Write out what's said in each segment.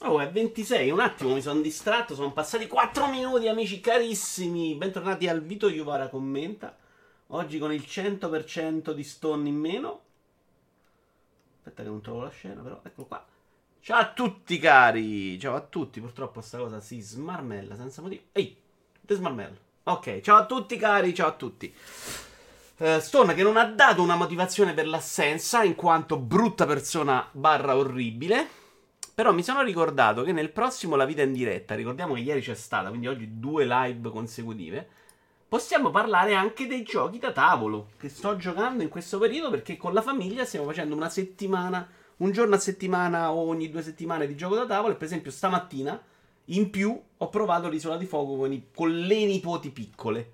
Oh, è 26, un attimo mi sono distratto, sono passati 4 minuti, amici carissimi. Bentornati al Vito Iuvara commenta. Oggi con il 100% di stone in meno. Aspetta che non trovo la scena, però eccolo qua. Ciao a tutti cari, ciao a tutti. Purtroppo sta cosa si smarmella senza motivo. Ehi, desmarmella. Ok, ciao a tutti cari, ciao a tutti. Uh, Stone che non ha dato una motivazione per l'assenza in quanto brutta persona barra orribile. Però mi sono ricordato che nel prossimo La vita in diretta, ricordiamo che ieri c'è stata, quindi oggi due live consecutive, possiamo parlare anche dei giochi da tavolo che sto giocando in questo periodo perché con la famiglia stiamo facendo una settimana, un giorno a settimana o ogni due settimane di gioco da tavolo e per esempio stamattina in più ho provato l'isola di fuoco con, i, con le nipoti piccole.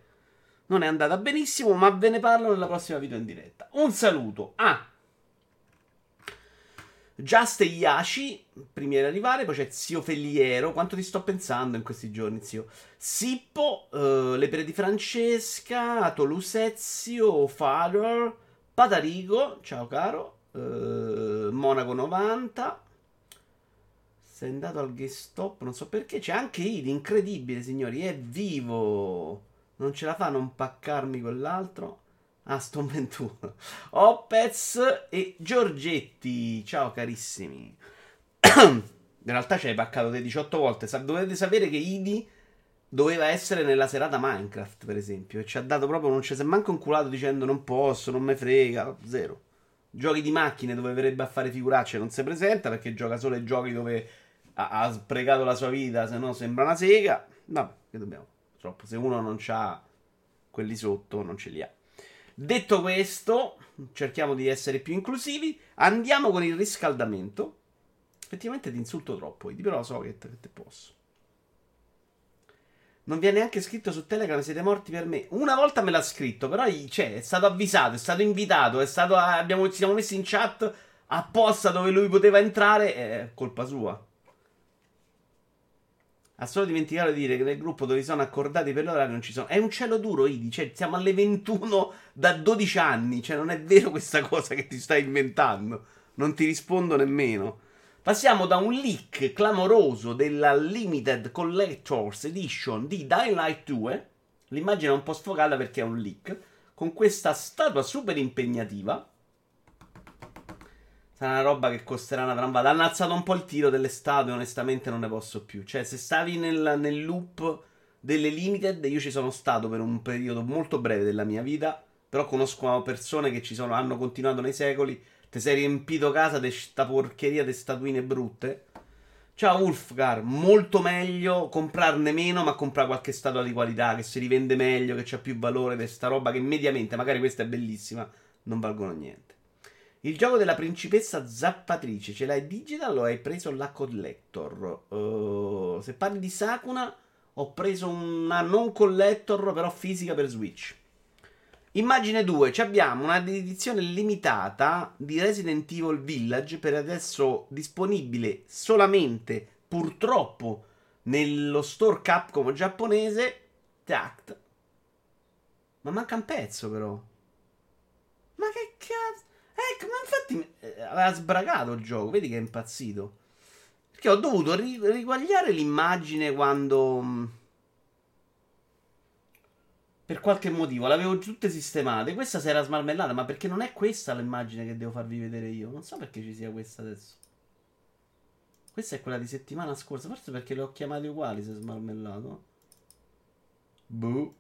Non è andata benissimo, ma ve ne parlo nella prossima video in diretta. Un saluto a Just e Yashi, primi ad arrivare, poi c'è Zio Felliero. Quanto ti sto pensando in questi giorni, zio? Sippo, uh, Lepre di Francesca, Tolusezio, Father, Patarico, ciao caro, uh, Monaco 90. Sei andato al guest stop, non so perché. C'è anche Idi, incredibile, signori, è vivo. Non ce la fa a non paccarmi quell'altro. Aston 21. Opez e Giorgetti. Ciao carissimi. In realtà ci hai paccato te 18 volte. Dovete sapere che Idi doveva essere nella serata Minecraft, per esempio. E ci ha dato proprio. Non ci si è manco inculato dicendo non posso, non me frega. Zero. Giochi di macchine dove verrebbe a fare figuracce non si presenta perché gioca solo ai giochi dove ha, ha sprecato la sua vita, se no sembra una sega. Vabbè, che dobbiamo. Troppo. Se uno non ha quelli sotto, non ce li ha. Detto questo, cerchiamo di essere più inclusivi. Andiamo con il riscaldamento. Effettivamente ti insulto troppo, però so che te, te posso. Non viene neanche scritto su Telegram, siete morti per me. Una volta me l'ha scritto, però cioè, è stato avvisato, è stato invitato, è stato, abbiamo, ci siamo messi in chat apposta dove lui poteva entrare, è colpa sua. Ha solo dimenticato di dire che nel gruppo dove sono accordati per l'orario non ci sono. È un cielo duro, Idi. Cioè, siamo alle 21 da 12 anni. Cioè, non è vero questa cosa che ti stai inventando. Non ti rispondo nemmeno. Passiamo da un leak clamoroso della Limited Collector's Edition di Dying Light 2. L'immagine è un po' sfocata perché è un leak. Con questa statua super impegnativa Sarà una roba che costerà una trambata. Hanno alzato un po' il tiro delle statue, onestamente non ne posso più. Cioè, se stavi nel, nel loop delle limited, io ci sono stato per un periodo molto breve della mia vita. Però conosco persone che ci sono, hanno continuato nei secoli. Ti sei riempito casa di sta porcheria di statuine brutte. Ciao Wolfgar, molto meglio comprarne meno, ma comprare qualche statua di qualità che si rivende meglio, che ha più valore di sta roba che mediamente, magari questa è bellissima, non valgono niente. Il gioco della principessa zappatrice ce l'hai digital o hai preso la collector? Uh, se parli di Sakuna, ho preso una non collector, però fisica per Switch. Immagine 2, abbiamo una edizione limitata di Resident Evil Village, per adesso disponibile solamente, purtroppo, nello store Capcom giapponese. Tact. Ma manca un pezzo però. Ma che cazzo? Ecco, ma infatti eh, aveva sbragato il gioco, vedi che è impazzito. Perché ho dovuto ri- riguagliare l'immagine quando... Mm, per qualche motivo l'avevo tutte sistemate. Questa si era smarmellata, ma perché non è questa l'immagine che devo farvi vedere io? Non so perché ci sia questa adesso. Questa è quella di settimana scorsa. Forse perché le ho chiamate uguali se è smarmellato. Boh.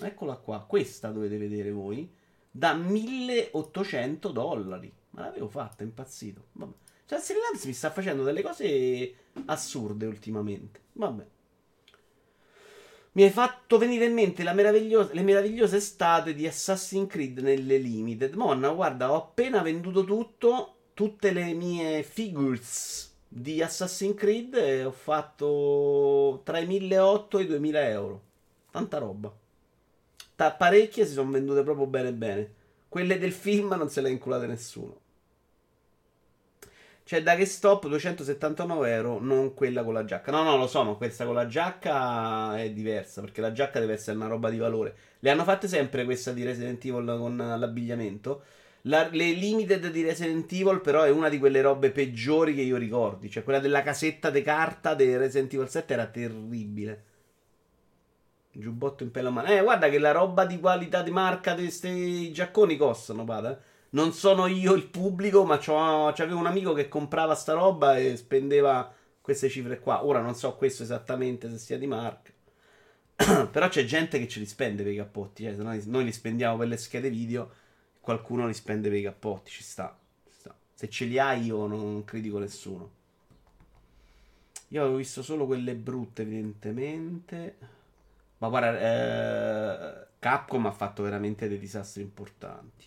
Eccola qua. Questa dovete vedere voi da 1800 dollari. Ma l'avevo fatta, impazzito. Vabbè. Cioè, Sri mi sta facendo delle cose assurde ultimamente. Vabbè. Mi hai fatto venire in mente le meravigliose statue di Assassin's Creed nelle Limited. Monna, guarda, ho appena venduto tutto, tutte le mie figures di Assassin's Creed e ho fatto tra i 1800 e i 2000 euro. Tanta roba parecchie si sono vendute proprio bene bene. Quelle del film non se le ha inculate nessuno. Cioè, da che stop 279 euro, non quella con la giacca. No, no, lo so, ma questa con la giacca è diversa. Perché la giacca deve essere una roba di valore. Le hanno fatte sempre questa di Resident Evil con l'abbigliamento. La, le limited di Resident Evil, però, è una di quelle robe peggiori che io ricordi. Cioè, quella della casetta di carta di Resident Evil 7 era terribile. Giubbotto in pelle a mano. Eh, guarda che la roba di qualità di marca di questi giacconi costano, padre. Non sono io il pubblico, ma c'avevo un amico che comprava sta roba e spendeva queste cifre qua. Ora non so questo esattamente se sia di marca. Però c'è gente che ce li spende per i cappotti. Eh. Noi, noi li spendiamo per le schede video qualcuno li spende per i cappotti, ci sta, ci sta. Se ce li hai io non critico nessuno. Io avevo visto solo quelle brutte, evidentemente. Ma guarda, eh, Capcom ha fatto veramente dei disastri importanti.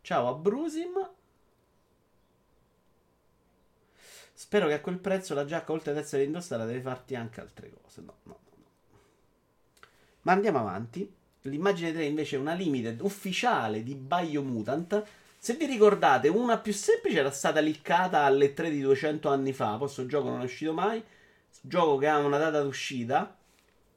Ciao a Brusim. Spero che a quel prezzo la giacca, oltre ad essere indossata, deve farti anche altre cose. No, no, no. Ma andiamo avanti. L'immagine 3 invece è una limited ufficiale di Biomutant. Se vi ricordate, una più semplice era stata liccata alle 3 di 200 anni fa. Questo gioco non è uscito mai. Gioco che ha una data d'uscita.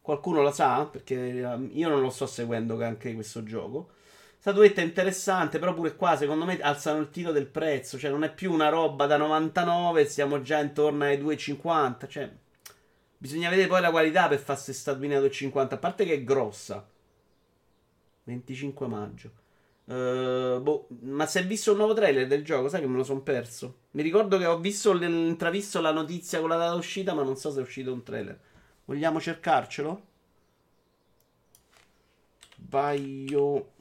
Qualcuno lo sa? Perché ehm, io non lo sto seguendo anche questo gioco. Statuetta interessante, però pure qua secondo me alzano il tiro del prezzo. Cioè non è più una roba da 99, siamo già intorno ai 2,50. Cioè bisogna vedere poi la qualità per fare queste statuine a 2,50. A parte che è grossa. 25 maggio. Uh, boh, ma si è visto un nuovo trailer del gioco? Sai che me lo sono perso. Mi ricordo che ho visto intravisto la notizia con la data d'uscita, ma non so se è uscito un trailer. Vogliamo cercarcelo? Bio.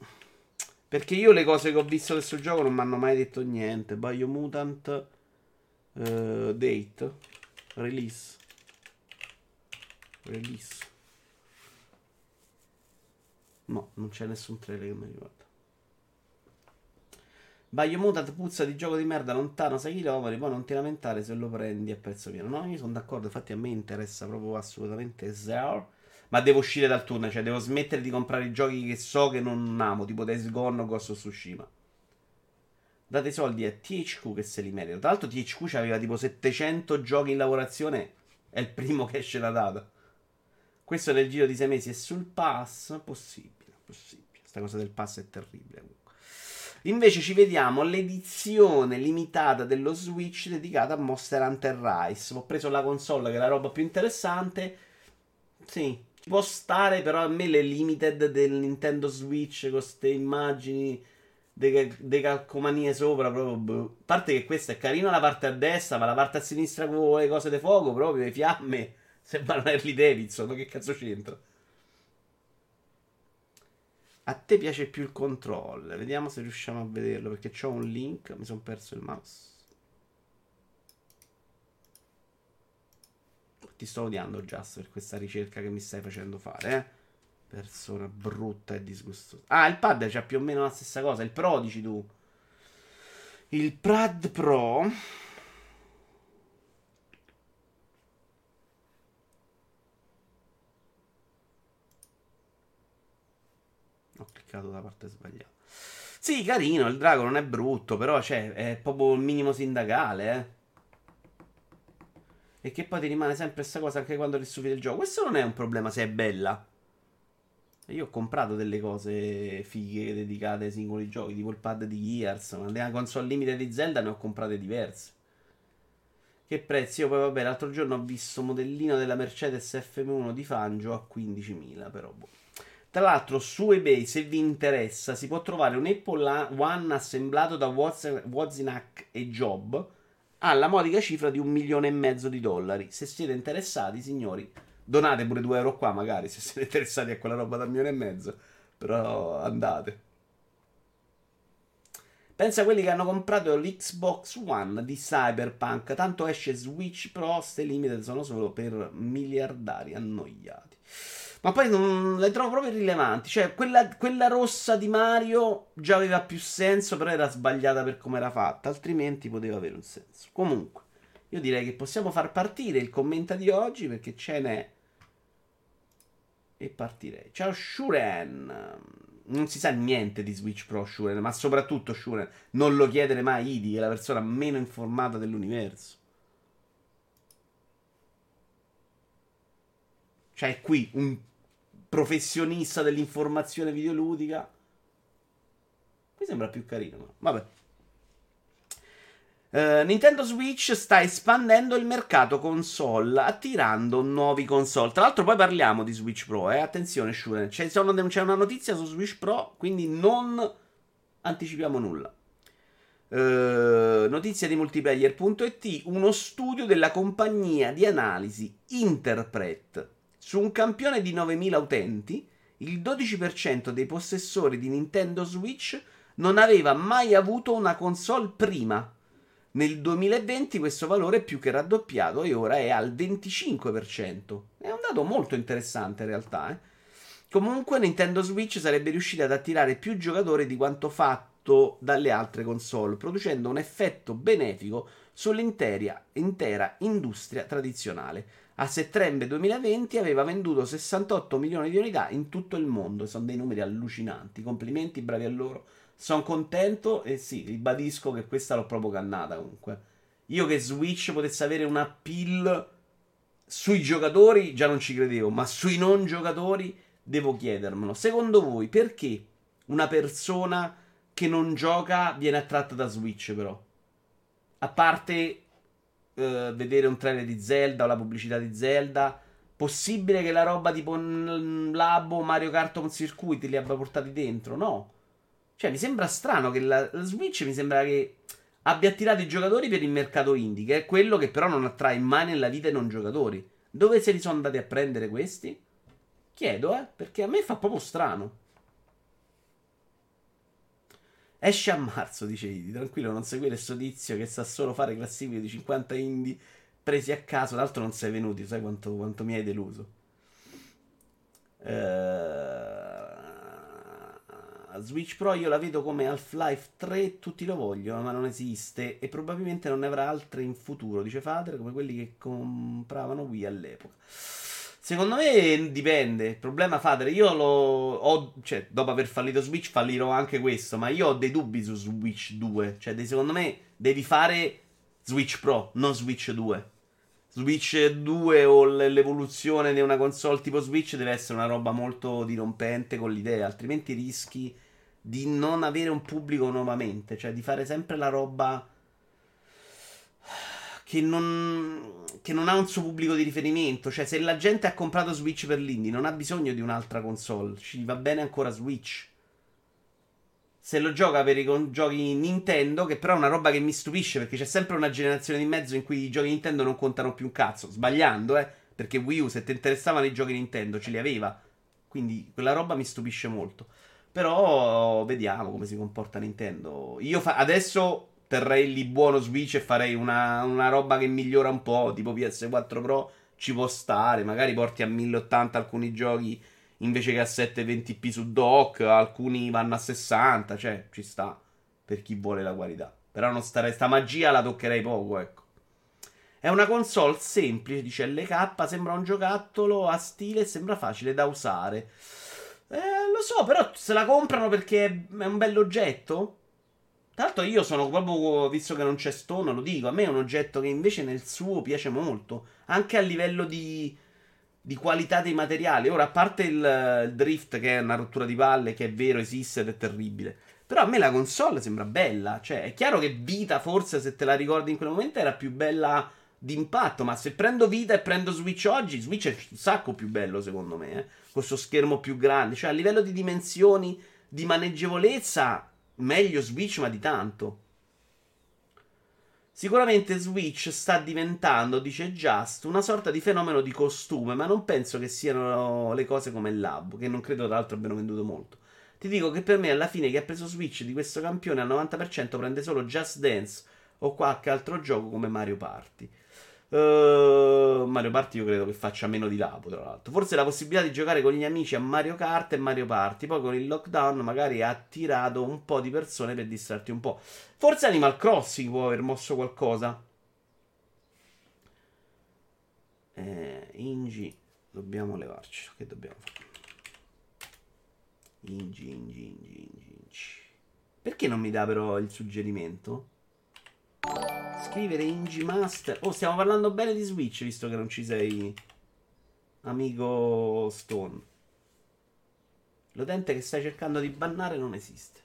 Perché io le cose che ho visto di questo gioco non mi hanno mai detto niente. Biomutant. Uh, date. Release. Release. No, non c'è nessun trailer che mi ricorda. Biomutant puzza di gioco di merda lontano 6 km, poi non ti lamentare se lo prendi a prezzo pieno. No, io sono d'accordo, infatti a me interessa proprio assolutamente zero. Ma devo uscire dal tunnel, cioè devo smettere di comprare i giochi che so che non amo, tipo Days Gone o Ghost of Tsushima. Date i soldi a THQ che se li merita. Tra l'altro THQ aveva tipo 700 giochi in lavorazione, è il primo che esce la data. Questo nel giro di 6 mesi è sul pass, possibile possibile. Questa cosa del pass è terribile. Invece ci vediamo l'edizione limitata dello Switch dedicata a Monster Hunter Rise. Ho preso la console che è la roba più interessante. Sì, ci può stare, però a me le limited del Nintendo Switch con queste immagini de, calcomanie sopra proprio. Boh. A parte che questa è carina la parte a destra, ma la parte a sinistra con le cose di fuoco, proprio le fiamme. Sembrano Harley Davidson, che cazzo c'entra? A te piace più il controllo? Vediamo se riusciamo a vederlo perché c'ho un link. Mi sono perso il mouse. Ti sto odiando, Just, per questa ricerca che mi stai facendo fare, eh? Persona brutta e disgustosa. Ah, il pad c'ha più o meno la stessa cosa. Il Pro, dici tu. Il Prad Pro cliccato da parte sbagliata. Sì, carino, il drago non è brutto, però cioè, è proprio il minimo sindacale, eh. E che poi ti rimane sempre questa cosa anche quando ristufi del gioco. Questo non è un problema se è bella. Io ho comprato delle cose fighe dedicate ai singoli giochi, tipo il pad di Gears, ma le console limited di Zelda ne ho comprate diverse. Che prezzi? Io poi vabbè, l'altro giorno ho visto modellino della Mercedes FM1 di Fangio a 15.000, però boh. Tra l'altro su eBay, se vi interessa, si può trovare un Apple One assemblato da Wozniak e Job alla modica cifra di un milione e mezzo di dollari. Se siete interessati, signori, donate pure 2 euro qua magari, se siete interessati a quella roba da un milione e mezzo. Però andate. Pensa a quelli che hanno comprato l'Xbox One di Cyberpunk. Tanto esce Switch Pro, ste limited sono solo per miliardari annoiati. Ma poi non le trovo proprio irrilevanti. Cioè, quella, quella, rossa di Mario già aveva più senso, però era sbagliata per come era fatta. Altrimenti poteva avere un senso. Comunque, io direi che possiamo far partire il commento di oggi perché ce n'è. E partirei. Ciao Shuren. Non si sa niente di Switch Pro Shuren, ma soprattutto Shuren. Non lo chiedere mai Idi, è la persona meno informata dell'universo. Cioè, qui un professionista dell'informazione videoludica. Mi sembra più carino, ma vabbè. Uh, Nintendo Switch sta espandendo il mercato console, attirando nuovi console. Tra l'altro, poi parliamo di Switch Pro. Eh? Attenzione, Shure. C'è, c'è una notizia su Switch Pro, quindi non anticipiamo nulla. Uh, notizia di multiplayer.it, uno studio della compagnia di analisi Interpret su un campione di 9000 utenti, il 12% dei possessori di Nintendo Switch non aveva mai avuto una console prima. Nel 2020 questo valore è più che raddoppiato e ora è al 25%. È un dato molto interessante in realtà. Eh? Comunque Nintendo Switch sarebbe riuscita ad attirare più giocatori di quanto fatto dalle altre console, producendo un effetto benefico sull'intera industria tradizionale. A settembre 2020 aveva venduto 68 milioni di unità in tutto il mondo. Sono dei numeri allucinanti. Complimenti, bravi a loro. Sono contento e sì, ribadisco che questa l'ho proprio cannata comunque. Io che Switch potesse avere una pill sui giocatori già non ci credevo, ma sui non giocatori devo chiedermelo. Secondo voi perché una persona che non gioca viene attratta da Switch però? A parte uh, vedere un trailer di Zelda o la pubblicità di Zelda. Possibile che la roba tipo Labo, Mario Kart con circuiti li abbia portati dentro? No. Cioè, mi sembra strano che la, la Switch mi sembra che abbia attirato i giocatori per il mercato indie, che è quello che però non attrae mai nella vita i non giocatori. Dove se li sono andati a prendere questi? Chiedo, eh, perché a me fa proprio strano. Esce a marzo, dice Idi. Tranquillo, non seguire sto tizio che sa solo fare classifiche di 50 indie presi a caso. L'altro non sei venuto, sai quanto, quanto mi hai deluso. Uh, Switch Pro io la vedo come Half-Life 3, tutti lo vogliono, ma non esiste e probabilmente non ne avrà altre in futuro, dice Fader, come quelli che compravano Wii all'epoca. Secondo me dipende. Il problema, Fader, io lo ho. Cioè, dopo aver fallito Switch, fallirò anche questo. Ma io ho dei dubbi su Switch 2. Cioè, secondo me devi fare Switch Pro, non Switch 2. Switch 2 o l'evoluzione di una console tipo Switch deve essere una roba molto dirompente con l'idea. Altrimenti rischi di non avere un pubblico nuovamente. Cioè, di fare sempre la roba che non, che non, ha un suo pubblico di riferimento. Cioè, se la gente ha comprato Switch per l'indie, non ha bisogno di un'altra console. Ci va bene ancora Switch. Se lo gioca per i giochi Nintendo, che però è una roba che mi stupisce, perché c'è sempre una generazione di mezzo in cui i giochi Nintendo non contano più un cazzo. Sbagliando, eh. Perché Wii U, se ti interessavano i giochi Nintendo, ce li aveva. Quindi quella roba mi stupisce molto. Però vediamo come si comporta Nintendo. Io fa- adesso terrei lì buono Switch e farei una, una roba che migliora un po', tipo PS4 Pro ci può stare, magari porti a 1080 alcuni giochi invece che a 720p su dock, alcuni vanno a 60, cioè ci sta per chi vuole la qualità. Però non starei, sta magia la toccherei poco, ecco. È una console semplice, dice LK, sembra un giocattolo a stile e sembra facile da usare. Eh, lo so, però se la comprano perché è un bell'oggetto? Tra l'altro io sono proprio, visto che non c'è Stone, lo dico, a me è un oggetto che invece nel suo piace molto, anche a livello di, di qualità dei materiali. Ora, a parte il, il, drift che è una rottura di palle, che è vero, esiste ed è terribile. Però a me la console sembra bella, cioè è chiaro che Vita forse se te la ricordi in quel momento era più bella d'impatto, ma se prendo Vita e prendo Switch oggi, Switch è un sacco più bello secondo me, eh? questo schermo più grande, cioè a livello di dimensioni, di maneggevolezza meglio Switch, ma di tanto. Sicuramente Switch sta diventando, dice Just, una sorta di fenomeno di costume, ma non penso che siano le cose come il Lab, che non credo tra l'altro abbiano venduto molto. Ti dico che per me alla fine chi ha preso Switch di questo campione al 90% prende solo Just Dance o qualche altro gioco come Mario Party. Uh, Mario Party io credo che faccia meno di lapo, tra l'altro. Forse la possibilità di giocare con gli amici a Mario Kart e Mario Party. Poi con il lockdown magari ha attirato un po' di persone per distrarti un po'. Forse Animal Crossing può aver mosso qualcosa. Eh, Ingi, dobbiamo levarci. Che dobbiamo fare? Ingi, Ingi, Ingi, Ingi. Perché non mi dà però il suggerimento? Scrivere Ingi Master. Oh, stiamo parlando bene di Switch, visto che non ci sei, amico Stone. L'utente che stai cercando di bannare non esiste.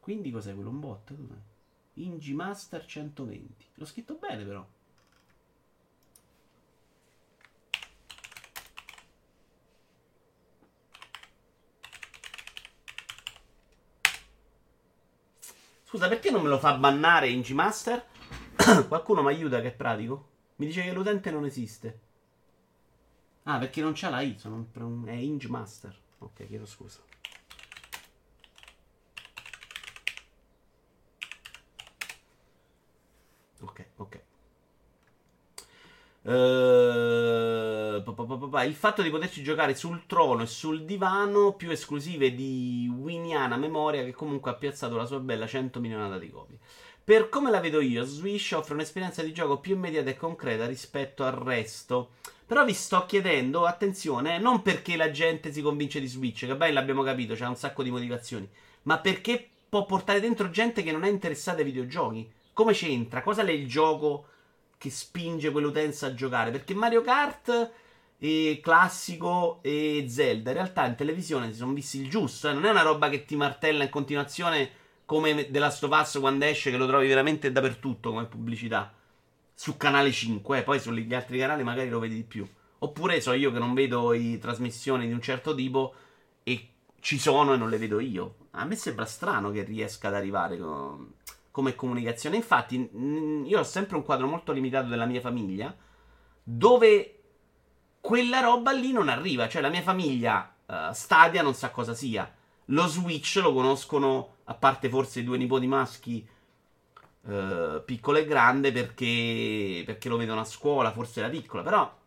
Quindi cos'è quello? Un bot? Ingi Master 120. L'ho scritto bene però. Scusa, perché non me lo fa bannare Ingi Master? Qualcuno mi aiuta che è pratico? Mi dice che l'utente non esiste. Ah, perché non c'ha la I, sono un, è Inge Master. Ok, chiedo scusa. Ok, ok. Uh, il fatto di poterci giocare sul trono e sul divano più esclusive di Winiana Memoria che comunque ha piazzato la sua bella 100 milionata di copie. Per come la vedo io, Swish offre un'esperienza di gioco più immediata e concreta rispetto al resto. Però vi sto chiedendo, attenzione, non perché la gente si convince di Switch, che beh l'abbiamo capito, c'è un sacco di motivazioni, ma perché può portare dentro gente che non è interessata ai videogiochi. Come c'entra? Cosa è il gioco che spinge quell'utenza a giocare? Perché Mario Kart e classico e Zelda in realtà in televisione si sono visti il giusto, eh? non è una roba che ti martella in continuazione come The Last of Us quando esce, che lo trovi veramente dappertutto come pubblicità. Su canale 5, eh, poi sugli altri canali magari lo vedi di più. Oppure so io che non vedo i trasmissioni di un certo tipo e ci sono e non le vedo io. A me sembra strano che riesca ad arrivare con, come comunicazione. Infatti, io ho sempre un quadro molto limitato della mia famiglia dove quella roba lì non arriva. Cioè, la mia famiglia uh, Stadia non sa cosa sia. Lo Switch lo conoscono, a parte forse i due nipoti maschi, uh, piccolo e grande, perché, perché lo vedono a scuola, forse era piccola. Però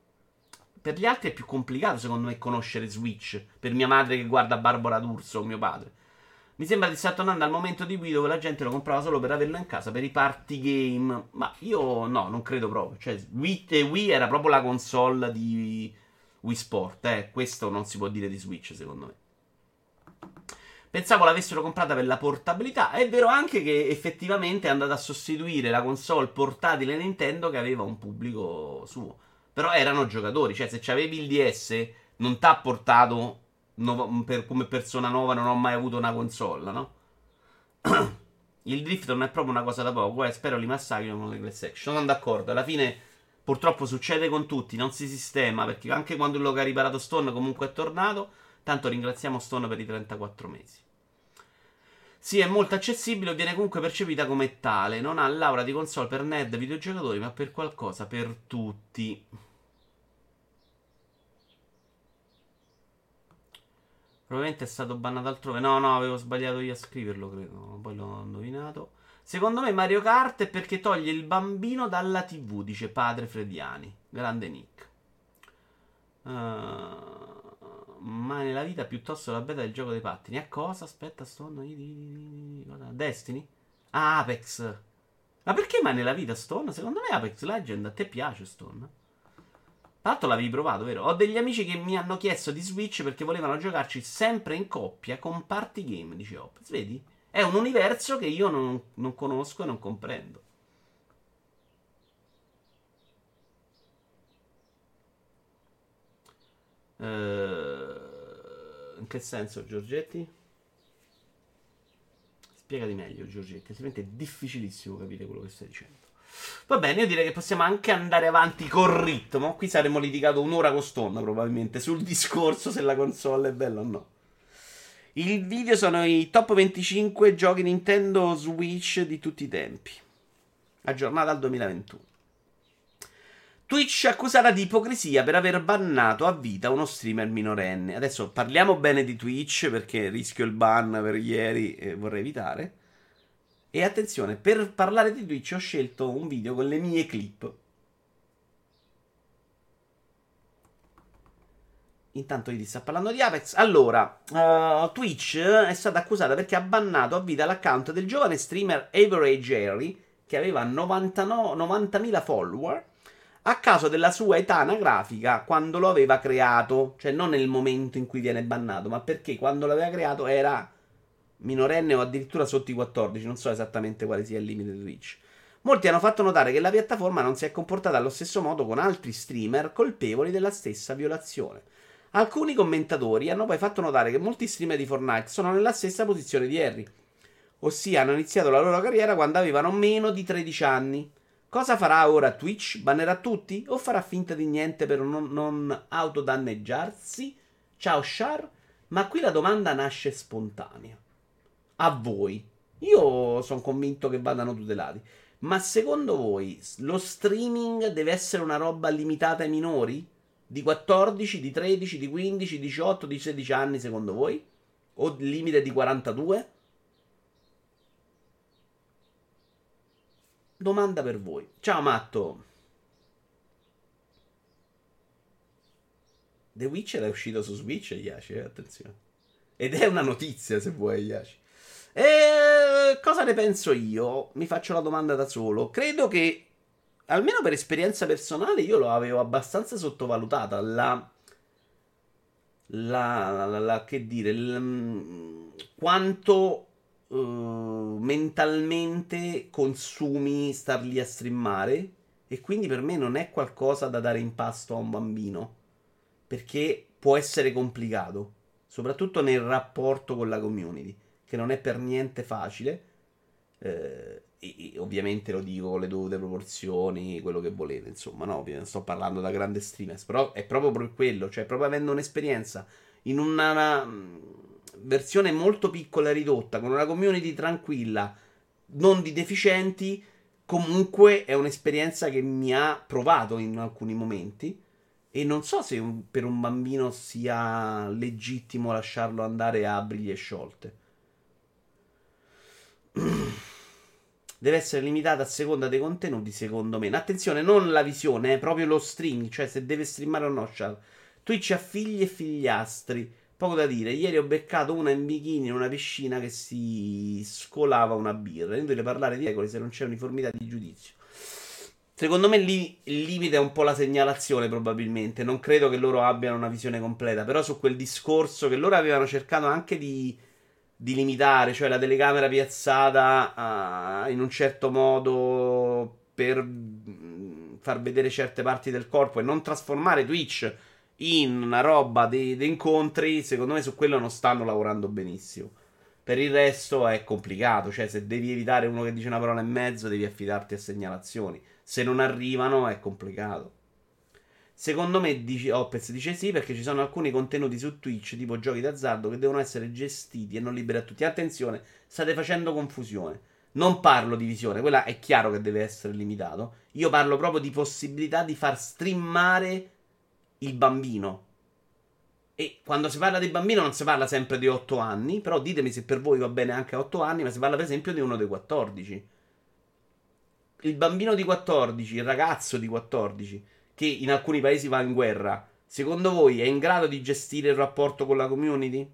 per gli altri è più complicato, secondo me, conoscere Switch. Per mia madre che guarda Barbara D'Urso, mio padre. Mi sembra di stare tornando al momento di Wii dove la gente lo comprava solo per averlo in casa, per i party game. Ma io no, non credo proprio. Cioè, Wii, Wii era proprio la console di Wii Sport, eh. Questo non si può dire di Switch, secondo me. Pensavo l'avessero comprata per la portabilità. È vero anche che effettivamente è andata a sostituire la console portatile Nintendo che aveva un pubblico suo. Però erano giocatori, cioè se c'avevi il DS non ti ha portato no, per, come persona nuova, non ho mai avuto una console, no? il drift non è proprio una cosa da poco, eh, spero li massacrino con le class action. Sono d'accordo, alla fine purtroppo succede con tutti, non si sistema, perché anche quando lo ha riparato Stone comunque è tornato. Tanto ringraziamo Stone per i 34 mesi. Sì, è molto accessibile, viene comunque percepita come tale. Non ha l'aura di console per nerd videogiocatori, ma per qualcosa per tutti. Probabilmente è stato bannato altrove. No, no, avevo sbagliato io a scriverlo, credo. Poi l'ho indovinato. Secondo me Mario Kart è perché toglie il bambino dalla TV, dice padre Frediani. Grande Nick. Uh ma nella vita piuttosto la beta del gioco dei pattini. A cosa? Aspetta, Stone. Destiny? Ah, Apex. Ma perché mai nella vita Stone? Secondo me Apex Legend a te piace Stone. L'altro l'avevi provato, vero? Ho degli amici che mi hanno chiesto di Switch perché volevano giocarci sempre in coppia con party game, dice Opez. Vedi? È un universo che io non, non conosco e non comprendo. Uh, in che senso, Giorgetti? Spiegati meglio, Giorgetti, altrimenti è difficilissimo capire quello che stai dicendo. Va bene, io direi che possiamo anche andare avanti col ritmo. Qui saremmo litigato un'ora con Stonna, probabilmente, sul discorso se la console è bella o no. Il video sono i top 25 giochi Nintendo Switch di tutti i tempi. Aggiornata al 2021. Twitch accusata di ipocrisia per aver bannato a vita uno streamer minorenne. Adesso parliamo bene di Twitch perché rischio il ban per ieri e vorrei evitare. E attenzione, per parlare di Twitch ho scelto un video con le mie clip. Intanto Idi sta parlando di Apex. Allora, uh, Twitch è stata accusata perché ha bannato a vita l'account del giovane streamer Average Harry, che aveva 99, 90.000 follower a causa della sua età anagrafica quando lo aveva creato, cioè non nel momento in cui viene bannato, ma perché quando l'aveva creato era minorenne o addirittura sotto i 14, non so esattamente quale sia il limite di Twitch. Molti hanno fatto notare che la piattaforma non si è comportata allo stesso modo con altri streamer colpevoli della stessa violazione. Alcuni commentatori hanno poi fatto notare che molti streamer di Fortnite sono nella stessa posizione di Harry, ossia hanno iniziato la loro carriera quando avevano meno di 13 anni. Cosa farà ora Twitch? Bannerà tutti? O farà finta di niente per non, non autodanneggiarsi? Ciao Char, ma qui la domanda nasce spontanea. A voi. Io sono convinto che vadano tutelati. Ma secondo voi lo streaming deve essere una roba limitata ai minori? Di 14, di 13, di 15, di 18, di 16 anni secondo voi? O limite di 42? Domanda per voi. Ciao Matto. The Witcher è uscito su Switch, Yashi, eh? attenzione. Ed è una notizia se vuoi, Yashi. E cosa ne penso io? Mi faccio la domanda da solo. Credo che, almeno per esperienza personale, io lo avevo abbastanza sottovalutata. La. La. la, la che dire. L, quanto uh, mentalmente consumi star lì a streamare. E quindi per me non è qualcosa da dare in pasto a un bambino. Perché può essere complicato. Soprattutto nel rapporto con la community. Che non è per niente facile. Eh, e, e ovviamente lo dico con le dovute proporzioni, quello che volete, insomma, no, sto parlando da grande streamer, però è proprio per quello, cioè proprio avendo un'esperienza in una, una versione molto piccola e ridotta, con una community tranquilla, non di deficienti, comunque è un'esperienza che mi ha provato in alcuni momenti. E non so se un, per un bambino sia legittimo lasciarlo andare a briglie sciolte. Deve essere limitata a seconda dei contenuti, secondo me. Attenzione, non la visione, è proprio lo stream, cioè se deve streamare o no. Twitch ha figli e figliastri. Poco da dire, ieri ho beccato una in bikini in una piscina che si scolava una birra. È inutile parlare di regole se non c'è uniformità di giudizio. Secondo me lì il limite è un po' la segnalazione, probabilmente. Non credo che loro abbiano una visione completa. Però su quel discorso che loro avevano cercato anche di, di limitare, cioè la telecamera piazzata uh, in un certo modo per mm, far vedere certe parti del corpo e non trasformare Twitch in una roba di, di incontri, secondo me su quello non stanno lavorando benissimo. Per il resto è complicato, cioè se devi evitare uno che dice una parola e mezzo devi affidarti a segnalazioni. Se non arrivano è complicato. Secondo me dice, Opez dice sì perché ci sono alcuni contenuti su Twitch tipo giochi d'azzardo che devono essere gestiti e non liberi a tutti. Attenzione, state facendo confusione. Non parlo di visione, quella è chiaro che deve essere limitato. Io parlo proprio di possibilità di far streamare il bambino. E quando si parla di bambino non si parla sempre di 8 anni, però ditemi se per voi va bene anche a 8 anni, ma si parla per esempio di uno dei 14. Il bambino di 14, il ragazzo di 14, che in alcuni paesi va in guerra, secondo voi è in grado di gestire il rapporto con la community?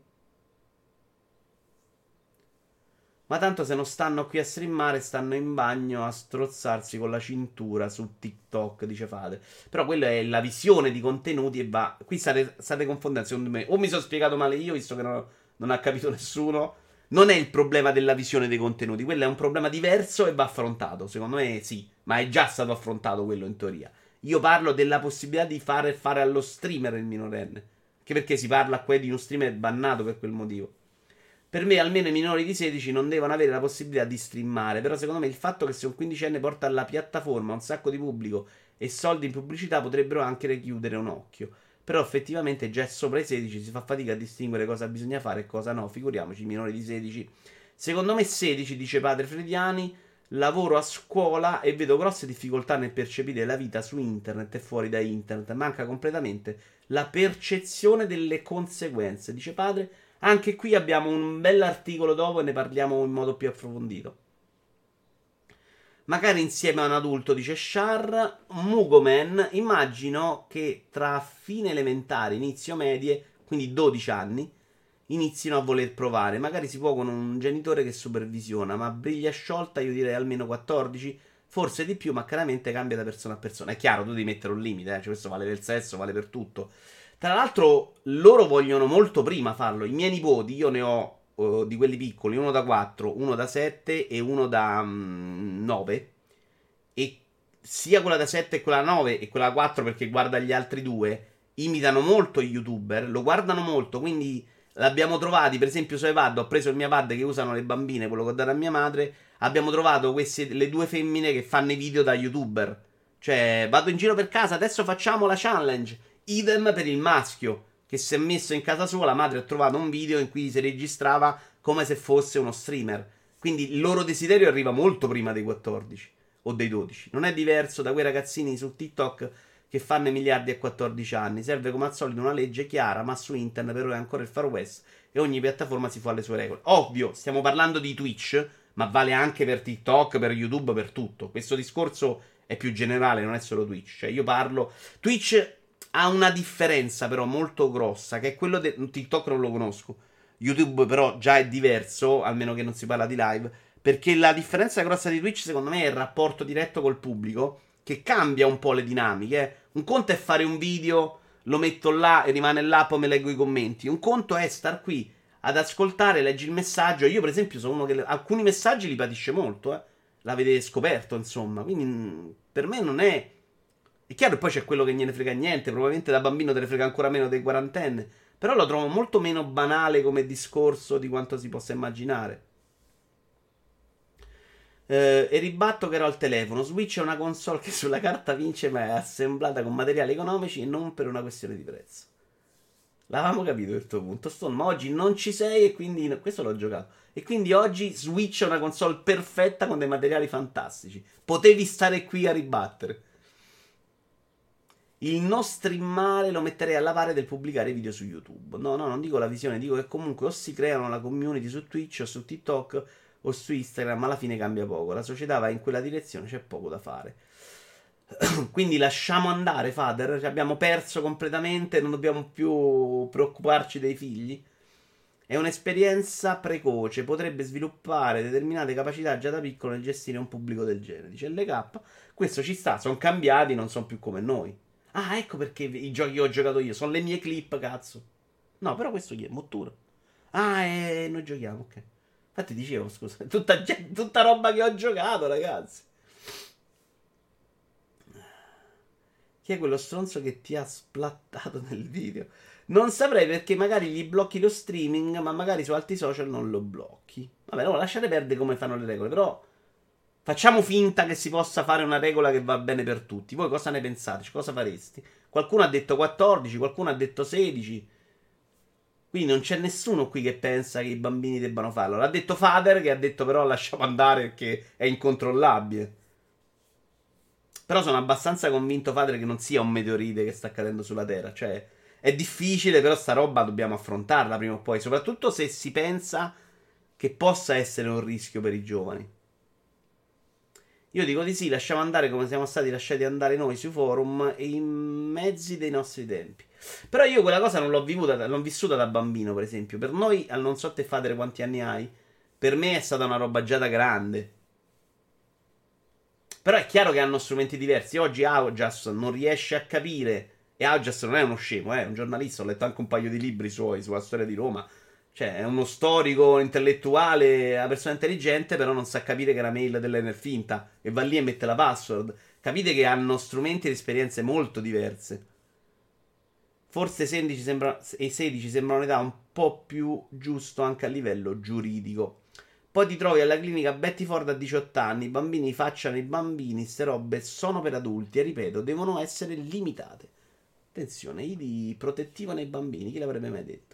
Ma tanto se non stanno qui a streamare, stanno in bagno a strozzarsi con la cintura su TikTok, dice Fate. Però quella è la visione di contenuti e va. Qui state, state confondendo, secondo me. O mi sono spiegato male io, visto che non, non ha capito nessuno. Non è il problema della visione dei contenuti, quello è un problema diverso e va affrontato. Secondo me sì, ma è già stato affrontato quello in teoria. Io parlo della possibilità di fare fare allo streamer il minorenne. Anche perché si parla qua di uno streamer bannato per quel motivo. Per me, almeno i minori di 16 non devono avere la possibilità di streamare. Però, secondo me, il fatto che se un quindicenne porta alla piattaforma un sacco di pubblico e soldi in pubblicità potrebbero anche richiudere un occhio. Però, effettivamente, già sopra i 16 si fa fatica a distinguere cosa bisogna fare e cosa no. Figuriamoci, i minori di 16. Secondo me, 16, dice padre Frediani. Lavoro a scuola e vedo grosse difficoltà nel percepire la vita su internet e fuori da internet. Manca completamente la percezione delle conseguenze, dice padre anche qui abbiamo un bell'articolo dopo e ne parliamo in modo più approfondito. Magari insieme a un adulto, dice Shar. Mugoman, immagino che tra fine elementare, inizio medie, quindi 12 anni, inizino a voler provare. Magari si può con un genitore che supervisiona, ma briglia sciolta io direi almeno 14, forse di più, ma chiaramente cambia da persona a persona. È chiaro, tu devi mettere un limite, eh? cioè, questo vale per il sesso, vale per tutto. Tra l'altro, loro vogliono molto prima farlo. I miei nipoti, io ne ho uh, di quelli piccoli, uno da 4, uno da 7 e uno da um, 9. E sia quella da 7 e quella da 9 e quella da 4 perché guarda gli altri due, imitano molto gli youtuber, lo guardano molto, quindi L'abbiamo trovati, per esempio, su iPad. Ho preso il mio iPad che usano le bambine, quello che ho dato a mia madre. Abbiamo trovato queste, le due femmine che fanno i video da youtuber. Cioè, vado in giro per casa, adesso facciamo la challenge. Idem per il maschio, che si è messo in casa sua. La madre ha trovato un video in cui si registrava come se fosse uno streamer. Quindi il loro desiderio arriva molto prima dei 14 o dei 12. Non è diverso da quei ragazzini su TikTok che fanno miliardi a 14 anni. Serve come al solito una legge chiara, ma su internet però è ancora il Far West e ogni piattaforma si fa le sue regole. Ovvio, stiamo parlando di Twitch, ma vale anche per TikTok, per YouTube, per tutto. Questo discorso è più generale, non è solo Twitch. Cioè, io parlo. Twitch ha una differenza, però, molto grossa, che è quello di. De... TikTok non lo conosco. YouTube, però, già è diverso, almeno che non si parla di live. Perché la differenza grossa di Twitch, secondo me, è il rapporto diretto col pubblico che cambia un po' le dinamiche. Un conto è fare un video, lo metto là e rimane là, poi me leggo i commenti. Un conto è star qui ad ascoltare, leggi il messaggio. Io, per esempio, sono uno che alcuni messaggi li patisce molto, eh. L'avete scoperto, insomma. Quindi mm, per me non è. È chiaro poi c'è quello che gliene frega niente. Probabilmente da bambino te ne frega ancora meno dei quarantenne. Però lo trovo molto meno banale come discorso di quanto si possa immaginare. Eh, e ribatto che ero al telefono. Switch è una console che sulla carta vince, ma è assemblata con materiali economici e non per una questione di prezzo. L'avevamo capito il tuo punto, Stone, ma oggi non ci sei e quindi questo l'ho giocato. E quindi oggi Switch è una console perfetta con dei materiali fantastici. Potevi stare qui a ribattere. Il non streamare lo metterei a lavare del pubblicare video su YouTube. No, no, non dico la visione, dico che comunque o si creano la community su Twitch o su TikTok o su Instagram, alla fine cambia poco. La società va in quella direzione, c'è poco da fare. Quindi lasciamo andare, Fader. abbiamo perso completamente, non dobbiamo più preoccuparci dei figli. È un'esperienza precoce, potrebbe sviluppare determinate capacità già da piccolo nel gestire un pubblico del genere. Dice LK. Questo ci sta, sono cambiati, non sono più come noi. Ah, ecco perché i giochi che ho giocato io sono le mie clip, cazzo. No, però questo chi è? Mottura. Ah, e noi giochiamo, ok. Infatti dicevo, scusa, tutta, tutta roba che ho giocato, ragazzi. Chi è quello stronzo che ti ha splattato nel video? Non saprei perché magari gli blocchi lo streaming, ma magari su altri social non lo blocchi. Vabbè, no, lasciate perdere come fanno le regole, però facciamo finta che si possa fare una regola che va bene per tutti. Voi cosa ne pensate? Cosa faresti? Qualcuno ha detto 14, qualcuno ha detto 16. Quindi non c'è nessuno qui che pensa che i bambini debbano farlo. L'ha detto Fader che ha detto però lasciamo andare perché è incontrollabile. Però sono abbastanza convinto, Fader, che non sia un meteorite che sta cadendo sulla Terra. Cioè, è difficile, però sta roba dobbiamo affrontarla prima o poi. Soprattutto se si pensa che possa essere un rischio per i giovani. Io dico di sì, lasciamo andare come siamo stati lasciati andare noi sui forum e in mezzi dei nostri tempi. Però io quella cosa non l'ho vivuta, l'ho vissuta da bambino, per esempio. Per noi, al non so te fadere quanti anni hai, per me è stata una roba già da grande. Però è chiaro che hanno strumenti diversi. Oggi Augias non riesce a capire. E Augias non è uno scemo, è un giornalista. Ho letto anche un paio di libri suoi sulla storia di Roma. Cioè, è uno storico intellettuale, una persona intelligente, però non sa capire che la mail dell'Ener è finta. E va lì e mette la password. Capite che hanno strumenti ed esperienze molto diverse. Forse 16 sembra, e 16 sembra un'età un po' più giusto anche a livello giuridico. Poi ti trovi alla clinica Betty Ford a 18 anni, i bambini facciano i bambini, ste robe sono per adulti e ripeto, devono essere limitate. Attenzione, i protettivo nei bambini, chi l'avrebbe mai detto?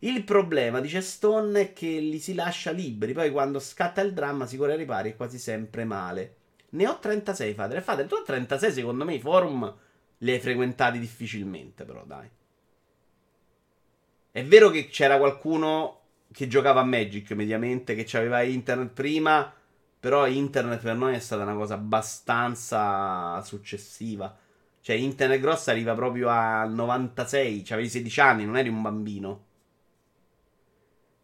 Il problema, dice Stone, è che li si lascia liberi, poi quando scatta il dramma si corre ai ripari è quasi sempre male. Ne ho 36, Fadre. Fadre, tu a 36 secondo me i forum li hai frequentati difficilmente, però dai. È vero che c'era qualcuno che giocava a Magic mediamente, che aveva internet prima, però internet per noi è stata una cosa abbastanza successiva. Cioè, internet grossa arriva proprio al 96, cioè avevi 16 anni, non eri un bambino.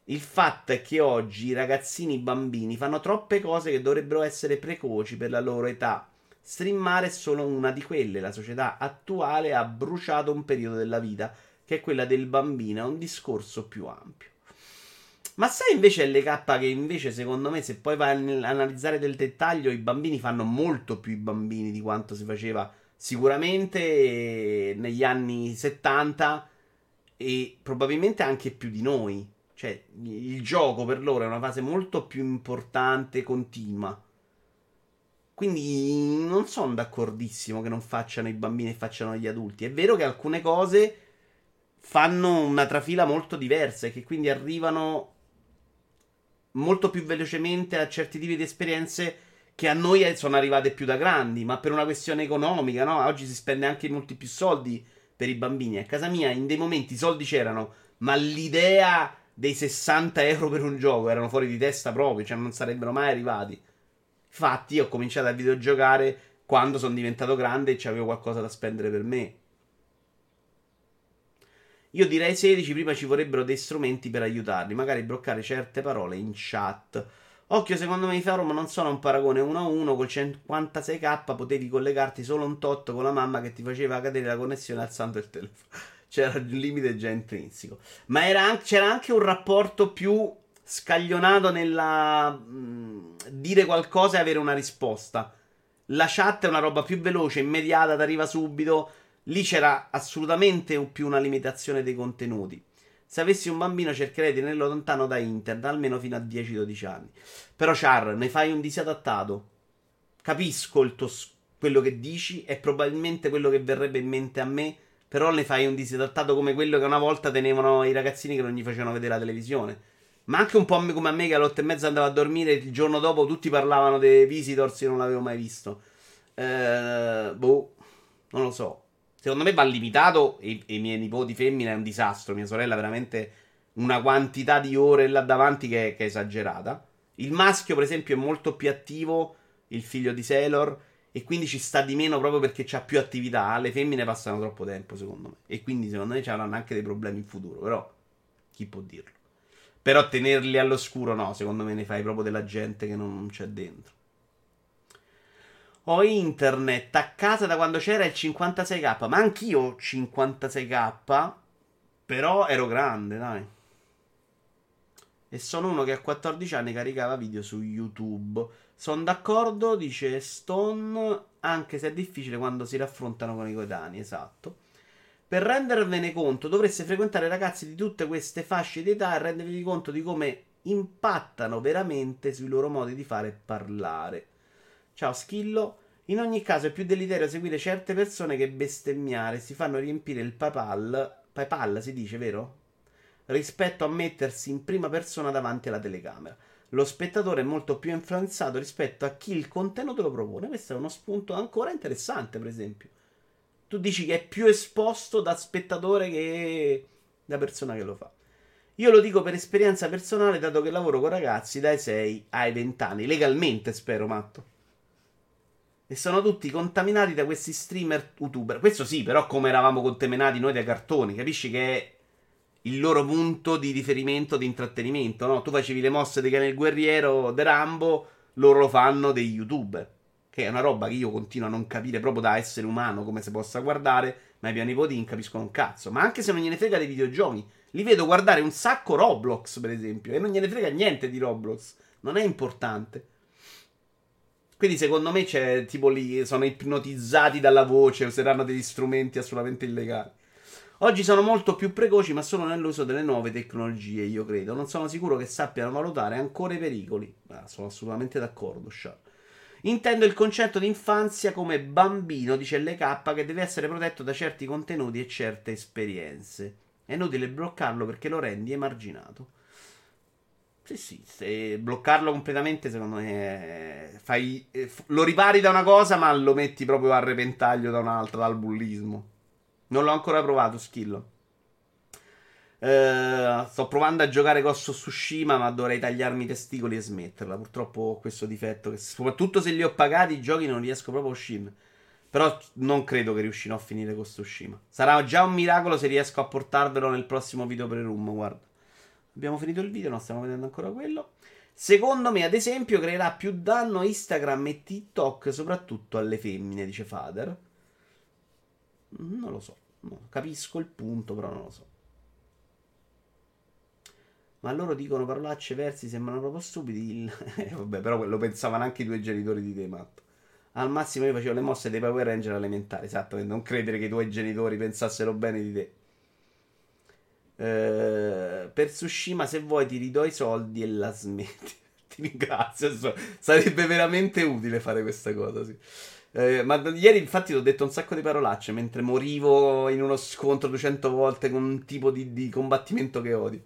Il fatto è che oggi i ragazzini bambini fanno troppe cose che dovrebbero essere precoci per la loro età. Streamare è solo una di quelle. La società attuale ha bruciato un periodo della vita, che è quella del bambino. È un discorso più ampio. Ma sai invece LK che invece secondo me se poi vai a analizzare del dettaglio i bambini fanno molto più i bambini di quanto si faceva sicuramente negli anni 70 e probabilmente anche più di noi. Cioè, il gioco per loro è una fase molto più importante, continua. Quindi non sono d'accordissimo che non facciano i bambini e facciano gli adulti. È vero che alcune cose fanno una trafila molto diversa e che quindi arrivano molto più velocemente a certi tipi di esperienze che a noi sono arrivate più da grandi, ma per una questione economica, no? Oggi si spende anche molti più soldi per i bambini. A casa mia in dei momenti i soldi c'erano, ma l'idea dei 60 euro per un gioco erano fuori di testa proprio, cioè non sarebbero mai arrivati. Infatti ho cominciato a videogiocare quando sono diventato grande e avevo qualcosa da spendere per me. Io direi 16, prima ci vorrebbero dei strumenti per aiutarli, magari bloccare certe parole in chat. Occhio, secondo me i forum non sono un paragone 1 a 1, col 56k potevi collegarti solo un tot con la mamma che ti faceva cadere la connessione alzando il telefono. C'era il limite già intrinseco. Ma era, c'era anche un rapporto più scaglionato nella mh, dire qualcosa e avere una risposta. La chat è una roba più veloce, immediata, ti arriva subito. Lì c'era assolutamente più una limitazione dei contenuti. Se avessi un bambino cercherei di tenerlo lontano da internet, almeno fino a 10-12 anni. Però, Char, ne fai un disadattato. Capisco tuo, quello che dici, è probabilmente quello che verrebbe in mente a me. Però ne fai un disadattato come quello che una volta tenevano i ragazzini che non gli facevano vedere la televisione. Ma anche un po' come a me che alle 8 e mezza andavo a dormire il giorno dopo tutti parlavano dei Visitors, io non l'avevo mai visto. Eh, boh, non lo so. Secondo me va limitato e, e i miei nipoti femmina è un disastro. Mia sorella veramente una quantità di ore là davanti che, che è esagerata. Il maschio, per esempio, è molto più attivo, il figlio di Sailor, e quindi ci sta di meno proprio perché c'ha più attività. Le femmine passano troppo tempo, secondo me. E quindi, secondo me, ci avranno anche dei problemi in futuro. Però, chi può dirlo? Però tenerli all'oscuro, no, secondo me ne fai proprio della gente che non c'è dentro. Ho internet a casa da quando c'era il 56k. Ma anch'io ho 56k. Però ero grande, dai. E sono uno che a 14 anni caricava video su YouTube. Sono d'accordo, dice Stone, anche se è difficile quando si raffrontano con i coetanei, esatto. Per rendervene conto dovreste frequentare ragazzi di tutte queste fasce di età e rendervi conto di come impattano veramente sui loro modi di fare e parlare. Ciao Schillo. In ogni caso è più deleterio seguire certe persone che bestemmiare si fanno riempire il PayPal, PayPal si dice, vero? Rispetto a mettersi in prima persona davanti alla telecamera. Lo spettatore è molto più influenzato rispetto a chi il contenuto lo propone. Questo è uno spunto ancora interessante, per esempio. Tu dici che è più esposto da spettatore che da persona che lo fa. Io lo dico per esperienza personale, dato che lavoro con ragazzi dai 6 ai 20 anni, legalmente spero, matto. E sono tutti contaminati da questi streamer youtuber. Questo sì, però come eravamo contaminati noi dai cartoni, capisci che il loro punto di riferimento di intrattenimento, no? Tu facevi le mosse di Cane il Guerriero, De Rambo, loro lo fanno dei youtuber. Che è una roba che io continuo a non capire proprio da essere umano come si possa guardare, ma i miei nipoti non capiscono un cazzo. Ma anche se non gliene frega dei videogiochi, li vedo guardare un sacco Roblox, per esempio, e non gliene frega niente di Roblox. Non è importante. Quindi secondo me c'è tipo lì, sono ipnotizzati dalla voce, useranno degli strumenti assolutamente illegali. Oggi sono molto più precoci, ma solo nell'uso delle nuove tecnologie, io credo. Non sono sicuro che sappiano valutare ancora i pericoli. Ah, sono assolutamente d'accordo, Sharp. Intendo il concetto di infanzia come bambino, dice LK, che deve essere protetto da certi contenuti e certe esperienze. È inutile bloccarlo perché lo rendi emarginato. Sì, sì, se bloccarlo completamente, secondo me, fai, eh, lo ripari da una cosa, ma lo metti proprio a repentaglio da un'altra, dal bullismo. Non l'ho ancora provato, Skillo. Uh, sto provando a giocare Ghost of Tsushima, ma dovrei tagliarmi i testicoli e smetterla. Purtroppo ho questo difetto. Che, soprattutto se li ho pagati i giochi, non riesco proprio a uscirne. Però non credo che riuscirò a finire Ghost of Tsushima. Sarà già un miracolo se riesco a portarvelo nel prossimo video per il room. Guarda. Abbiamo finito il video, non stiamo vedendo ancora quello. Secondo me, ad esempio, creerà più danno Instagram e TikTok, soprattutto alle femmine, dice Fader. Non lo so. Capisco il punto, però non lo so. Ma loro dicono parolacce, versi, sembrano proprio stupidi. eh, vabbè, però lo pensavano anche i tuoi genitori di te, Matto. Al massimo io facevo le mosse dei Power Ranger elementari, esatto, non credere che i tuoi genitori pensassero bene di te. Eh, per Tsushima, se vuoi, ti ridò i soldi e la smetti. ti ringrazio. Sarebbe veramente utile fare questa cosa. Sì. Eh, ma ieri, infatti, ti ho detto un sacco di parolacce mentre morivo in uno scontro 200 volte con un tipo di, di combattimento che odio.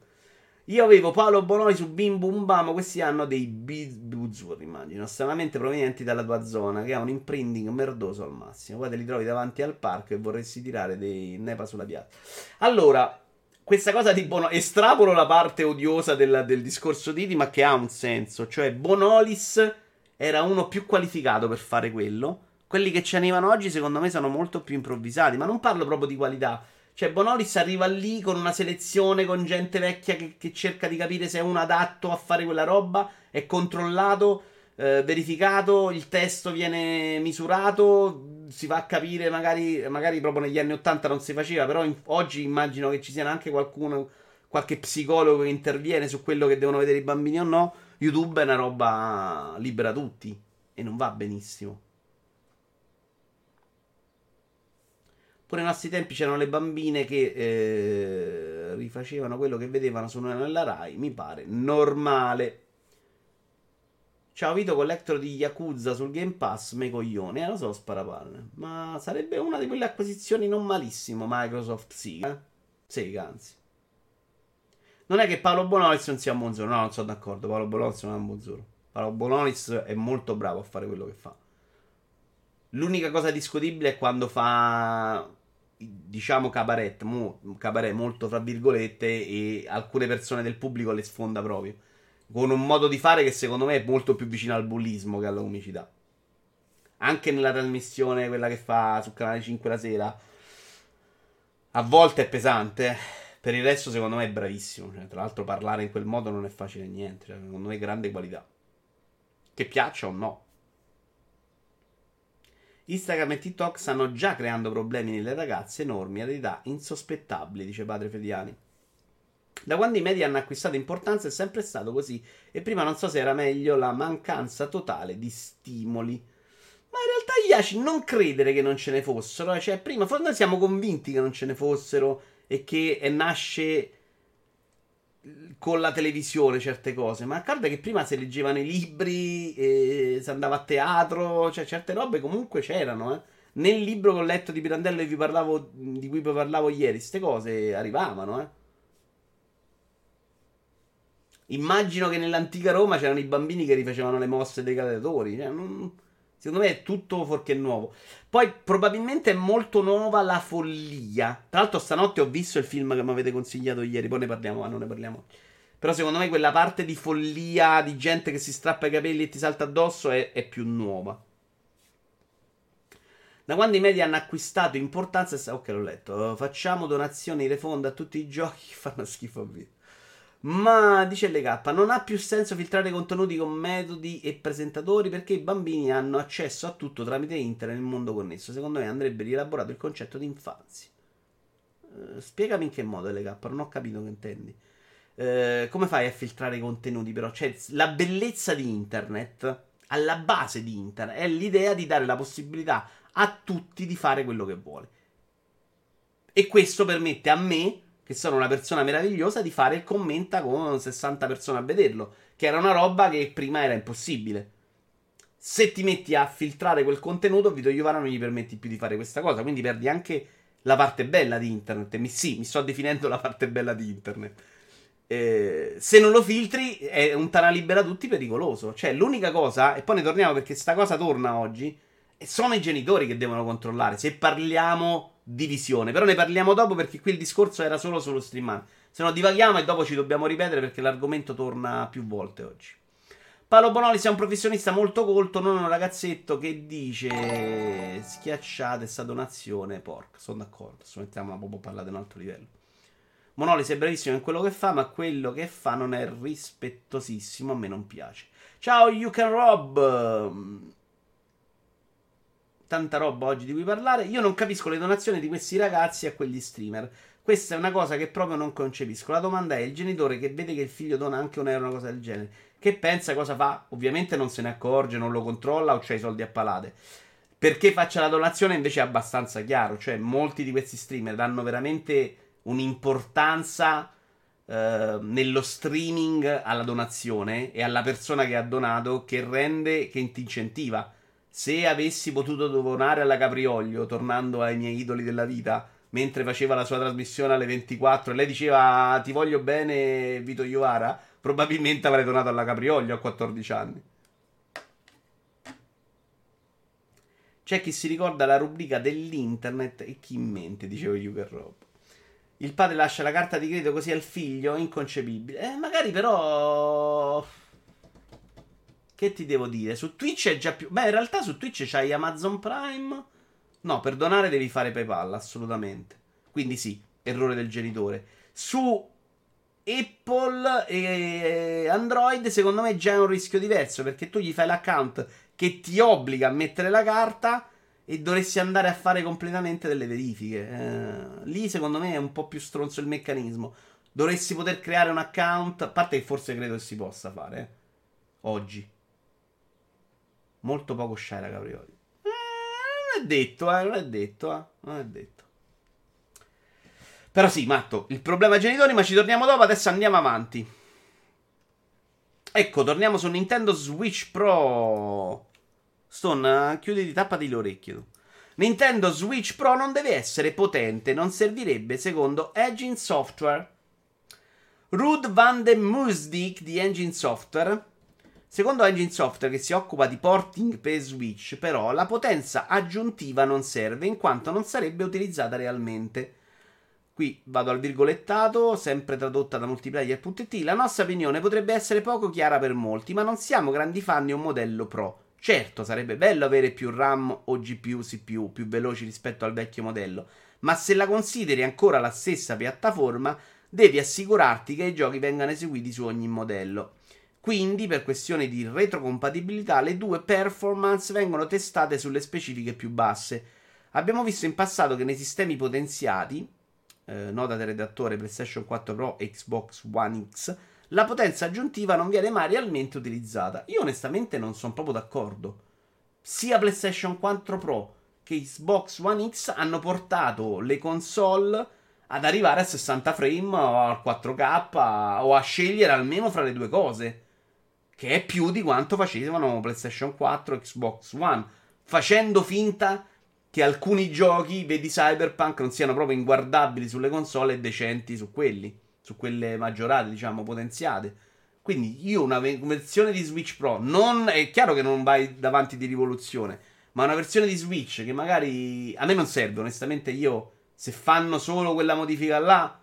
Io avevo Paolo Bonoi su Bim Bum Bam, questi hanno dei buzzword, immagino, stranamente provenienti dalla tua zona, che ha un imprinting merdoso al massimo. Poi te li trovi davanti al parco e vorresti tirare dei nepa sulla piazza. Allora, questa cosa di Bonolis, estrapolo la parte odiosa del, del discorso di Didi, ma che ha un senso. Cioè, Bonolis era uno più qualificato per fare quello. Quelli che ci arrivano oggi, secondo me, sono molto più improvvisati. Ma non parlo proprio di qualità. Cioè, Bonolis arriva lì con una selezione, con gente vecchia che, che cerca di capire se è uno adatto a fare quella roba, è controllato, eh, verificato, il testo viene misurato, si va a capire, magari, magari proprio negli anni 80 non si faceva, però in, oggi immagino che ci sia anche qualcuno, qualche psicologo che interviene su quello che devono vedere i bambini o no. YouTube è una roba libera a tutti e non va benissimo. Pure nei nostri tempi c'erano le bambine che eh, rifacevano quello che vedevano su nella Rai. Mi pare normale. Ciao Vito, collector di Yakuza sul Game Pass, me coglione. Eh, lo so, sparapalle. Ma sarebbe una di quelle acquisizioni non malissimo, Microsoft Sega. Eh? Sega, anzi. Non è che Paolo Bonolis non sia un Monzoro. No, non sono d'accordo. Paolo Bonolis non è un Monzoro. Paolo Bonolis è molto bravo a fare quello che fa. L'unica cosa discutibile è quando fa diciamo cabaret, mo, cabaret molto fra virgolette e alcune persone del pubblico le sfonda proprio. Con un modo di fare che secondo me è molto più vicino al bullismo che alla comicità anche nella trasmissione quella che fa sul canale 5 la sera a volte è pesante per il resto secondo me è bravissimo. Cioè, tra l'altro parlare in quel modo non è facile niente cioè, secondo me è grande qualità. Che piaccia o no Instagram e TikTok stanno già creando problemi nelle ragazze enormi ad età insospettabili, dice padre Fediani. Da quando i media hanno acquistato importanza è sempre stato così e prima non so se era meglio la mancanza totale di stimoli. Ma in realtà Iaci non credere che non ce ne fossero, eh. cioè prima noi siamo convinti che non ce ne fossero e che nasce con la televisione certe cose, ma ricorda che prima si leggevano i libri, si andava a teatro, cioè certe robe comunque c'erano, eh. Nel libro che ho letto di Pirandello di, parlavo, di cui parlavo ieri, queste cose arrivavano, eh. Immagino che nell'antica Roma c'erano i bambini che rifacevano le mosse dei gladiatori, cioè, non... Secondo me è tutto fuorché nuovo. Poi probabilmente è molto nuova la follia. Tra l'altro stanotte ho visto il film che mi avete consigliato ieri, poi ne parliamo, ma non ne parliamo. Però secondo me quella parte di follia, di gente che si strappa i capelli e ti salta addosso è, è più nuova. Da quando i media hanno acquistato importanza... Ok, l'ho letto. Facciamo donazioni refond a tutti i giochi che fanno schifo a vita. Ma dice LK, non ha più senso filtrare contenuti con metodi e presentatori perché i bambini hanno accesso a tutto tramite internet nel mondo connesso. Secondo me andrebbe rielaborato il concetto di infanzia. Uh, spiegami in che modo LK, non ho capito che intendi. Uh, come fai a filtrare i contenuti però? Cioè, la bellezza di internet, alla base di internet, è l'idea di dare la possibilità a tutti di fare quello che vuole. E questo permette a me che sono una persona meravigliosa, di fare il commenta con 60 persone a vederlo, che era una roba che prima era impossibile. Se ti metti a filtrare quel contenuto, Vito Iovara non gli permetti più di fare questa cosa, quindi perdi anche la parte bella di internet. Mi, sì, mi sto definendo la parte bella di internet. Eh, se non lo filtri, è un tana libera tutti pericoloso. Cioè, l'unica cosa, e poi ne torniamo perché sta cosa torna oggi, sono i genitori che devono controllare. Se parliamo divisione. Però ne parliamo dopo perché qui il discorso era solo sullo streamare. Se no divaghiamo e dopo ci dobbiamo ripetere perché l'argomento torna più volte oggi. Paolo Bonoli è un professionista molto colto, non un ragazzetto che dice schiacciate sta donazione, porca, sono d'accordo, adesso mettiamo proprio a parlare di un altro livello. Monolis è bravissimo in quello che fa, ma quello che fa non è rispettosissimo, a me non piace. Ciao, You Can Rob! Tanta roba oggi di cui parlare. Io non capisco le donazioni di questi ragazzi a quegli streamer. Questa è una cosa che proprio non concepisco. La domanda è: il genitore che vede che il figlio dona anche un euro, una cosa del genere, che pensa cosa fa? Ovviamente non se ne accorge, non lo controlla o c'ha i soldi a palate. Perché faccia la donazione invece è abbastanza chiaro. Cioè, molti di questi streamer danno veramente un'importanza eh, nello streaming alla donazione e alla persona che ha donato che rende, che ti incentiva. Se avessi potuto donare alla Caprioglio, tornando ai miei idoli della vita, mentre faceva la sua trasmissione alle 24 e lei diceva ti voglio bene Vito Iovara, probabilmente avrei donato alla Caprioglio a 14 anni. C'è chi si ricorda la rubrica dell'internet e chi in mente, diceva Yuger Rob. Il padre lascia la carta di credito così al figlio, inconcepibile. Eh, magari però... Che ti devo dire? Su Twitch è già più... Beh, in realtà su Twitch c'hai Amazon Prime. No, per donare devi fare PayPal, assolutamente. Quindi sì, errore del genitore. Su Apple e Android, secondo me già è un rischio diverso, perché tu gli fai l'account che ti obbliga a mettere la carta e dovresti andare a fare completamente delle verifiche. Eh, lì secondo me è un po' più stronzo il meccanismo. Dovresti poter creare un account, a parte che forse credo che si possa fare, eh, oggi. Molto poco la Caprioli. Eh, non è detto, eh, non è detto, eh, non è detto. Però sì, matto, il problema genitori, ma ci torniamo dopo, adesso andiamo avanti. Ecco, torniamo su Nintendo Switch Pro. Stone, chiuditi, tappati le orecchie. Nintendo Switch Pro non deve essere potente, non servirebbe secondo Engine Software. Ruud van de Musdik di Engine Software. Secondo Engine Software, che si occupa di porting per Switch, però la potenza aggiuntiva non serve in quanto non sarebbe utilizzata realmente. Qui vado al virgolettato, sempre tradotta da multiplayer.it. La nostra opinione potrebbe essere poco chiara per molti, ma non siamo grandi fan di un modello Pro. Certo, sarebbe bello avere più RAM o GPU, CPU più veloci rispetto al vecchio modello, ma se la consideri ancora la stessa piattaforma, devi assicurarti che i giochi vengano eseguiti su ogni modello. Quindi, per questione di retrocompatibilità, le due performance vengono testate sulle specifiche più basse. Abbiamo visto in passato che nei sistemi potenziati, eh, nota del redattore PlayStation 4 Pro e Xbox One X, la potenza aggiuntiva non viene mai realmente utilizzata. Io onestamente non sono proprio d'accordo. Sia PlayStation 4 Pro che Xbox One X hanno portato le console ad arrivare a 60 frame o al 4K o a scegliere almeno fra le due cose. Che è più di quanto facevano PlayStation 4 e Xbox One. Facendo finta che alcuni giochi, vedi Cyberpunk, non siano proprio inguardabili sulle console e decenti su quelli su quelle maggiorate, diciamo, potenziate. Quindi io una versione di Switch Pro, non, è chiaro che non vai davanti di rivoluzione, ma una versione di Switch che magari a me non serve, onestamente io se fanno solo quella modifica là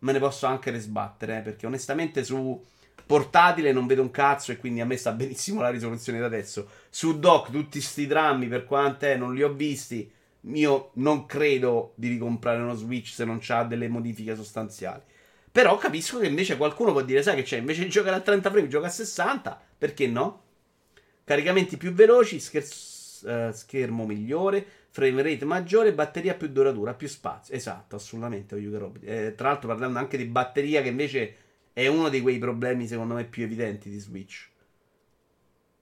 me ne posso anche risbattere, eh, perché onestamente su portatile non vedo un cazzo e quindi a me sta benissimo la risoluzione da adesso. Su dock tutti sti drammi per quant'è non li ho visti. Io non credo di ricomprare uno Switch se non ha delle modifiche sostanziali. Però capisco che invece qualcuno può dire, sai che c'è, invece di giocare a 30 frame gioca a 60, perché no? Caricamenti più veloci, scher- uh, schermo migliore, frame rate maggiore, batteria più duratura, più spazio. Esatto, assolutamente. Eh, tra l'altro parlando anche di batteria che invece è uno di quei problemi secondo me più evidenti di Switch.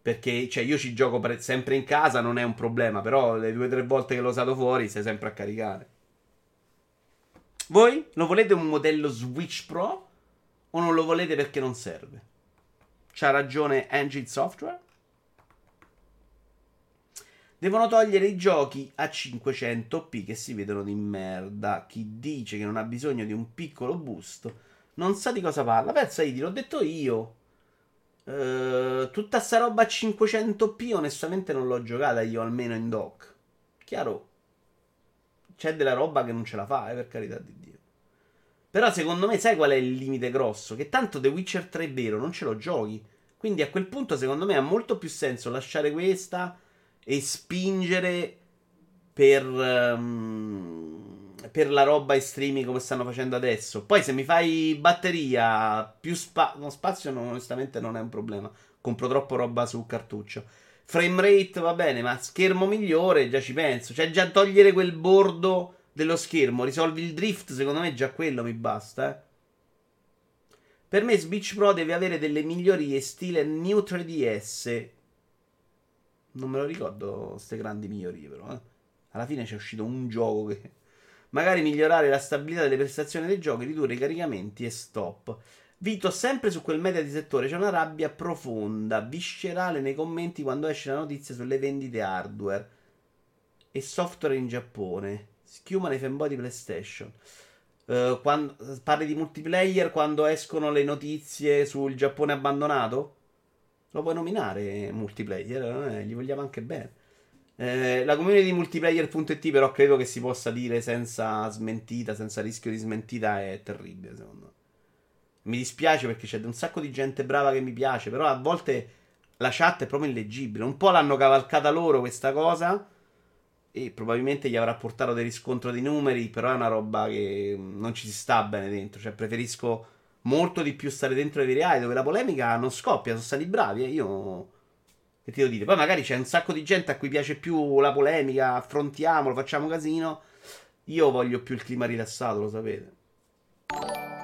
Perché cioè, io ci gioco per- sempre in casa, non è un problema, però le due o tre volte che l'ho usato fuori sei sempre a caricare. Voi lo volete un modello Switch Pro o non lo volete perché non serve? C'ha ragione Engine Software? Devono togliere i giochi a 500p che si vedono di merda. Chi dice che non ha bisogno di un piccolo boost non sa di cosa parla. Pensa, Idi, l'ho detto io. Uh, tutta sta roba a 500p onestamente non l'ho giocata io almeno in dock. Chiaro, c'è della roba che non ce la fa, eh, per carità di Dio. Però secondo me sai qual è il limite grosso? Che tanto The Witcher 3 è vero, non ce lo giochi. Quindi a quel punto secondo me ha molto più senso lasciare questa e spingere per, um, per la roba e streaming come stanno facendo adesso. Poi se mi fai batteria più spa- no, spazio, no, onestamente non è un problema. Compro troppo roba su cartuccio. Frame rate va bene, ma schermo migliore, già ci penso. Cioè, già togliere quel bordo dello schermo, risolvi il drift, secondo me già quello mi basta. Eh. Per me Switch Pro deve avere delle migliorie stile New 3DS. Non me lo ricordo queste grandi migliorie, però. Eh. Alla fine c'è uscito un gioco che Magari migliorare la stabilità delle prestazioni dei giochi, ridurre i caricamenti e stop. Vito, sempre su quel media di settore c'è una rabbia profonda, viscerale nei commenti quando esce la notizia sulle vendite hardware e software in Giappone. Schiuma nei fanboy di PlayStation. Uh, quando, parli di multiplayer quando escono le notizie sul Giappone abbandonato? Lo puoi nominare multiplayer, eh? gli vogliamo anche bene. Eh, la community di multiplayer.it però credo che si possa dire senza smentita, senza rischio di smentita è terribile secondo me. Mi dispiace perché c'è un sacco di gente brava che mi piace, però a volte la chat è proprio illeggibile. Un po' l'hanno cavalcata loro questa cosa e probabilmente gli avrà portato del riscontro di numeri, però è una roba che non ci si sta bene dentro, cioè preferisco molto di più stare dentro le vere aree dove la polemica non scoppia, sono stati bravi e eh? io che ti devo dire? Poi magari c'è un sacco di gente a cui piace più la polemica, affrontiamolo, facciamo casino. Io voglio più il clima rilassato, lo sapete.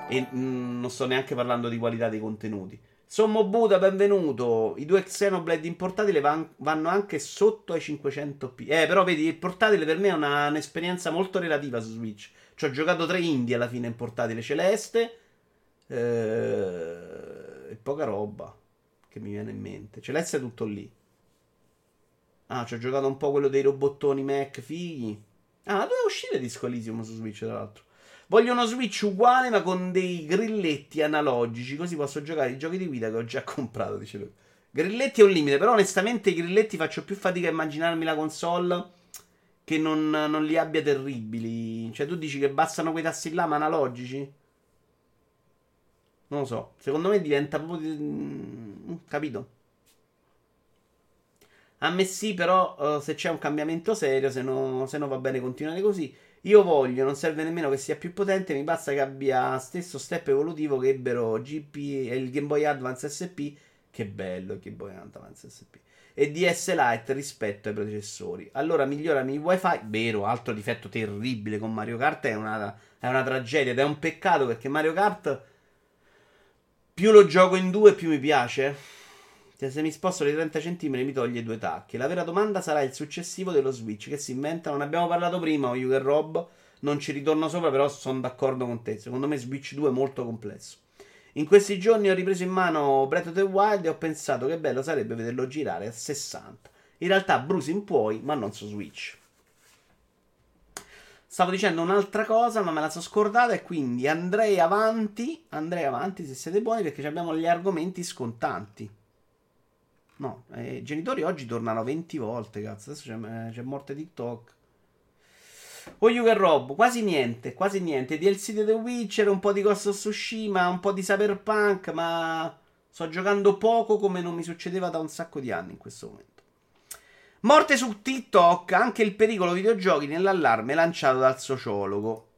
E mh, mm, non sto neanche parlando di qualità dei contenuti. Sommo Buda, benvenuto. I due Xenoblade in portatile van- vanno anche sotto ai 500p. Eh, però vedi, il portatile per me è una, un'esperienza molto relativa su Switch. Ci ho giocato tre indie alla fine in portatile celeste. Eh, e poca roba che mi viene in mente. Celeste è tutto lì. Ah, ci ho giocato un po' quello dei robottoni Mac fighi. Ah, doveva uscire Disco Elysium su Switch, tra l'altro. Voglio uno Switch uguale ma con dei grilletti analogici, così posso giocare i giochi di guida che ho già comprato, dice lui. Grilletti è un limite, però onestamente i grilletti faccio più fatica a immaginarmi la console che non, non li abbia terribili. Cioè tu dici che bastano quei tassi là ma analogici? Non lo so, secondo me diventa proprio... Mm, capito? A me sì, però uh, se c'è un cambiamento serio, se no, se no va bene continuare così. Io voglio, non serve nemmeno che sia più potente, mi basta che abbia stesso step evolutivo che ebbero GP e il Game Boy Advance SP. Che bello il Game Boy Advance SP. E DS Lite rispetto ai predecessori. Allora migliorami il wifi. Vero, altro difetto terribile con Mario Kart. È una, è una tragedia ed è un peccato perché Mario Kart. Più lo gioco in due, più mi piace. Cioè, se mi sposto di 30 cm mi toglie due tacchi. La vera domanda sarà il successivo dello Switch che si inventa. Non abbiamo parlato prima, o Yuga e Rob. Non ci ritorno sopra, però sono d'accordo con te. Secondo me Switch 2 è molto complesso. In questi giorni ho ripreso in mano Breath of the Wild e ho pensato che bello sarebbe vederlo girare a 60. In realtà Bruising puoi, ma non su Switch. Stavo dicendo un'altra cosa, ma me la sono scordata e quindi andrei avanti. Andrei avanti se siete buoni perché abbiamo gli argomenti scontanti. No, eh, i genitori oggi tornano 20 volte, cazzo. Adesso c'è, c'è morte TikTok. O Yuga e Rob, quasi niente, quasi niente. DLC di The Witcher, un po' di Ghost of Tsushima, un po' di Cyberpunk, ma sto giocando poco come non mi succedeva da un sacco di anni in questo momento. Morte su TikTok, anche il pericolo videogiochi nell'allarme lanciato dal sociologo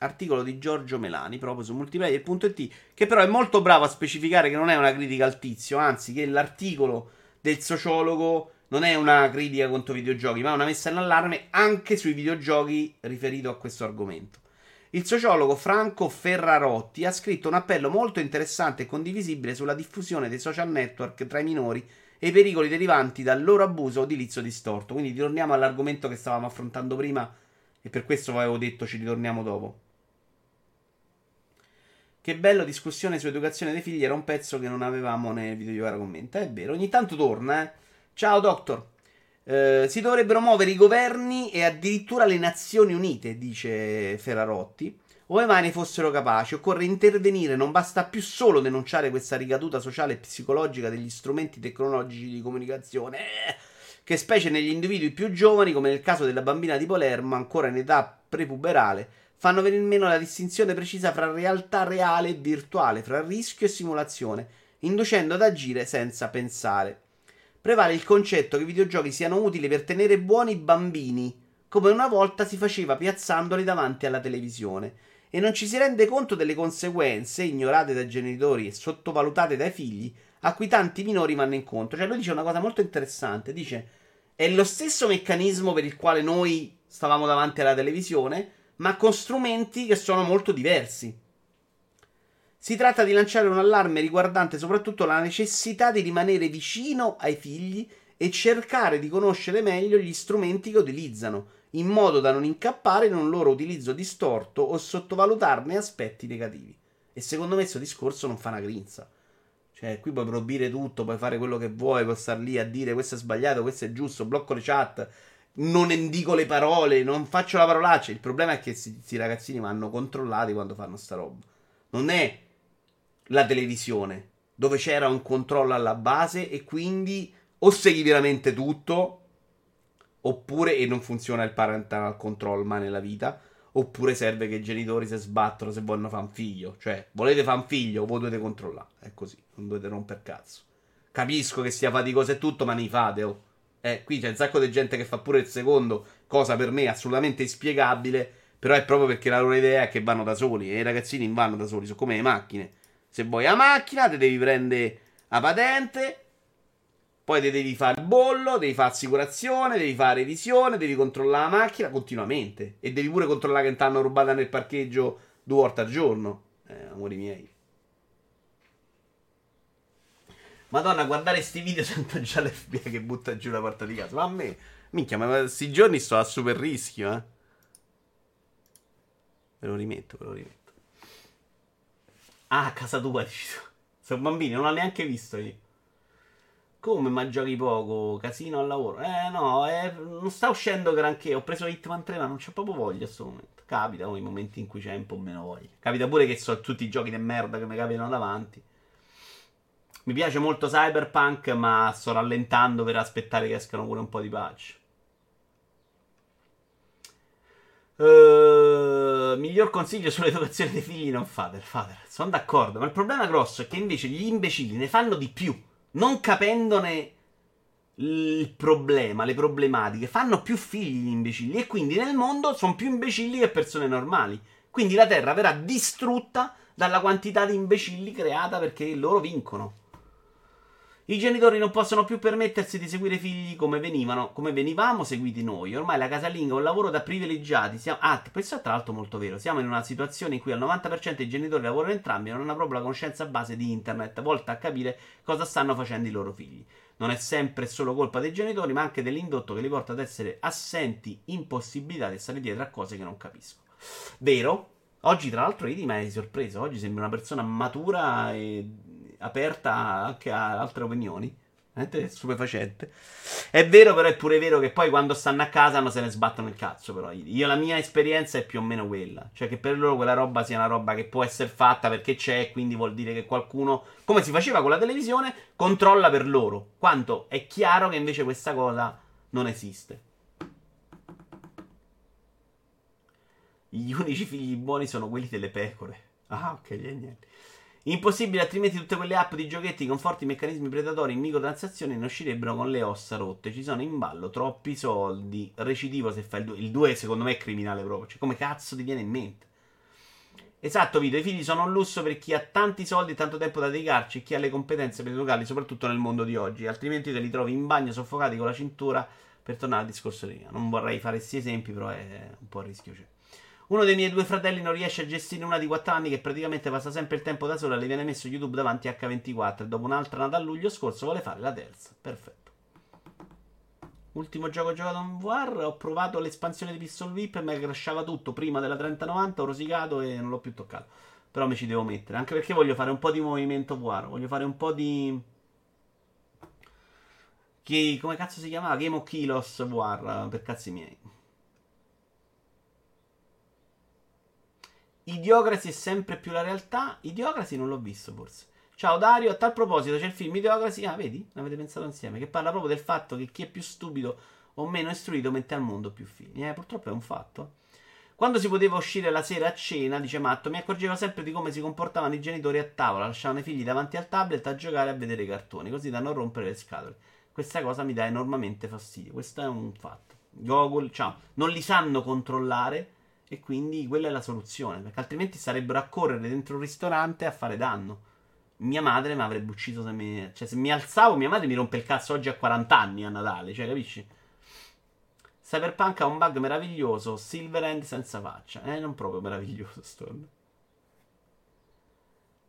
articolo di Giorgio Melani proprio su multiplayer.it che però è molto bravo a specificare che non è una critica al tizio, anzi che l'articolo del sociologo non è una critica contro i videogiochi, ma una messa in allarme anche sui videogiochi riferito a questo argomento. Il sociologo Franco Ferrarotti ha scritto un appello molto interessante e condivisibile sulla diffusione dei social network tra i minori e i pericoli derivanti dal loro abuso o utilizzo distorto. Quindi ritorniamo all'argomento che stavamo affrontando prima e per questo avevo detto ci ritorniamo dopo. Che bello, discussione su educazione dei figli era un pezzo che non avevamo nel video di Commenta. È vero, ogni tanto torna, eh. Ciao, Doctor. Eh, si dovrebbero muovere i governi e addirittura le Nazioni Unite, dice Ferrarotti. Mai ne fossero capaci, occorre intervenire, non basta più solo denunciare questa ricaduta sociale e psicologica degli strumenti tecnologici di comunicazione, eh, che specie negli individui più giovani, come nel caso della bambina di Palermo, ancora in età prepuberale, fanno venire meno la distinzione precisa fra realtà reale e virtuale, fra rischio e simulazione, inducendo ad agire senza pensare. Prevale il concetto che i videogiochi siano utili per tenere buoni i bambini, come una volta si faceva piazzandoli davanti alla televisione, e non ci si rende conto delle conseguenze ignorate dai genitori e sottovalutate dai figli a cui tanti minori vanno incontro. Cioè lui dice una cosa molto interessante, dice è lo stesso meccanismo per il quale noi stavamo davanti alla televisione, ma con strumenti che sono molto diversi. Si tratta di lanciare un allarme riguardante soprattutto la necessità di rimanere vicino ai figli e cercare di conoscere meglio gli strumenti che utilizzano, in modo da non incappare in un loro utilizzo distorto o sottovalutarne aspetti negativi. E secondo me questo discorso non fa una grinza. Cioè, qui puoi proibire tutto, puoi fare quello che vuoi, puoi star lì a dire questo è sbagliato, questo è giusto, blocco le chat, non indico le parole, non faccio la parolaccia. Il problema è che questi ragazzini vanno controllati quando fanno sta roba. Non è la televisione, dove c'era un controllo alla base e quindi o segui veramente tutto, oppure e non funziona il parental control mai nella vita, oppure serve che i genitori si sbattono se vogliono fare un figlio. Cioè, volete fare un figlio, voi dovete controllare. È così, non dovete romper cazzo. Capisco che sia faticoso e tutto, ma ne fate, oh. Eh, qui c'è un sacco di gente che fa pure il secondo, cosa per me assolutamente inspiegabile, però è proprio perché la loro idea è che vanno da soli e i ragazzini vanno da soli, sono come le macchine. Se vuoi la macchina, te devi prendere la patente, poi devi fare il bollo, devi fare assicurazione, devi fare revisione, devi controllare la macchina continuamente. E devi pure controllare che ti hanno rubata nel parcheggio due volte al giorno. Eh, amori miei. Madonna, guardare sti video sento già l'FBI che butta giù la porta di casa. Ma a me, minchia, ma questi giorni sto a super rischio, eh. Ve lo rimetto, ve lo rimetto. Ah, casa tua, dici. Sono bambini, non l'ho neanche visto io. Come, ma giochi poco? Casino al lavoro? Eh, no, eh, non sta uscendo granché. Ho preso Hitman 3, ma non c'ho proprio voglia in questo momento. Capita oh, i momenti in cui c'è un po' meno voglia. Capita pure che sono tutti i giochi di merda che mi capitano davanti. Mi piace molto Cyberpunk, ma sto rallentando per aspettare che escano pure un po' di patch. Uh, miglior consiglio sull'educazione dei figli non fatelo, fatelo. Sono d'accordo, ma il problema grosso è che invece gli imbecilli ne fanno di più non capendone il problema, le problematiche, fanno più figli gli imbecilli e quindi nel mondo sono più imbecilli che persone normali. Quindi la Terra verrà distrutta dalla quantità di imbecilli creata perché loro vincono. I genitori non possono più permettersi di seguire i figli come venivano, come venivamo seguiti noi. Ormai la casalinga è un lavoro da privilegiati. Siamo... Ah, questo è tra l'altro molto vero. Siamo in una situazione in cui al 90% dei genitori lavorano entrambi e non hanno proprio la conoscenza base di internet, volta a capire cosa stanno facendo i loro figli. Non è sempre solo colpa dei genitori, ma anche dell'indotto che li porta ad essere assenti, impossibilitati a stare dietro a cose che non capisco. Vero? Oggi, tra l'altro, vedi, mi hai sorpreso. Oggi sembra una persona matura e aperta anche a altre opinioni. È stupefacente. È vero, però è pure vero che poi quando stanno a casa non se ne sbattono il cazzo. Però io la mia esperienza è più o meno quella. Cioè, che per loro quella roba sia una roba che può essere fatta perché c'è, quindi vuol dire che qualcuno, come si faceva con la televisione, controlla per loro. Quanto è chiaro che invece questa cosa non esiste. Gli unici figli buoni sono quelli delle pecore. Ah, ok, niente. Impossibile, altrimenti tutte quelle app di giochetti con forti meccanismi predatori in microtransazioni ne uscirebbero con le ossa rotte. Ci sono in ballo troppi soldi. Recidivo se fai il 2. Il 2 secondo me è criminale proprio. Cioè, come cazzo ti viene in mente? Esatto, Vito. I figli sono un lusso per chi ha tanti soldi e tanto tempo da dedicarci e chi ha le competenze per educarli, soprattutto nel mondo di oggi. Altrimenti te li trovi in bagno soffocati con la cintura per tornare al discorso di prima. Non vorrei fare questi esempi, però è un po' a rischio. Cioè. Uno dei miei due fratelli non riesce a gestire una di 4 anni che praticamente passa sempre il tempo da sola e le viene messo YouTube davanti H24 e dopo un'altra nata a luglio scorso vuole fare la terza. Perfetto. Ultimo gioco giocato in VR, ho provato l'espansione di Pistol VIP e mi crashava tutto prima della 3090, ho rosicato e non l'ho più toccato. Però mi ci devo mettere, anche perché voglio fare un po' di movimento VR, voglio fare un po' di... Che, come cazzo si chiamava? Game of Kilos VR, per cazzi miei. Idiocracy è sempre più la realtà. Idiocracy non l'ho visto forse. Ciao Dario, a tal proposito c'è il film Idiocracy. Ah, vedi? L'avete pensato insieme. Che parla proprio del fatto che chi è più stupido o meno istruito mette al mondo più figli. Eh, purtroppo è un fatto. Quando si poteva uscire la sera a cena, dice Matto, mi accorgevo sempre di come si comportavano i genitori a tavola. Lasciavano i figli davanti al tablet a giocare e a vedere i cartoni, così da non rompere le scatole. Questa cosa mi dà enormemente fastidio. Questo è un fatto. Google, ciao, non li sanno controllare e quindi quella è la soluzione, perché altrimenti sarebbero a correre dentro un ristorante a fare danno. Mia madre mi avrebbe ucciso se mi... Cioè, se mi alzavo, mia madre mi rompe il cazzo oggi a 40 anni a Natale, cioè, capisci? Cyberpunk ha un bug meraviglioso, Silverhand senza faccia. Eh, non proprio meraviglioso, Stone.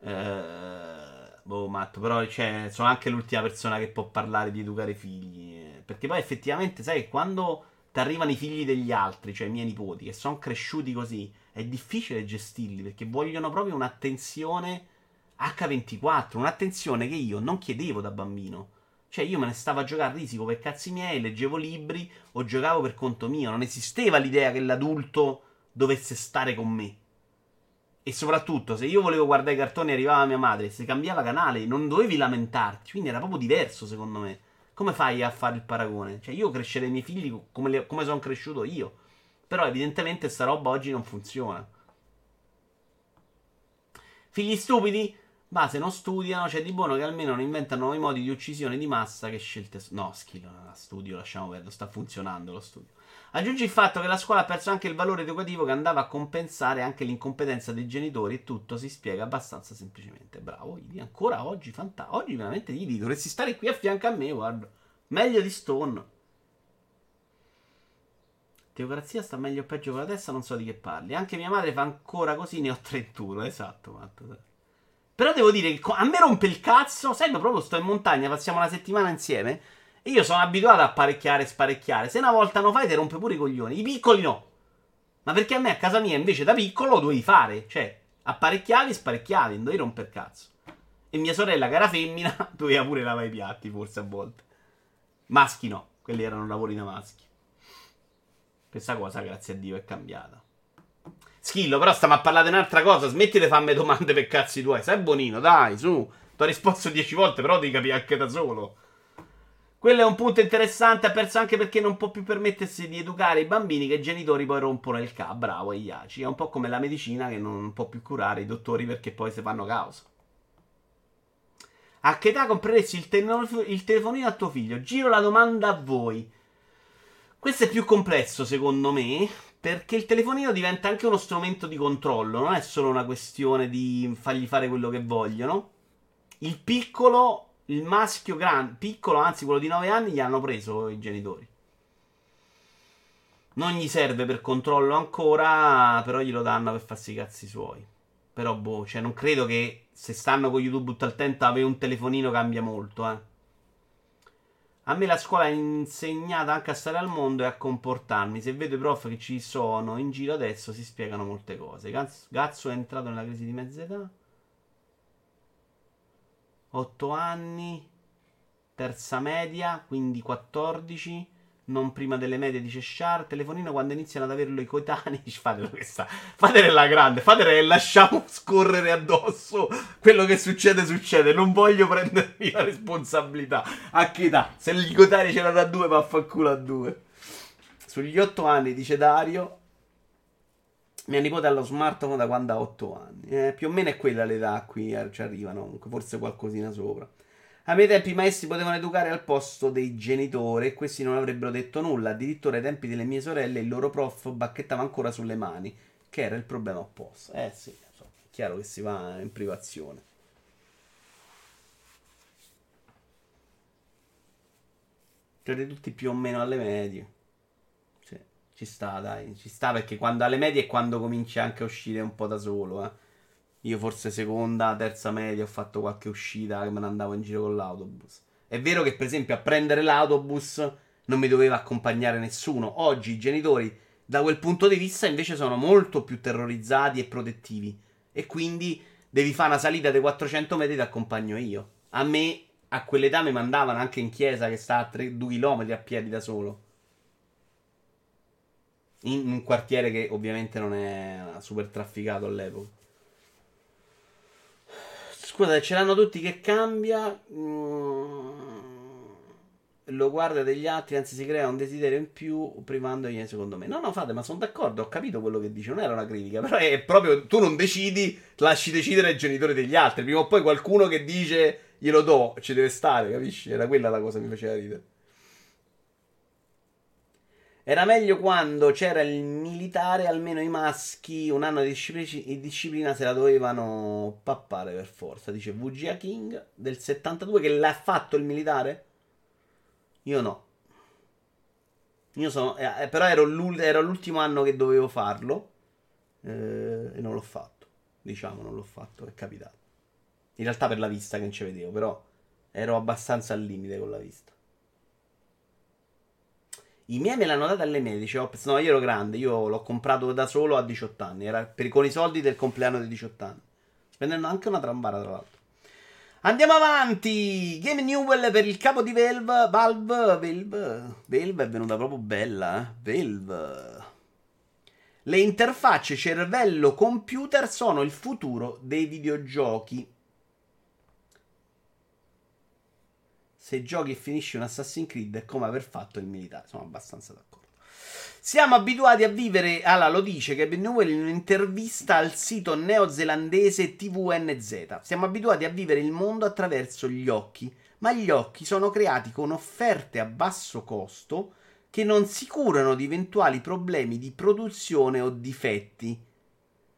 Eh, boh, matto, però cioè, sono anche l'ultima persona che può parlare di educare i figli. Perché poi effettivamente, sai, quando ti arrivano i figli degli altri, cioè i miei nipoti, che sono cresciuti così, è difficile gestirli perché vogliono proprio un'attenzione H24, un'attenzione che io non chiedevo da bambino. Cioè, io me ne stavo a giocare a risico per cazzi miei, leggevo libri o giocavo per conto mio. Non esisteva l'idea che l'adulto dovesse stare con me. E soprattutto, se io volevo guardare i cartoni arrivava mia madre, se cambiava canale, non dovevi lamentarti. Quindi era proprio diverso, secondo me. Come fai a fare il paragone? Cioè, io crescerei i miei figli come, come sono cresciuto io. Però, evidentemente, sta roba oggi non funziona. Figli stupidi? Ma se non studiano, c'è di buono che almeno non inventano nuovi modi di uccisione di massa che scelte. No, schifo, studio, lasciamo perdere, sta funzionando lo studio. Aggiungi il fatto che la scuola ha perso anche il valore educativo che andava a compensare anche l'incompetenza dei genitori e tutto si spiega abbastanza semplicemente. Bravo, Idi, ancora oggi, fantastico. Oggi veramente Idi, dovresti stare qui a fianco a me, guarda. Meglio di Stone. Teocrazia sta meglio o peggio con la testa, non so di che parli. Anche mia madre fa ancora così, ne ho 31, esatto, Matto. Però devo dire che a me rompe il cazzo. Sai, proprio sto in montagna, passiamo una settimana insieme. E io sono abituato a parecchiare e sparecchiare. Se una volta non fai, ti rompe pure i coglioni. I piccoli no. Ma perché a me a casa mia invece da piccolo lo dovevi fare. Cioè, apparecchiavi e sparecchiavi, non dovevi romper cazzo. E mia sorella, che era femmina, doveva pure lavare i piatti, forse a volte. Maschi no, quelli erano lavori da maschi. Questa cosa, grazie a Dio, è cambiata. Schillo, però stiamo a parlare di un'altra cosa. Smetti di farmi domande per cazzi tuoi. Sei bonino, dai, su. Ti ho risposto dieci volte, però devi capire anche da solo. Quello è un punto interessante. Ha perso anche perché non può più permettersi di educare i bambini che i genitori poi rompono il ca. Bravo, Iaci. È un po' come la medicina che non può più curare i dottori perché poi si fanno causa. A che età compreresti il, te- il telefonino a tuo figlio? Giro la domanda a voi. Questo è più complesso, secondo me. Perché il telefonino diventa anche uno strumento di controllo, non è solo una questione di fargli fare quello che vogliono. Il piccolo, il maschio grande, piccolo, anzi quello di 9 anni, gli hanno preso i genitori. Non gli serve per controllo ancora, però glielo danno per farsi i cazzi suoi. Però, boh, cioè, non credo che se stanno con YouTube tutto tempo avere un telefonino cambia molto, eh. A me la scuola ha insegnato anche a stare al mondo e a comportarmi. Se vedo i prof che ci sono in giro adesso si spiegano molte cose. Gazzo, è entrato nella crisi di mezza età. 8 anni, terza media, quindi 14 non prima delle medie, dice Char. Telefonino quando iniziano ad averlo i coetanei. Fatelo questa. Fatele la grande. Fatele e lasciamo scorrere addosso. Quello che succede, succede. Non voglio prendermi la responsabilità. A che età? Se i coetanei ce l'ha da due, vaffanculo a due. Sugli otto anni, dice Dario. Mia nipote ha lo smartphone da quando ha otto anni. Eh, più o meno è quella l'età a cui eh, ci arrivano. Forse qualcosina sopra. A miei tempi i maestri potevano educare al posto dei genitori e questi non avrebbero detto nulla. Addirittura ai tempi delle mie sorelle il loro prof bacchettava ancora sulle mani, che era il problema opposto. Eh sì, è chiaro che si va in privazione. Siete tutti più o meno alle medie. Ci sta, dai, ci sta perché quando alle medie è quando cominci anche a uscire un po' da solo, eh. Io forse seconda, terza media ho fatto qualche uscita che me ne andavo in giro con l'autobus. È vero che per esempio a prendere l'autobus non mi doveva accompagnare nessuno. Oggi i genitori da quel punto di vista invece sono molto più terrorizzati e protettivi. E quindi devi fare una salita dei 400 metri ti accompagno io. A me a quell'età mi mandavano anche in chiesa che sta a 3, 2 km a piedi da solo. In un quartiere che ovviamente non è super trafficato all'epoca. Scusate, ce l'hanno tutti che cambia. Mm, lo guarda degli altri, anzi si crea un desiderio in più privandogli secondo me. No, no, fate, ma sono d'accordo, ho capito quello che dice, non era una critica, però è proprio tu non decidi, lasci decidere i genitori degli altri. Prima o poi qualcuno che dice glielo do, ci deve stare, capisci? Era quella la cosa che mi faceva ridere. Era meglio quando c'era il militare, almeno i maschi un anno di disciplina, disciplina se la dovevano pappare per forza. Dice VGA King del 72 che l'ha fatto il militare? Io no. Io sono, eh, eh però ero, ero, l'ultimo anno che dovevo farlo eh, e non l'ho fatto. Diciamo, non l'ho fatto, è capitato. In realtà per la vista che non ci vedevo, però ero abbastanza al limite con la vista. I miei me l'hanno data alle medici. Ops, no, io ero grande. Io l'ho comprato da solo a 18 anni. Era per, con i soldi del compleanno di 18 anni. Spendendo anche una trambara, tra l'altro. Andiamo avanti. Game Newell per il capo di Valve. Valve. Valve. Valve è venuta proprio bella, eh. Valve. Le interfacce cervello-computer sono il futuro dei videogiochi. Se giochi e finisci un Assassin's Creed è come aver fatto il militare. Sono abbastanza d'accordo. Siamo abituati a vivere, allora lo dice Gavin Newell in un'intervista al sito neozelandese TVNZ. Siamo abituati a vivere il mondo attraverso gli occhi, ma gli occhi sono creati con offerte a basso costo che non si curano di eventuali problemi di produzione o difetti.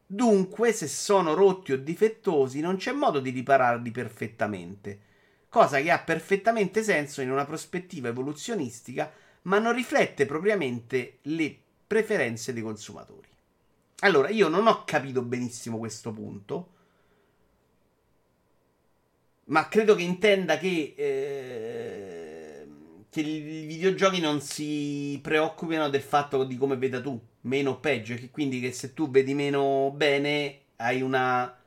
Dunque, se sono rotti o difettosi, non c'è modo di ripararli perfettamente, cosa che ha perfettamente senso in una prospettiva evoluzionistica ma non riflette propriamente le preferenze dei consumatori. Allora, io non ho capito benissimo questo punto, ma credo che intenda che, eh, che i videogiochi non si preoccupino del fatto di come veda tu, meno o peggio, e che quindi che se tu vedi meno bene hai una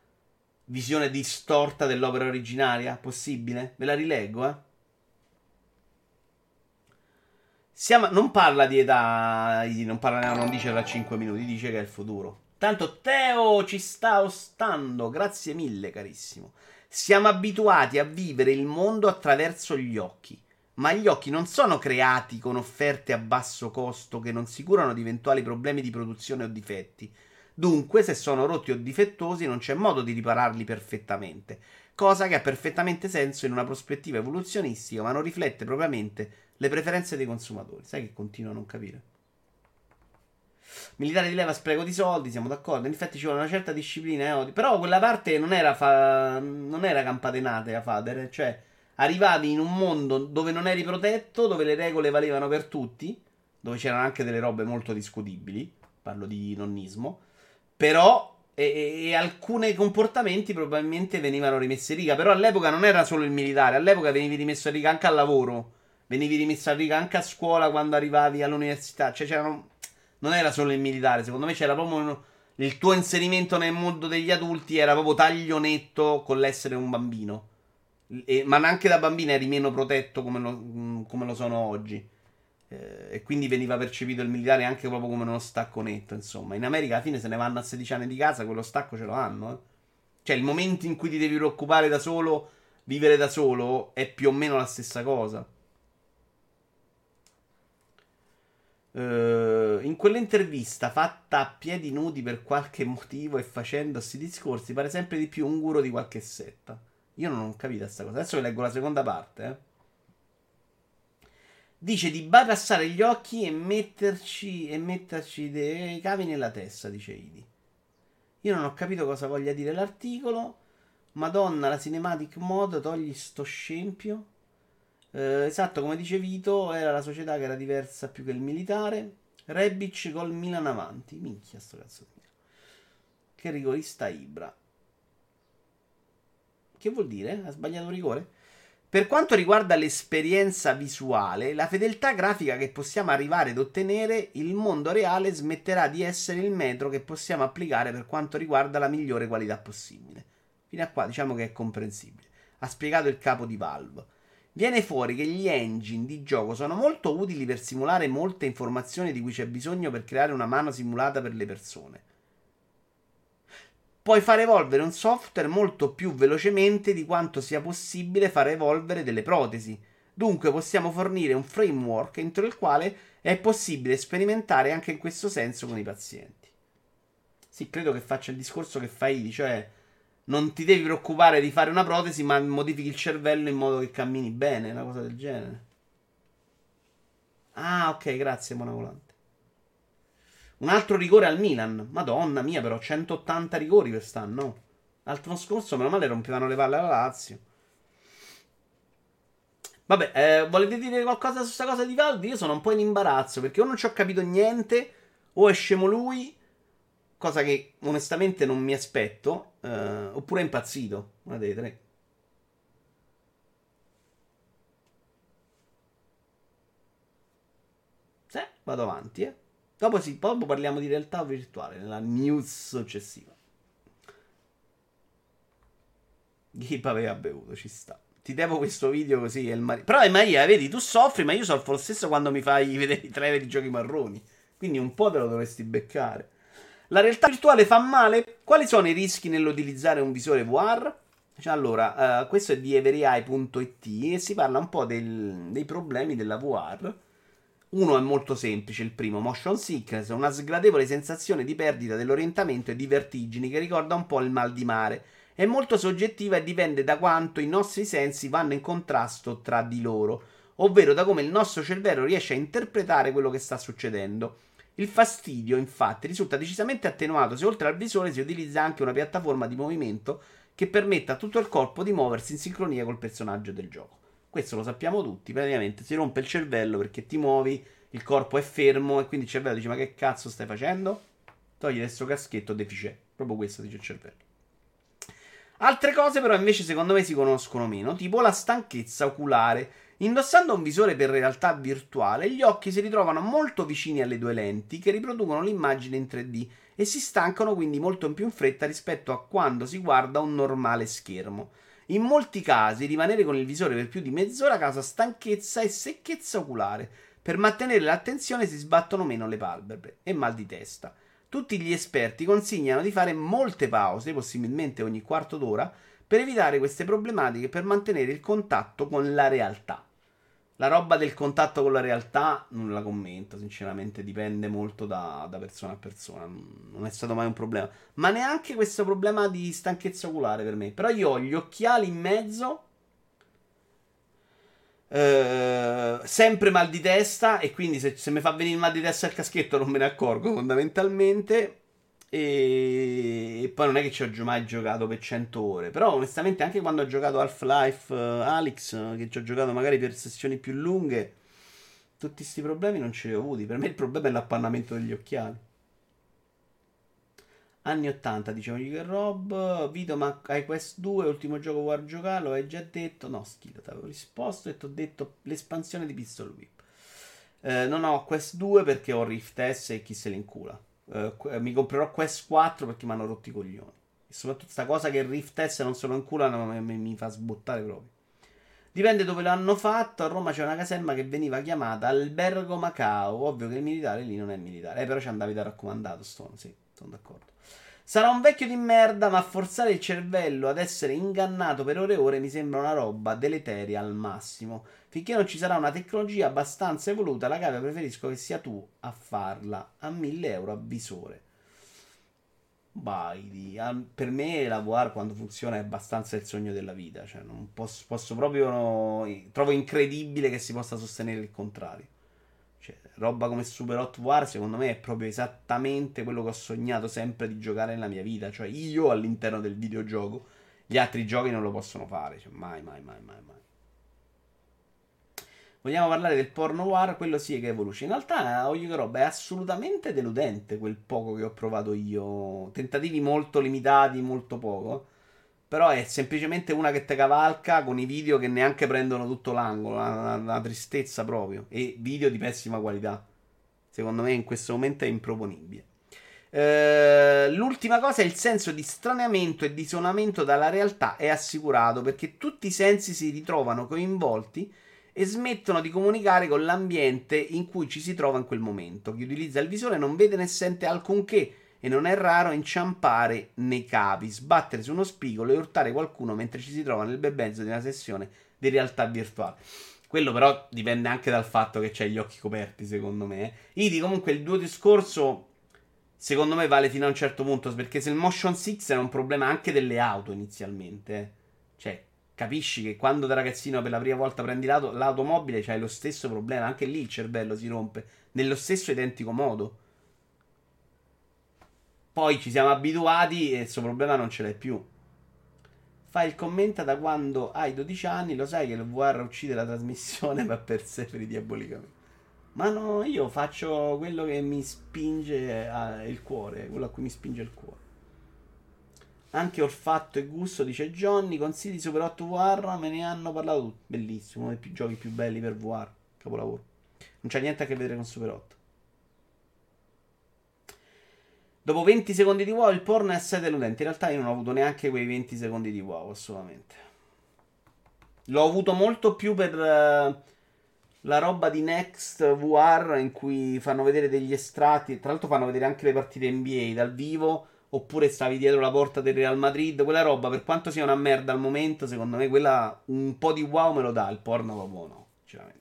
visione distorta dell'opera originaria, possibile? Ve la rileggo, eh. Siamo, non parla di età, non, parla, non dice da 5 minuti, dice che è il futuro. Tanto Teo ci sta ostando, grazie mille carissimo. Siamo abituati a vivere il mondo attraverso gli occhi, ma gli occhi non sono creati con offerte a basso costo che non si curano di eventuali problemi di produzione o difetti. Dunque, se sono rotti o difettosi, non c'è modo di ripararli perfettamente, cosa che ha perfettamente senso in una prospettiva evoluzionistica, ma non riflette propriamente le preferenze dei consumatori. Sai che continuo a non capire? Militare di leva spreco di soldi, siamo d'accordo. In effetti ci vuole una certa disciplina e odio. Però quella parte non era, fa... non era campatenate a Fader. Cioè, arrivavi in un mondo dove non eri protetto, dove le regole valevano per tutti, dove c'erano anche delle robe molto discutibili. Parlo di nonnismo. Però e, e, alcuni comportamenti probabilmente venivano rimessi in riga. Però all'epoca non era solo il militare, all'epoca venivi rimesso in riga anche al lavoro venivi rimesso a riga anche a scuola quando arrivavi all'università. Cioè, c'erano. Non era solo il militare, secondo me c'era proprio. Un... Il tuo inserimento nel mondo degli adulti era proprio taglio netto con l'essere un bambino. E, ma anche da bambino eri meno protetto come lo, come lo sono oggi. Eh, e quindi veniva percepito il militare anche proprio come uno stacco netto. Insomma, in America alla fine se ne vanno a 16 anni di casa, quello stacco ce lo hanno. Eh. Cioè, il momento in cui ti devi preoccupare da solo, vivere da solo, è più o meno la stessa cosa. Uh, in quell'intervista fatta a piedi nudi per qualche motivo e facendo questi discorsi pare sempre di più un guru di qualche setta. Io non ho capito questa cosa. Adesso vi leggo la seconda parte. Eh. Dice di barassare gli occhi e metterci, e metterci dei cavi nella testa, dice Idi. Io non ho capito cosa voglia dire l'articolo. Madonna, la cinematic mode, togli sto scempio. Eh, esatto, come dice Vito, era la società che era diversa più che il militare. Rebic col Milan avanti. Minchia, sto cazzo di Che rigorista Ibra. Che vuol dire? Ha sbagliato rigore? Per quanto riguarda l'esperienza visuale, la fedeltà grafica che possiamo arrivare ad ottenere, il mondo reale smetterà di essere il metro che possiamo applicare per quanto riguarda la migliore qualità possibile. Fino a qua diciamo che è comprensibile. Ha spiegato il capo di Valve viene fuori che gli engine di gioco sono molto utili per simulare molte informazioni di cui c'è bisogno per creare una mano simulata per le persone. Puoi far evolvere un software molto più velocemente di quanto sia possibile far evolvere delle protesi. Dunque possiamo fornire un framework entro il quale è possibile sperimentare anche in questo senso con i pazienti. Sì, credo che faccia il discorso che fai, cioè non ti devi preoccupare di fare una protesi, ma modifichi il cervello in modo che cammini bene, una cosa del genere. Ah, ok, grazie, buona volante. Un altro rigore al Milan. Madonna mia, però, 180 rigori quest'anno. L'altro scorso, meno male, rompevano le palle alla Lazio. Vabbè, eh, volete dire qualcosa su questa cosa di Valdi? Io sono un po' in imbarazzo perché o non ci ho capito niente, o è scemo lui, cosa che onestamente non mi aspetto. Uh, oppure è impazzito. Una delle tre. Sì, vado avanti, eh. Dopo sì, poi parliamo di realtà virtuale nella news successiva. Gip aveva bevuto, ci sta. Ti devo questo video così. È il mari- Però è Maria, vedi, tu soffri, ma io soffro lo stesso quando mi fai vedere i trailer di giochi marroni. Quindi un po' te lo dovresti beccare. La realtà virtuale fa male? Quali sono i rischi nell'utilizzare un visore VR? Cioè, allora, uh, questo è di everai.it e si parla un po' del, dei problemi della VR. Uno è molto semplice, il primo, motion sickness, una sgradevole sensazione di perdita dell'orientamento e di vertigini che ricorda un po' il mal di mare è molto soggettiva e dipende da quanto i nostri sensi vanno in contrasto tra di loro, ovvero da come il nostro cervello riesce a interpretare quello che sta succedendo. Il fastidio, infatti, risulta decisamente attenuato se oltre al visore si utilizza anche una piattaforma di movimento che permetta a tutto il corpo di muoversi in sincronia col personaggio del gioco. Questo lo sappiamo tutti, praticamente si rompe il cervello perché ti muovi, il corpo è fermo e quindi il cervello dice ma che cazzo stai facendo? Togli questo caschetto deficit. Proprio questo dice il cervello. Altre cose però invece secondo me si conoscono meno, tipo la stanchezza oculare. Indossando un visore per realtà virtuale, gli occhi si ritrovano molto vicini alle due lenti che riproducono l'immagine in 3D e si stancano quindi molto più in fretta rispetto a quando si guarda un normale schermo. In molti casi rimanere con il visore per più di mezz'ora causa stanchezza e secchezza oculare. Per mantenere l'attenzione si sbattono meno le palpebre e mal di testa. Tutti gli esperti consigliano di fare molte pause, possibilmente ogni quarto d'ora, per evitare queste problematiche e per mantenere il contatto con la realtà. La roba del contatto con la realtà non la commento, sinceramente, dipende molto da, da, persona a persona. Non è stato mai un problema. Ma neanche questo problema di stanchezza oculare per me. Però io ho gli occhiali in mezzo eh, sempre mal di testa e quindi se, se mi fa venire mal di testa il caschetto non me ne accorgo fondamentalmente e, e poi non è che ci ho mai giocato per 100 ore però onestamente anche quando ho giocato Half-Life uh, Alyx che ci ho giocato magari per sessioni più lunghe tutti questi problemi non ce li ho avuti per me il problema è l'appannamento degli occhiali Anni 80, dicevo che Rob. Vito, ma hai Quest 2, ultimo gioco vuoi giocare? Lo hai già detto? No, schifo, ti avevo risposto e ti ho detto l'espansione di Pistol Whip. Eh, non ho Quest 2 perché ho Rift S e chi se ne incula. Eh, mi comprerò Quest 4 perché mi hanno rotto i coglioni. E soprattutto questa cosa che Rift S non se lo inculano mi, mi fa sbottare proprio. Dipende dove l'hanno fatto. A Roma c'è una caserma che veniva chiamata Albergo Macao. Ovvio che il militare lì non è militare. Eh, però ci andavi da raccomandato, Stone. Sì, sono d'accordo. Sarà un vecchio di merda, ma forzare il cervello ad essere ingannato per ore e ore mi sembra una roba deleteria al massimo. Finché non ci sarà una tecnologia abbastanza evoluta, la cavia preferisco che sia tu a farla a 1000 euro a visore. Baidi. Per me la VR quando funziona è abbastanza il sogno della vita. Cioè, non posso, posso proprio. No, trovo incredibile che si possa sostenere il contrario. Cioè, roba come Super Hot War, secondo me, è proprio esattamente quello che ho sognato sempre di giocare nella mia vita. Cioè, io all'interno del videogioco, gli altri giochi non lo possono fare. Cioè, mai, mai, mai, mai, mai. Vogliamo parlare del porno war? Quello sì che è Evolution. In realtà, che roba è assolutamente deludente quel poco che ho provato io. Tentativi molto limitati, molto poco. Però è semplicemente una che te cavalca con i video che neanche prendono tutto l'angolo. Una, una tristezza proprio. E video di pessima qualità. Secondo me in questo momento è improponibile. Uh, l'ultima cosa è il senso di straniamento e di isolamento dalla realtà è assicurato perché tutti i sensi si ritrovano coinvolti e smettono di comunicare con l'ambiente in cui ci si trova in quel momento. Chi utilizza il visore non vede né sente alcunché e non è raro inciampare nei capi, sbattere su uno spigolo e urtare qualcuno mentre ci si trova nel bel mezzo di una sessione di realtà virtuale. Quello però dipende anche dal fatto che c'hai gli occhi coperti, secondo me. Idi, comunque, il tuo discorso, secondo me, vale fino a un certo punto, perché se il motion 6 era un problema anche delle auto inizialmente, eh. cioè, capisci che quando da ragazzino per la prima volta prendi l'auto, l'automobile c'hai lo stesso problema, anche lì il cervello si rompe, nello stesso identico modo. Poi ci siamo abituati e questo problema non ce l'hai più. Fai il commento da quando hai 12 anni, lo sai che il VR uccide la trasmissione, ma perseveri diabolicamente. Ma no, io faccio quello che mi spinge a, il cuore, quello a cui mi spinge il cuore. Anche olfatto e gusto, dice Johnny. Consigli Super 8 VR, me ne hanno parlato tutti. Bellissimo, uno dei più giochi più belli per VR. Capolavoro. Non c'ha niente a che vedere con Super 8. Dopo 20 secondi di wow il porno è assai deludente. In realtà io non ho avuto neanche quei 20 secondi di wow, assolutamente. L'ho avuto molto più per uh, la roba di Next VR in cui fanno vedere degli estratti. Tra l'altro fanno vedere anche le partite NBA dal vivo Oppure stavi dietro la porta del Real Madrid. Quella roba, per quanto sia una merda al momento, secondo me quella un po' di wow me lo dà. Il porno proprio no, sinceramente.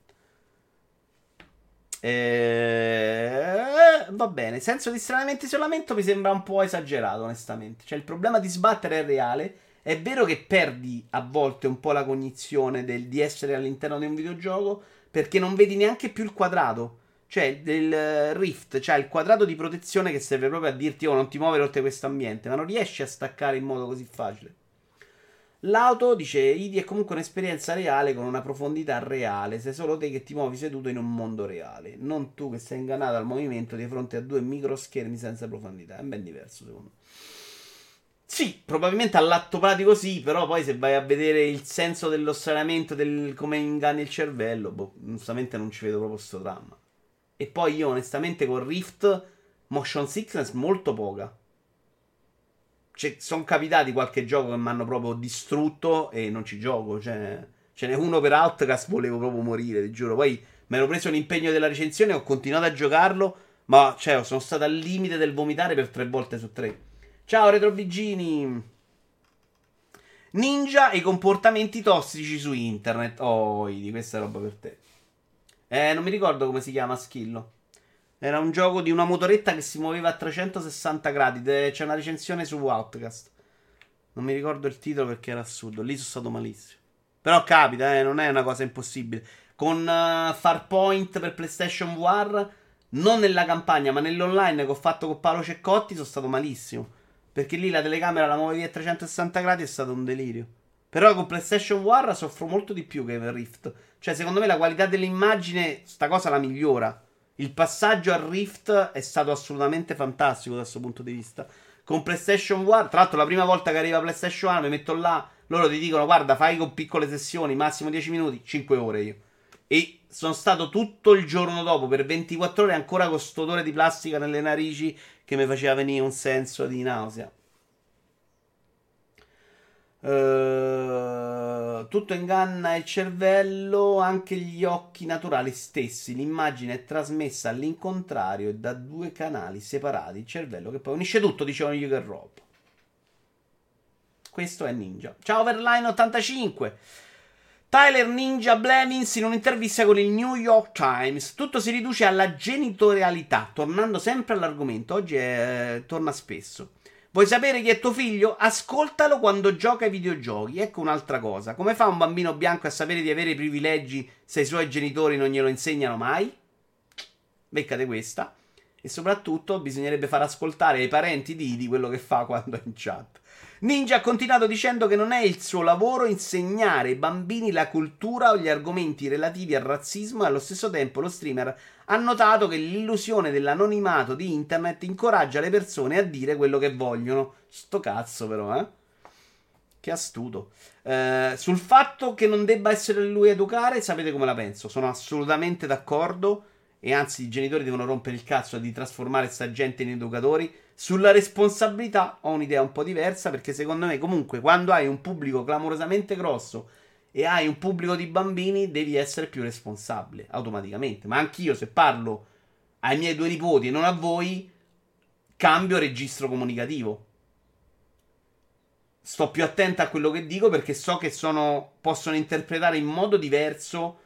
Eh, va bene. Senso di stranamente isolamento mi sembra un po' esagerato, onestamente. Cioè, il problema di sbattere è reale. È vero che perdi a volte un po' la cognizione del, di essere all'interno di un videogioco perché non vedi neanche più il quadrato. Cioè, del Rift, cioè il quadrato di protezione che serve proprio a dirti, oh, non ti muovere oltre questo ambiente, ma non riesci a staccare in modo così facile. L'auto, dice Idi, è comunque un'esperienza reale con una profondità reale. Sei solo te che ti muovi seduto in un mondo reale, non tu che sei ingannato al movimento di fronte a due microschermi senza profondità. È ben diverso, secondo me. Sì, probabilmente all'atto pratico sì, però poi se vai a vedere il senso dell'ossaramento, del come inganni il cervello, boh, onestamente non ci vedo proprio questo dramma. E poi io onestamente con Rift motion sickness molto poca sono capitati qualche gioco che mi hanno proprio distrutto e non ci gioco. Cioè, ce n'è uno per Outcast, volevo proprio morire, ti giuro. Poi mi ero preso l'impegno della recensione, ho continuato a giocarlo, ma cioè, sono stato al limite del vomitare per tre volte su tre. Ciao Retrobigini! Ninja e comportamenti tossici su internet. Oh, di questa roba per te. Eh, non mi ricordo come si chiama Schillo. Era un gioco di una motoretta che si muoveva a 360 gradi. C'è una recensione su Outcast. Non mi ricordo il titolo perché era assurdo. Lì sono stato malissimo. Però capita, eh, non è una cosa impossibile. Con uh, Farpoint per PlayStation VR, non nella campagna, ma nell'online che ho fatto con Paolo Ceccotti, sono stato malissimo. Perché lì la telecamera la muovevi a 360 gradi è stato un delirio. Però con PlayStation VR soffro molto di più che per Rift. Cioè, secondo me la qualità dell'immagine, sta cosa la migliora. Il passaggio al Rift è stato assolutamente fantastico da questo punto di vista. Con PlayStation VR, tra l'altro, la prima volta che arriva PlayStation 1, mi metto là, loro ti dicono: Guarda, fai con piccole sessioni, massimo 10 minuti, 5 ore io. E sono stato tutto il giorno dopo per 24 ore ancora con questo odore di plastica nelle narici che mi faceva venire un senso di nausea. Uh, tutto inganna il cervello, anche gli occhi naturali stessi. L'immagine è trasmessa all'incontrario e da due canali separati. Il cervello che poi unisce tutto, dicevano io che Rob. Questo è Ninja. Ciao Verline85. Tyler Ninja Blevins in un'intervista con il New York Times. Tutto si riduce alla genitorialità, tornando sempre all'argomento. Oggi è, eh, torna spesso. Vuoi sapere chi è tuo figlio? Ascoltalo quando gioca ai videogiochi. Ecco un'altra cosa. Come fa un bambino bianco a sapere di avere privilegi se i suoi genitori non glielo insegnano mai? Beccate questa. E soprattutto bisognerebbe far ascoltare ai parenti di, di quello che fa quando è in chat. Ninja ha continuato dicendo che non è il suo lavoro insegnare ai bambini la cultura o gli argomenti relativi al razzismo e allo stesso tempo lo streamer ha notato che l'illusione dell'anonimato di internet incoraggia le persone a dire quello che vogliono. Sto cazzo però, eh? Che astuto. Eh, sul fatto che non debba essere lui a educare, sapete come la penso? Sono assolutamente d'accordo e anzi i genitori devono rompere il cazzo di trasformare sta gente in educatori. Sulla responsabilità ho un'idea un po' diversa perché secondo me comunque quando hai un pubblico clamorosamente grosso e hai un pubblico di bambini devi essere più responsabile automaticamente. Ma anch'io se parlo ai miei due nipoti e non a voi cambio registro comunicativo. Sto più attento a quello che dico perché so che sono, possono interpretare in modo diverso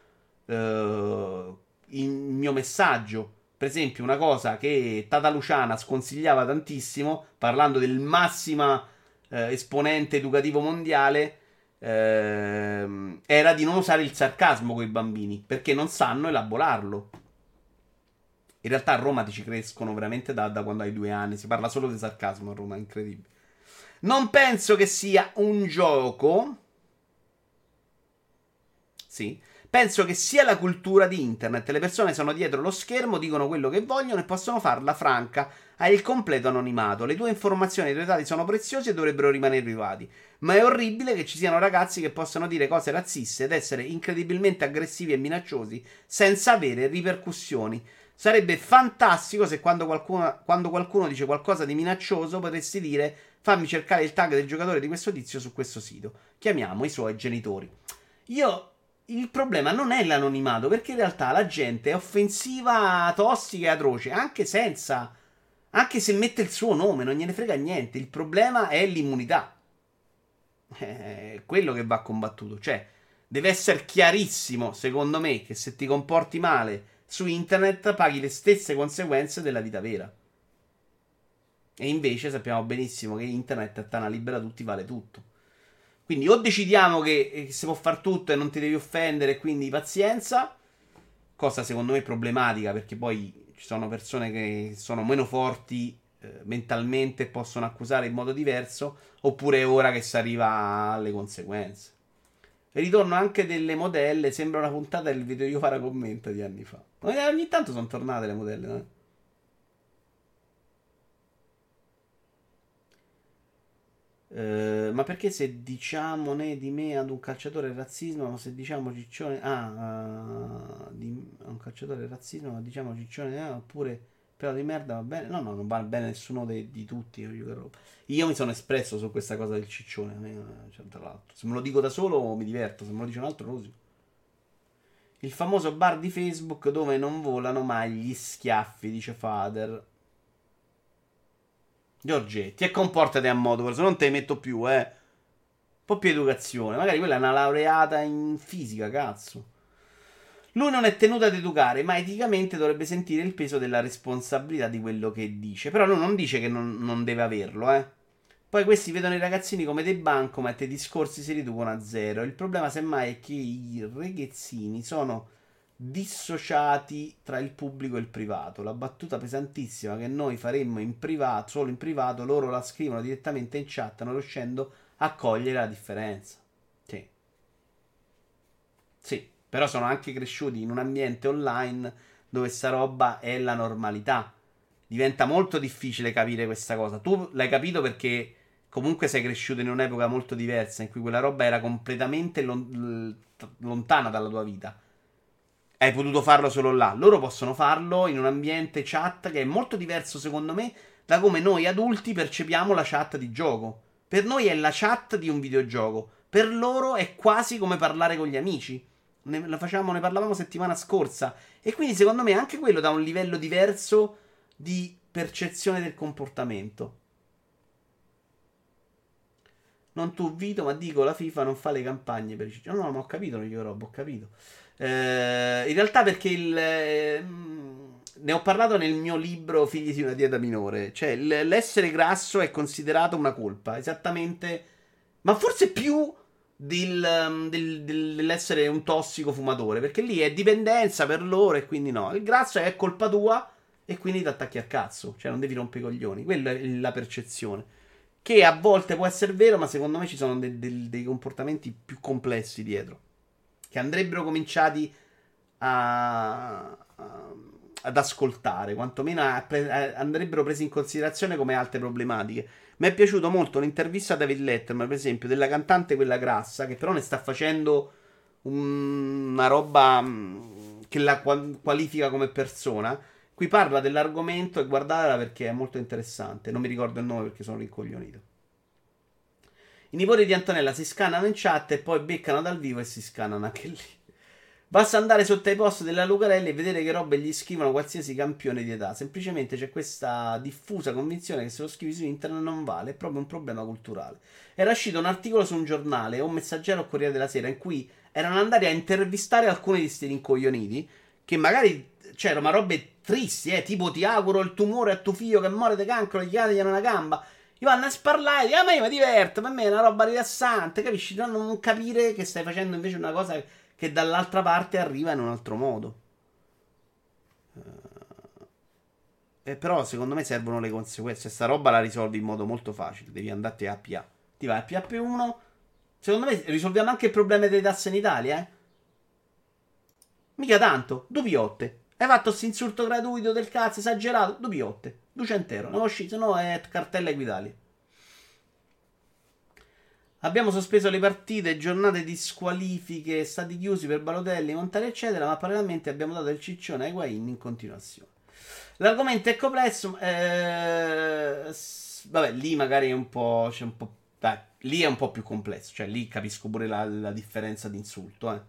uh, il mio messaggio. Per esempio, una cosa che Tata Luciana sconsigliava tantissimo, parlando del massima eh, esponente educativo mondiale, eh, era di non usare il sarcasmo con i bambini, perché non sanno elaborarlo. In realtà a Roma ti ci crescono veramente da, da quando hai due anni, si parla solo di sarcasmo a Roma, incredibile. Non penso che sia un gioco. Sì Penso che sia la cultura di internet. Le persone sono dietro lo schermo, dicono quello che vogliono e possono farla franca. Hai il completo anonimato. Le tue informazioni e i tuoi dati sono preziosi e dovrebbero rimanere privati. Ma è orribile che ci siano ragazzi che possano dire cose razziste ed essere incredibilmente aggressivi e minacciosi senza avere ripercussioni. Sarebbe fantastico se quando qualcuno, quando qualcuno dice qualcosa di minaccioso potessi dire fammi cercare il tag del giocatore di questo tizio su questo sito. Chiamiamo i suoi genitori. Io il problema non è l'anonimato, perché in realtà la gente è offensiva, tossica e atroce, anche senza. Anche se mette il suo nome, non gliene frega niente. Il problema è l'immunità. È quello che va combattuto. Cioè, deve essere chiarissimo, secondo me, che se ti comporti male su internet paghi le stesse conseguenze della vita vera. E invece sappiamo benissimo che internet è tana libera tutti, vale tutto. Quindi o decidiamo che, che si può fare tutto e non ti devi offendere, quindi pazienza, cosa secondo me problematica perché poi ci sono persone che sono meno forti eh, mentalmente e possono accusare in modo diverso, oppure è ora che si arriva alle conseguenze. ritorno anche delle modelle, sembra una puntata del video io fare commento di anni fa. Ogni tanto sono tornate le modelle, no? Uh, ma perché se diciamo né di me ad un calciatore razzismo, ma se diciamo ciccione ah, uh, di, a un calciatore razzismo, ma diciamo ciccione ah, oppure però di merda va bene? No, no, non va bene nessuno de, di tutti. Io, io mi sono espresso su questa cosa del ciccione. Cioè, tra l'altro, se me lo dico da solo mi diverto, se me lo dice un altro lo uso. Il famoso bar di Facebook dove non volano mai gli schiaffi, dice Fader. Giorgetti, e comportati a modo, se non te ne metto più, eh. Un po' più educazione. Magari quella è una laureata in fisica, cazzo. Lui non è tenuto ad educare, ma eticamente dovrebbe sentire il peso della responsabilità di quello che dice. Però lui non dice che non, non deve averlo, eh. Poi questi vedono i ragazzini come dei bancomat e i discorsi si riducono a zero. Il problema semmai è che i ragazzini sono dissociati tra il pubblico e il privato. La battuta pesantissima che noi faremmo in privato, solo in privato, loro la scrivono direttamente in chat, non riuscendo a cogliere la differenza. Sì. Sì, però sono anche cresciuti in un ambiente online dove sta roba è la normalità. Diventa molto difficile capire questa cosa. Tu l'hai capito perché comunque sei cresciuto in un'epoca molto diversa in cui quella roba era completamente lon- lontana dalla tua vita hai potuto farlo solo là. Loro possono farlo in un ambiente chat che è molto diverso, secondo me, da come noi adulti percepiamo la chat di gioco. Per noi è la chat di un videogioco. Per loro è quasi come parlare con gli amici. Ne, facciamo, ne parlavamo settimana scorsa. E quindi, secondo me, anche quello dà un livello diverso di percezione del comportamento. Non tu, Vito, ma dico la FIFA non fa le campagne per i No, no, ma ho capito, non roba, ho capito. Eh, in realtà perché il... Eh, ne ho parlato nel mio libro Figli di una dieta minore. Cioè, l'essere grasso è considerato una colpa, esattamente... Ma forse più del, um, del, dell'essere un tossico fumatore, perché lì è dipendenza per loro e quindi no. Il grasso è colpa tua e quindi ti attacchi a cazzo, cioè non devi rompere i coglioni. Quella è la percezione. Che a volte può essere vero, ma secondo me ci sono de- de- dei comportamenti più complessi dietro che andrebbero cominciati a, a, ad ascoltare, quantomeno a pre, andrebbero presi in considerazione come altre problematiche. Mi è piaciuto molto l'intervista a David Letterman, per esempio, della cantante quella grassa, che però ne sta facendo un, una roba mm, che la qualifica come persona. Qui parla dell'argomento e guardatela perché è molto interessante. Non mi ricordo il nome perché sono rincoglionito. I nipoti di Antonella si scannano in chat e poi beccano dal vivo e si scannano anche lì. Basta andare sotto ai post della Lucarelli e vedere che robe gli scrivono qualsiasi campione di età. Semplicemente c'è questa diffusa convinzione che se lo scrivi su internet non vale, è proprio un problema culturale. Era uscito un articolo su un giornale o un messaggero o Corriere della Sera in cui erano andati a intervistare alcuni di questi rincoglioniti che magari c'erano robe tristi, eh, tipo ti auguro il tumore a tuo figlio che muore di cancro, gli tagliano una gamba. Gli vanno a sparlare, ah, ma io mi diverto, per me è una roba rilassante, capisci? No, non capire che stai facendo invece una cosa che dall'altra parte arriva in un altro modo. Eh, però secondo me servono le conseguenze. Sta roba la risolvi in modo molto facile. Devi andare a PA. Ti vai a PAP1. Secondo me risolviamo anche il problema delle tasse in Italia, eh. Mica tanto, dubiotte. Hai fatto questo insulto gratuito del cazzo esagerato? Dubiotte. 200 euro. Non uscì, se no è cartella equitalia. Abbiamo sospeso le partite, giornate di squalifiche, stati chiusi per Balotelli, Montari, eccetera, ma parallelamente abbiamo dato il ciccione ai Guain in continuazione. L'argomento è complesso. Eh, vabbè, lì magari è un po'. C'è un po'. Dai, lì è un po' più complesso. Cioè, lì capisco pure la, la differenza di insulto, eh.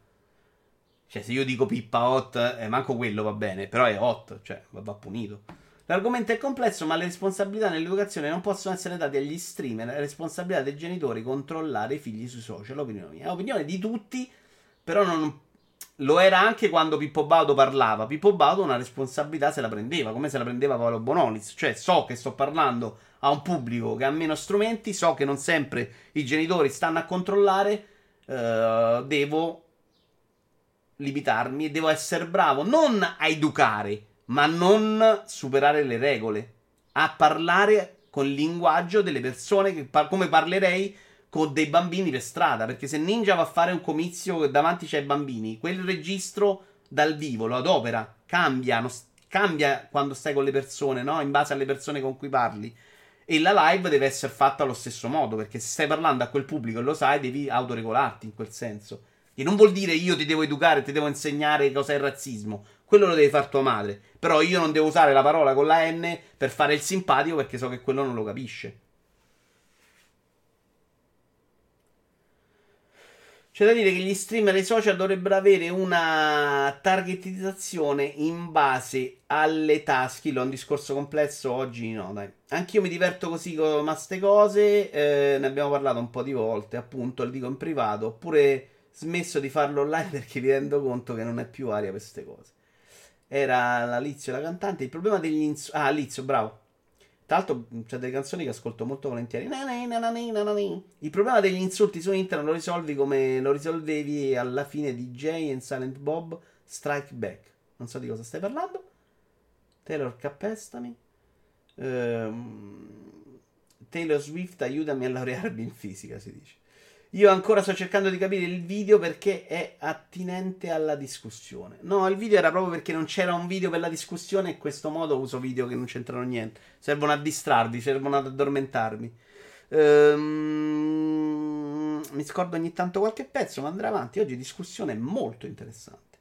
Cioè, se io dico pippa hot, eh, manco quello va bene, però è hot, cioè va punito. L'argomento è complesso, ma le responsabilità nell'educazione non possono essere date agli streamer. È responsabilità dei genitori controllare i figli sui social. L'opinione mia. È opinione di tutti, però non. Lo era anche quando Pippo Baudo parlava. Pippo Baudo una responsabilità se la prendeva, come se la prendeva Paolo Bonolis. Cioè, so che sto parlando a un pubblico che ha meno strumenti, so che non sempre i genitori stanno a controllare. Uh, devo limitarmi e devo essere bravo non a educare ma non superare le regole, a parlare con il linguaggio delle persone, par- come parlerei con dei bambini per strada, perché se Ninja va a fare un comizio e davanti c'è i bambini, quel registro dal vivo lo adopera, cambia, no, cambia quando stai con le persone, no? in base alle persone con cui parli. E la live deve essere fatta allo stesso modo, perché se stai parlando a quel pubblico e lo sai, devi autoregolarti in quel senso. E non vuol dire io ti devo educare, ti devo insegnare cosa è il razzismo quello lo devi fare tua madre. Però io non devo usare la parola con la N per fare il simpatico perché so che quello non lo capisce. C'è da dire che gli streamer e i social dovrebbero avere una targetizzazione in base alle tasche. È un discorso complesso oggi no, dai. Anch'io mi diverto così con queste cose. Eh, ne abbiamo parlato un po' di volte, appunto, lo dico in privato. Oppure smesso di farlo online perché mi rendo conto che non è più aria per queste cose era la Lizio la cantante. Il problema degli insulti. Ah, Lizio, bravo. Tra l'altro c'è delle canzoni che ascolto molto volentieri. Il problema degli insulti su internet lo risolvi come lo risolvevi alla fine di Jay e Silent Bob Strike Back. Non so di cosa stai parlando. Taylor cappestami. Ehm, Taylor Swift aiutami a laurearmi in fisica, si dice. Io ancora sto cercando di capire il video perché è attinente alla discussione. No, il video era proprio perché non c'era un video per la discussione e in questo modo uso video che non c'entrano niente. Servono a distrarvi, servono ad addormentarmi. Ehm, mi scordo ogni tanto qualche pezzo, ma andrà avanti. Oggi discussione molto interessante.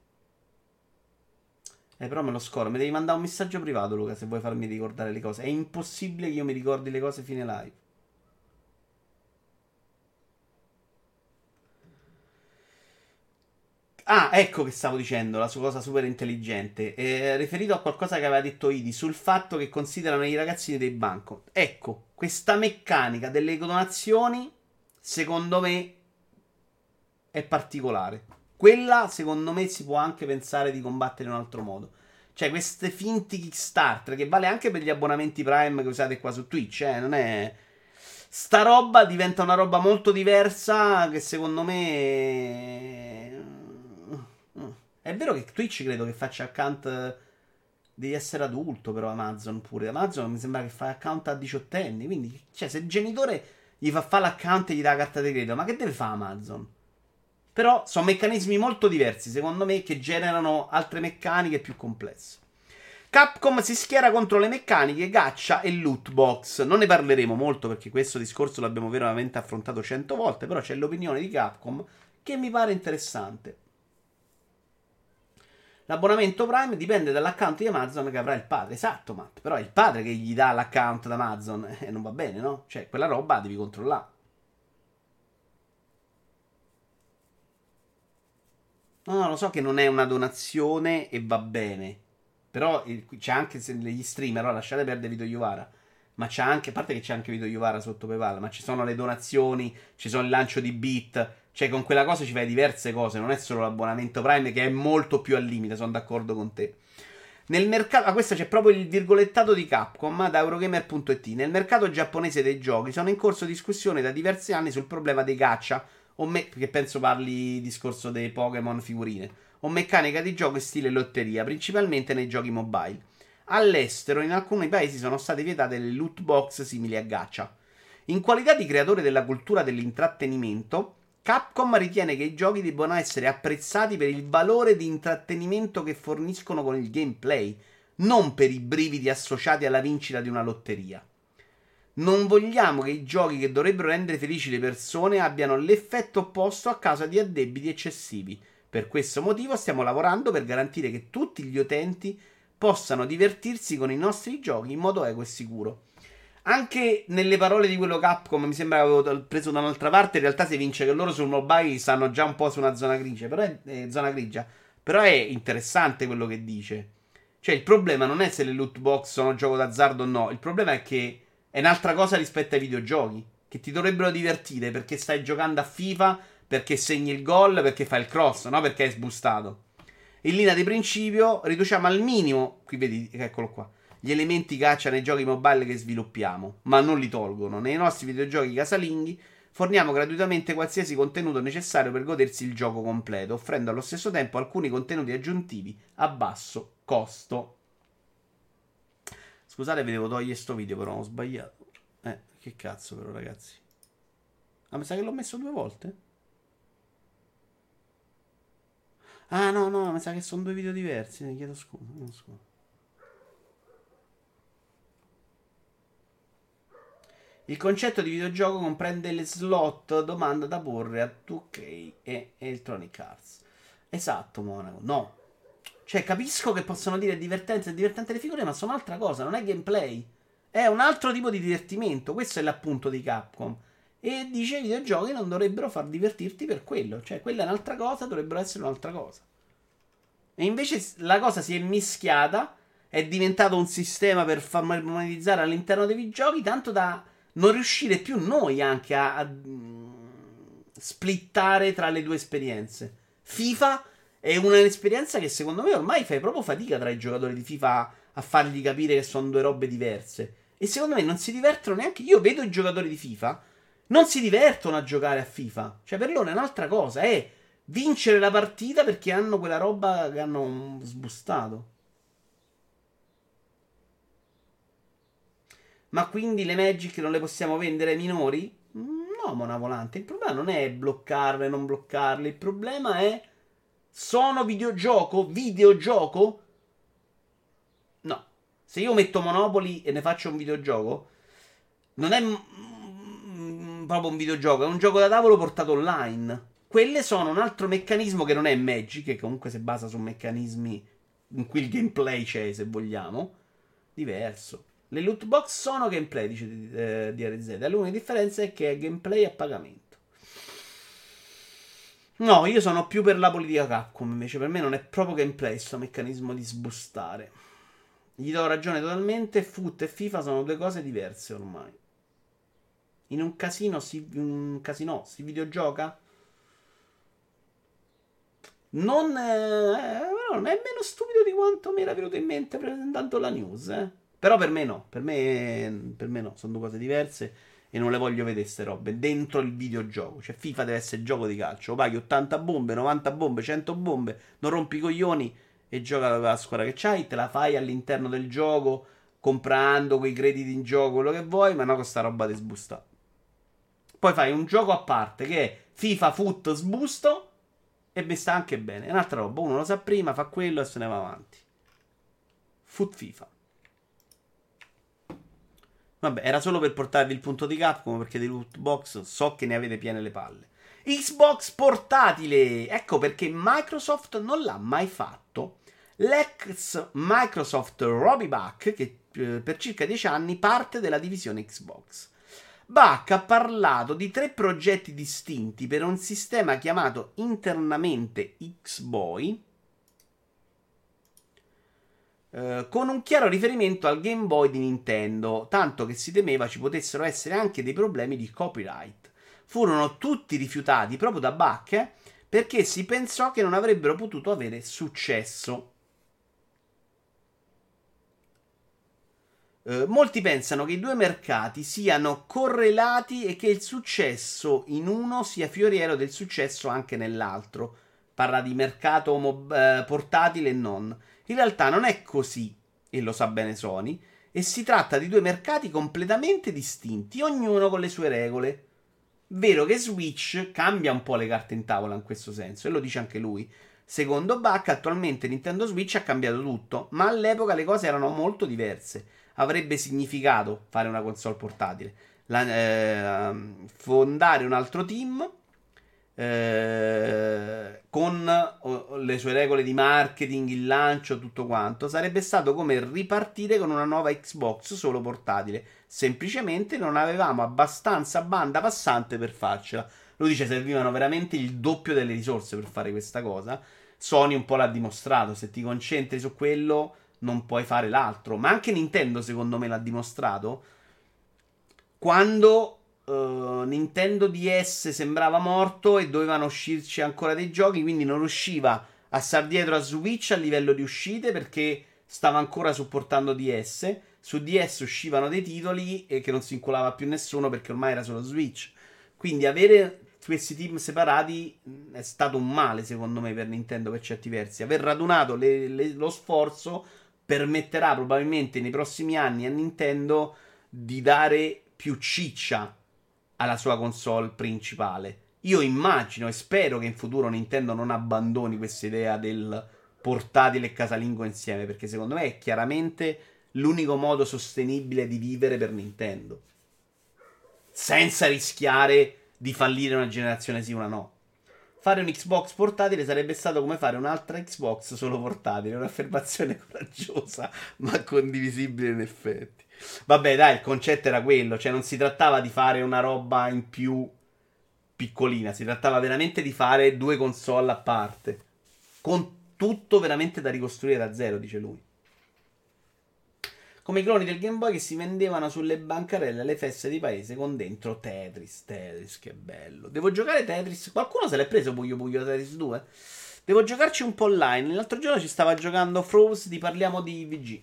Eh, però me lo scordo. Mi devi mandare un messaggio privato, Luca, se vuoi farmi ricordare le cose. È impossibile che io mi ricordi le cose fine live. Ah, ecco che stavo dicendo, la sua cosa super intelligente. Eh, riferito a qualcosa che aveva detto Idi sul fatto che considerano i ragazzini dei banco. Ecco, questa meccanica delle donazioni, secondo me, è particolare. Quella, secondo me, si può anche pensare di combattere in un altro modo. Cioè, queste finti Kickstarter, che vale anche per gli abbonamenti Prime che usate qua su Twitch, eh, non è... Sta roba diventa una roba molto diversa che secondo me è vero che Twitch credo che faccia account. Eh, devi essere adulto, però Amazon pure. Amazon mi sembra che fa account a diciottenni. Quindi, cioè, se il genitore gli fa fare l'account e gli dà la carta di credito, ma che deve fare Amazon? Però sono meccanismi molto diversi, secondo me, che generano altre meccaniche più complesse. Capcom si schiera contro le meccaniche gacha e loot box. Non ne parleremo molto perché questo discorso l'abbiamo veramente affrontato cento volte, però c'è l'opinione di Capcom che mi pare interessante. L'abbonamento Prime dipende dall'account di Amazon che avrà il padre. Esatto, Matt. Però è il padre che gli dà l'account da Amazon e eh, non va bene, no? Cioè, quella roba devi controllare. No, no, lo so che non è una donazione e va bene. Però c'è anche gli streamer, ora lasciate perdere Vito Iuvara. Ma c'è anche, a parte che c'è anche Vito Iuvara sotto PayPal, ma ci sono le donazioni, ci sono il lancio di bit, cioè, con quella cosa ci fai diverse cose, non è solo l'abbonamento Prime che è molto più al limite, sono d'accordo con te. Nel mercato, ah, questo c'è proprio il virgolettato di Capcom da Eurogamer.it. Nel mercato giapponese dei giochi sono in corso discussioni da diversi anni sul problema dei gacha, o me- che penso parli discorso dei Pokémon figurine, o meccanica di gioco stile lotteria, principalmente nei giochi mobile. All'estero, in alcuni paesi sono state vietate le loot box simili a gacha. In qualità di creatore della cultura dell'intrattenimento, Capcom ritiene che i giochi debbano essere apprezzati per il valore di intrattenimento che forniscono con il gameplay, non per i brividi associati alla vincita di una lotteria. Non vogliamo che i giochi che dovrebbero rendere felici le persone abbiano l'effetto opposto a causa di addebiti eccessivi. Per questo motivo stiamo lavorando per garantire che tutti gli utenti possano divertirsi con i nostri giochi in modo equo e sicuro. Anche nelle parole di quello Capcom mi sembra che avevo preso da un'altra parte. In realtà si vince che loro sul mobile stanno già un po' su una zona grigia. Però è, è zona grigia. Però è interessante quello che dice. Cioè, il problema non è se le loot box sono gioco d'azzardo o no. Il problema è che è un'altra cosa rispetto ai videogiochi. Che ti dovrebbero divertire perché stai giocando a FIFA, perché segni il gol, perché fai il cross, no? Perché hai sbustato. In linea di principio, riduciamo al minimo. Qui vedi, eccolo qua. Gli elementi caccia nei giochi mobile che sviluppiamo, ma non li tolgono. Nei nostri videogiochi casalinghi forniamo gratuitamente qualsiasi contenuto necessario per godersi il gioco completo, offrendo allo stesso tempo alcuni contenuti aggiuntivi a basso costo. Scusate, vi devo togliere sto video, però ho sbagliato. Eh, che cazzo, però, ragazzi. Ah, mi sa che l'ho messo due volte? Ah, no, no, mi sa che sono due video diversi. Ne chiedo scusa. scusa. Il concetto di videogioco comprende le slot domanda da porre a 2K e Electronic Arts. Esatto, Monaco. No, cioè, capisco che possono dire divertente e divertente le figure, ma sono un'altra cosa, non è gameplay. È un altro tipo di divertimento. Questo è l'appunto di Capcom. E dice i videogiochi non dovrebbero far divertirti per quello. Cioè, quella è un'altra cosa, dovrebbero essere un'altra cosa. E invece la cosa si è mischiata. È diventato un sistema per far monetizzare all'interno dei videogiochi, tanto da non riuscire più noi anche a, a mm, splittare tra le due esperienze. FIFA è un'esperienza che secondo me ormai fai proprio fatica tra i giocatori di FIFA a fargli capire che sono due robe diverse. E secondo me non si divertono neanche. Io vedo i giocatori di FIFA, non si divertono a giocare a FIFA. Cioè, per loro è un'altra cosa. È vincere la partita perché hanno quella roba che hanno sbustato. Ma quindi le Magic non le possiamo vendere ai minori? No, Mona Volante. Il problema non è bloccarle, non bloccarle. Il problema è sono videogioco? Videogioco? No. Se io metto Monopoli e ne faccio un videogioco, non è proprio un videogioco, è un gioco da tavolo portato online. Quelle sono un altro meccanismo che non è Magic, che comunque si basa su meccanismi in cui il gameplay c'è, se vogliamo. Diverso. Le loot box sono gameplay, dice eh, DRZ. L'unica differenza è che è gameplay a pagamento. No, io sono più per la politica Capcom. Invece, per me non è proprio gameplay questo meccanismo di sbustare. Gli do ragione totalmente. Foot e FIFA sono due cose diverse ormai. In un casino si, un casino, si videogioca? Non è, non è meno stupido di quanto mi era venuto in mente presentando la news. Eh. Però per me no. Per me, per me no. Sono due cose diverse e non le voglio vedere queste robe dentro il videogioco. Cioè, FIFA deve essere gioco di calcio. Paghi 80 bombe, 90 bombe, 100 bombe, non rompi i coglioni e gioca la squadra che c'hai. Te la fai all'interno del gioco, comprando quei crediti in gioco, quello che vuoi, ma no con sta roba di sbusta. Poi fai un gioco a parte che è FIFA Foot sbusto e mi sta anche bene. È un'altra roba. Uno lo sa prima, fa quello e se ne va avanti. Foot FIFA. Vabbè, era solo per portarvi il punto di Capcom perché di loot box so che ne avete piene le palle. Xbox portatile! Ecco perché Microsoft non l'ha mai fatto. L'ex Microsoft Robbie Buck, che eh, per circa dieci anni parte della divisione Xbox. Buck ha parlato di tre progetti distinti per un sistema chiamato internamente Xboy eh, con un chiaro riferimento al Game Boy di Nintendo, tanto che si temeva ci potessero essere anche dei problemi di copyright. Furono tutti rifiutati proprio da Buck eh, perché si pensò che non avrebbero potuto avere successo. Uh, molti pensano che i due mercati siano correlati e che il successo in uno sia fioriero del successo anche nell'altro. Parla di mercato mob- uh, portatile e non. In realtà non è così, e lo sa bene Sony, e si tratta di due mercati completamente distinti, ognuno con le sue regole. Vero che Switch cambia un po' le carte in tavola in questo senso, e lo dice anche lui. Secondo Buck, attualmente Nintendo Switch ha cambiato tutto, ma all'epoca le cose erano molto diverse. avrebbe significato fare una console portatile. La, eh, fondare un altro team eh, con oh, le sue regole di marketing, il lancio, tutto quanto, sarebbe stato come ripartire con una nuova Xbox solo portatile. Semplicemente non avevamo abbastanza banda passante per farcela. Lui dice servivano veramente il doppio delle risorse per fare questa cosa. Sony un po' l'ha dimostrato, se ti concentri su quello non puoi fare l'altro. Ma anche Nintendo secondo me l'ha dimostrato. Quando uh, Nintendo DS sembrava morto e dovevano uscirci ancora dei giochi, quindi non riusciva a star dietro a Switch a livello di uscite perché stava ancora supportando DS. Su DS uscivano dei titoli e che non si inculava più nessuno perché ormai era solo Switch. Quindi avere questi team separati è stato un male secondo me per Nintendo per certi versi. Aver radunato le, le, lo sforzo permetterà probabilmente nei prossimi anni a Nintendo di dare più ciccia alla sua console principale. Io immagino e spero che in futuro Nintendo non abbandoni questa idea del portatile e casalingo insieme, perché secondo me è chiaramente l'unico modo sostenibile di vivere per Nintendo. Senza rischiare di fallire una generazione sì, una no. Fare un Xbox portatile sarebbe stato come fare un'altra Xbox solo portatile. Un'affermazione coraggiosa, ma condivisibile in effetti. Vabbè, dai, il concetto era quello. Cioè, non si trattava di fare una roba in più piccolina. Si trattava veramente di fare due console a parte. Con tutto veramente da ricostruire da zero, dice lui. Come i cloni del Game Boy che si vendevano sulle bancarelle alle feste di paese con dentro Tetris. Tetris, che bello. Devo giocare Tetris. Qualcuno se l'è preso Puglio Puglio Tetris 2? Devo giocarci un po' online. L'altro giorno ci stava giocando Froze di Parliamo di VG.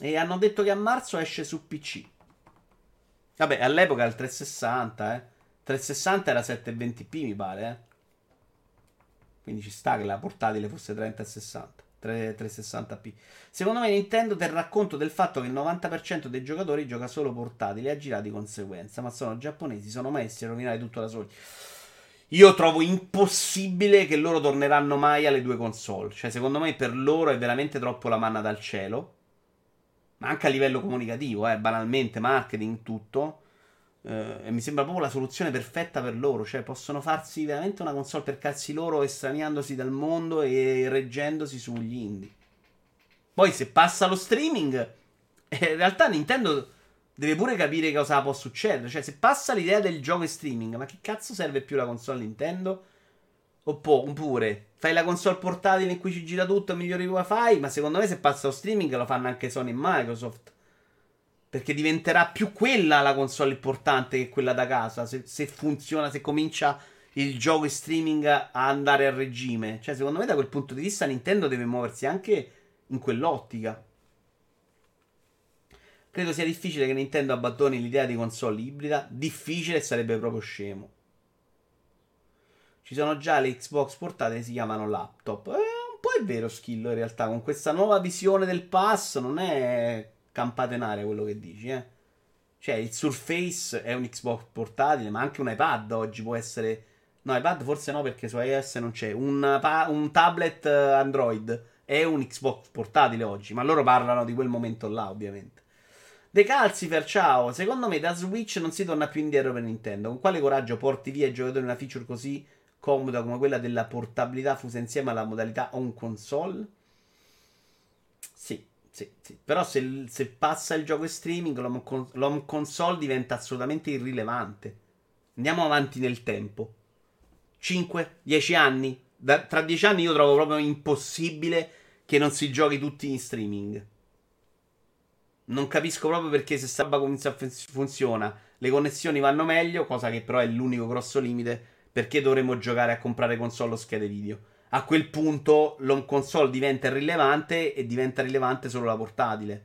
E hanno detto che a marzo esce su PC. Vabbè, all'epoca era il 360, eh. 360 era 720p, mi pare, eh. Quindi ci sta che la portatile fosse 30 e 60. 360p. Secondo me Nintendo terrà conto del fatto che il 90% dei giocatori gioca solo portatili e agirà di conseguenza. Ma sono giapponesi, sono maestri a rovinare tutto da soli. Io trovo impossibile che loro torneranno mai alle due console. Cioè, secondo me per loro è veramente troppo la manna dal cielo ma anche a livello comunicativo, eh, banalmente, marketing, tutto. Eh, e mi sembra proprio la soluzione perfetta per loro. Cioè, possono farsi veramente una console per cazzi loro, estraniandosi dal mondo e reggendosi sugli indie. Poi, se passa lo streaming, eh, in realtà Nintendo deve pure capire cosa può succedere. Cioè, se passa l'idea del gioco in streaming, ma che cazzo serve più la console Nintendo? Oppure fai la console portatile in cui ci gira tutto, migliori wifi, ma secondo me se passa lo streaming lo fanno anche Sony e Microsoft. Perché diventerà più quella la console importante che quella da casa. Se, se funziona, se comincia il gioco in streaming a andare a regime. Cioè, secondo me, da quel punto di vista, Nintendo deve muoversi anche in quell'ottica. Credo sia difficile che Nintendo abbandoni l'idea di console ibrida. Difficile sarebbe proprio scemo. Ci sono già le Xbox portate che si chiamano laptop. È un po' è vero Schillo in realtà, con questa nuova visione del pass non è campatenare quello che dici, eh. Cioè, il Surface è un Xbox portatile, ma anche un iPad oggi può essere... No, iPad forse no perché su iOS non c'è. Un, pa- un tablet eh, Android è un Xbox portatile oggi, ma loro parlano di quel momento là, ovviamente. De Calcifer, ciao. Secondo me da Switch non si torna più indietro per Nintendo. Con quale coraggio porti via i giocatori una feature così comoda come quella della portabilità fusa insieme alla modalità on console? Sì, sì, sì. Però se, se passa il gioco in streaming, l'home, console diventa assolutamente irrilevante. Andiamo avanti nel tempo. 5, 10 anni. Da, tra 10 anni io trovo proprio impossibile che non si giochi tutti in streaming. Non capisco proprio perché se sta comincia a funziona, le connessioni vanno meglio, cosa che però è l'unico grosso limite perché dovremmo giocare a comprare console o schede video? A quel punto l'home console diventa irrilevante e diventa rilevante solo la portatile.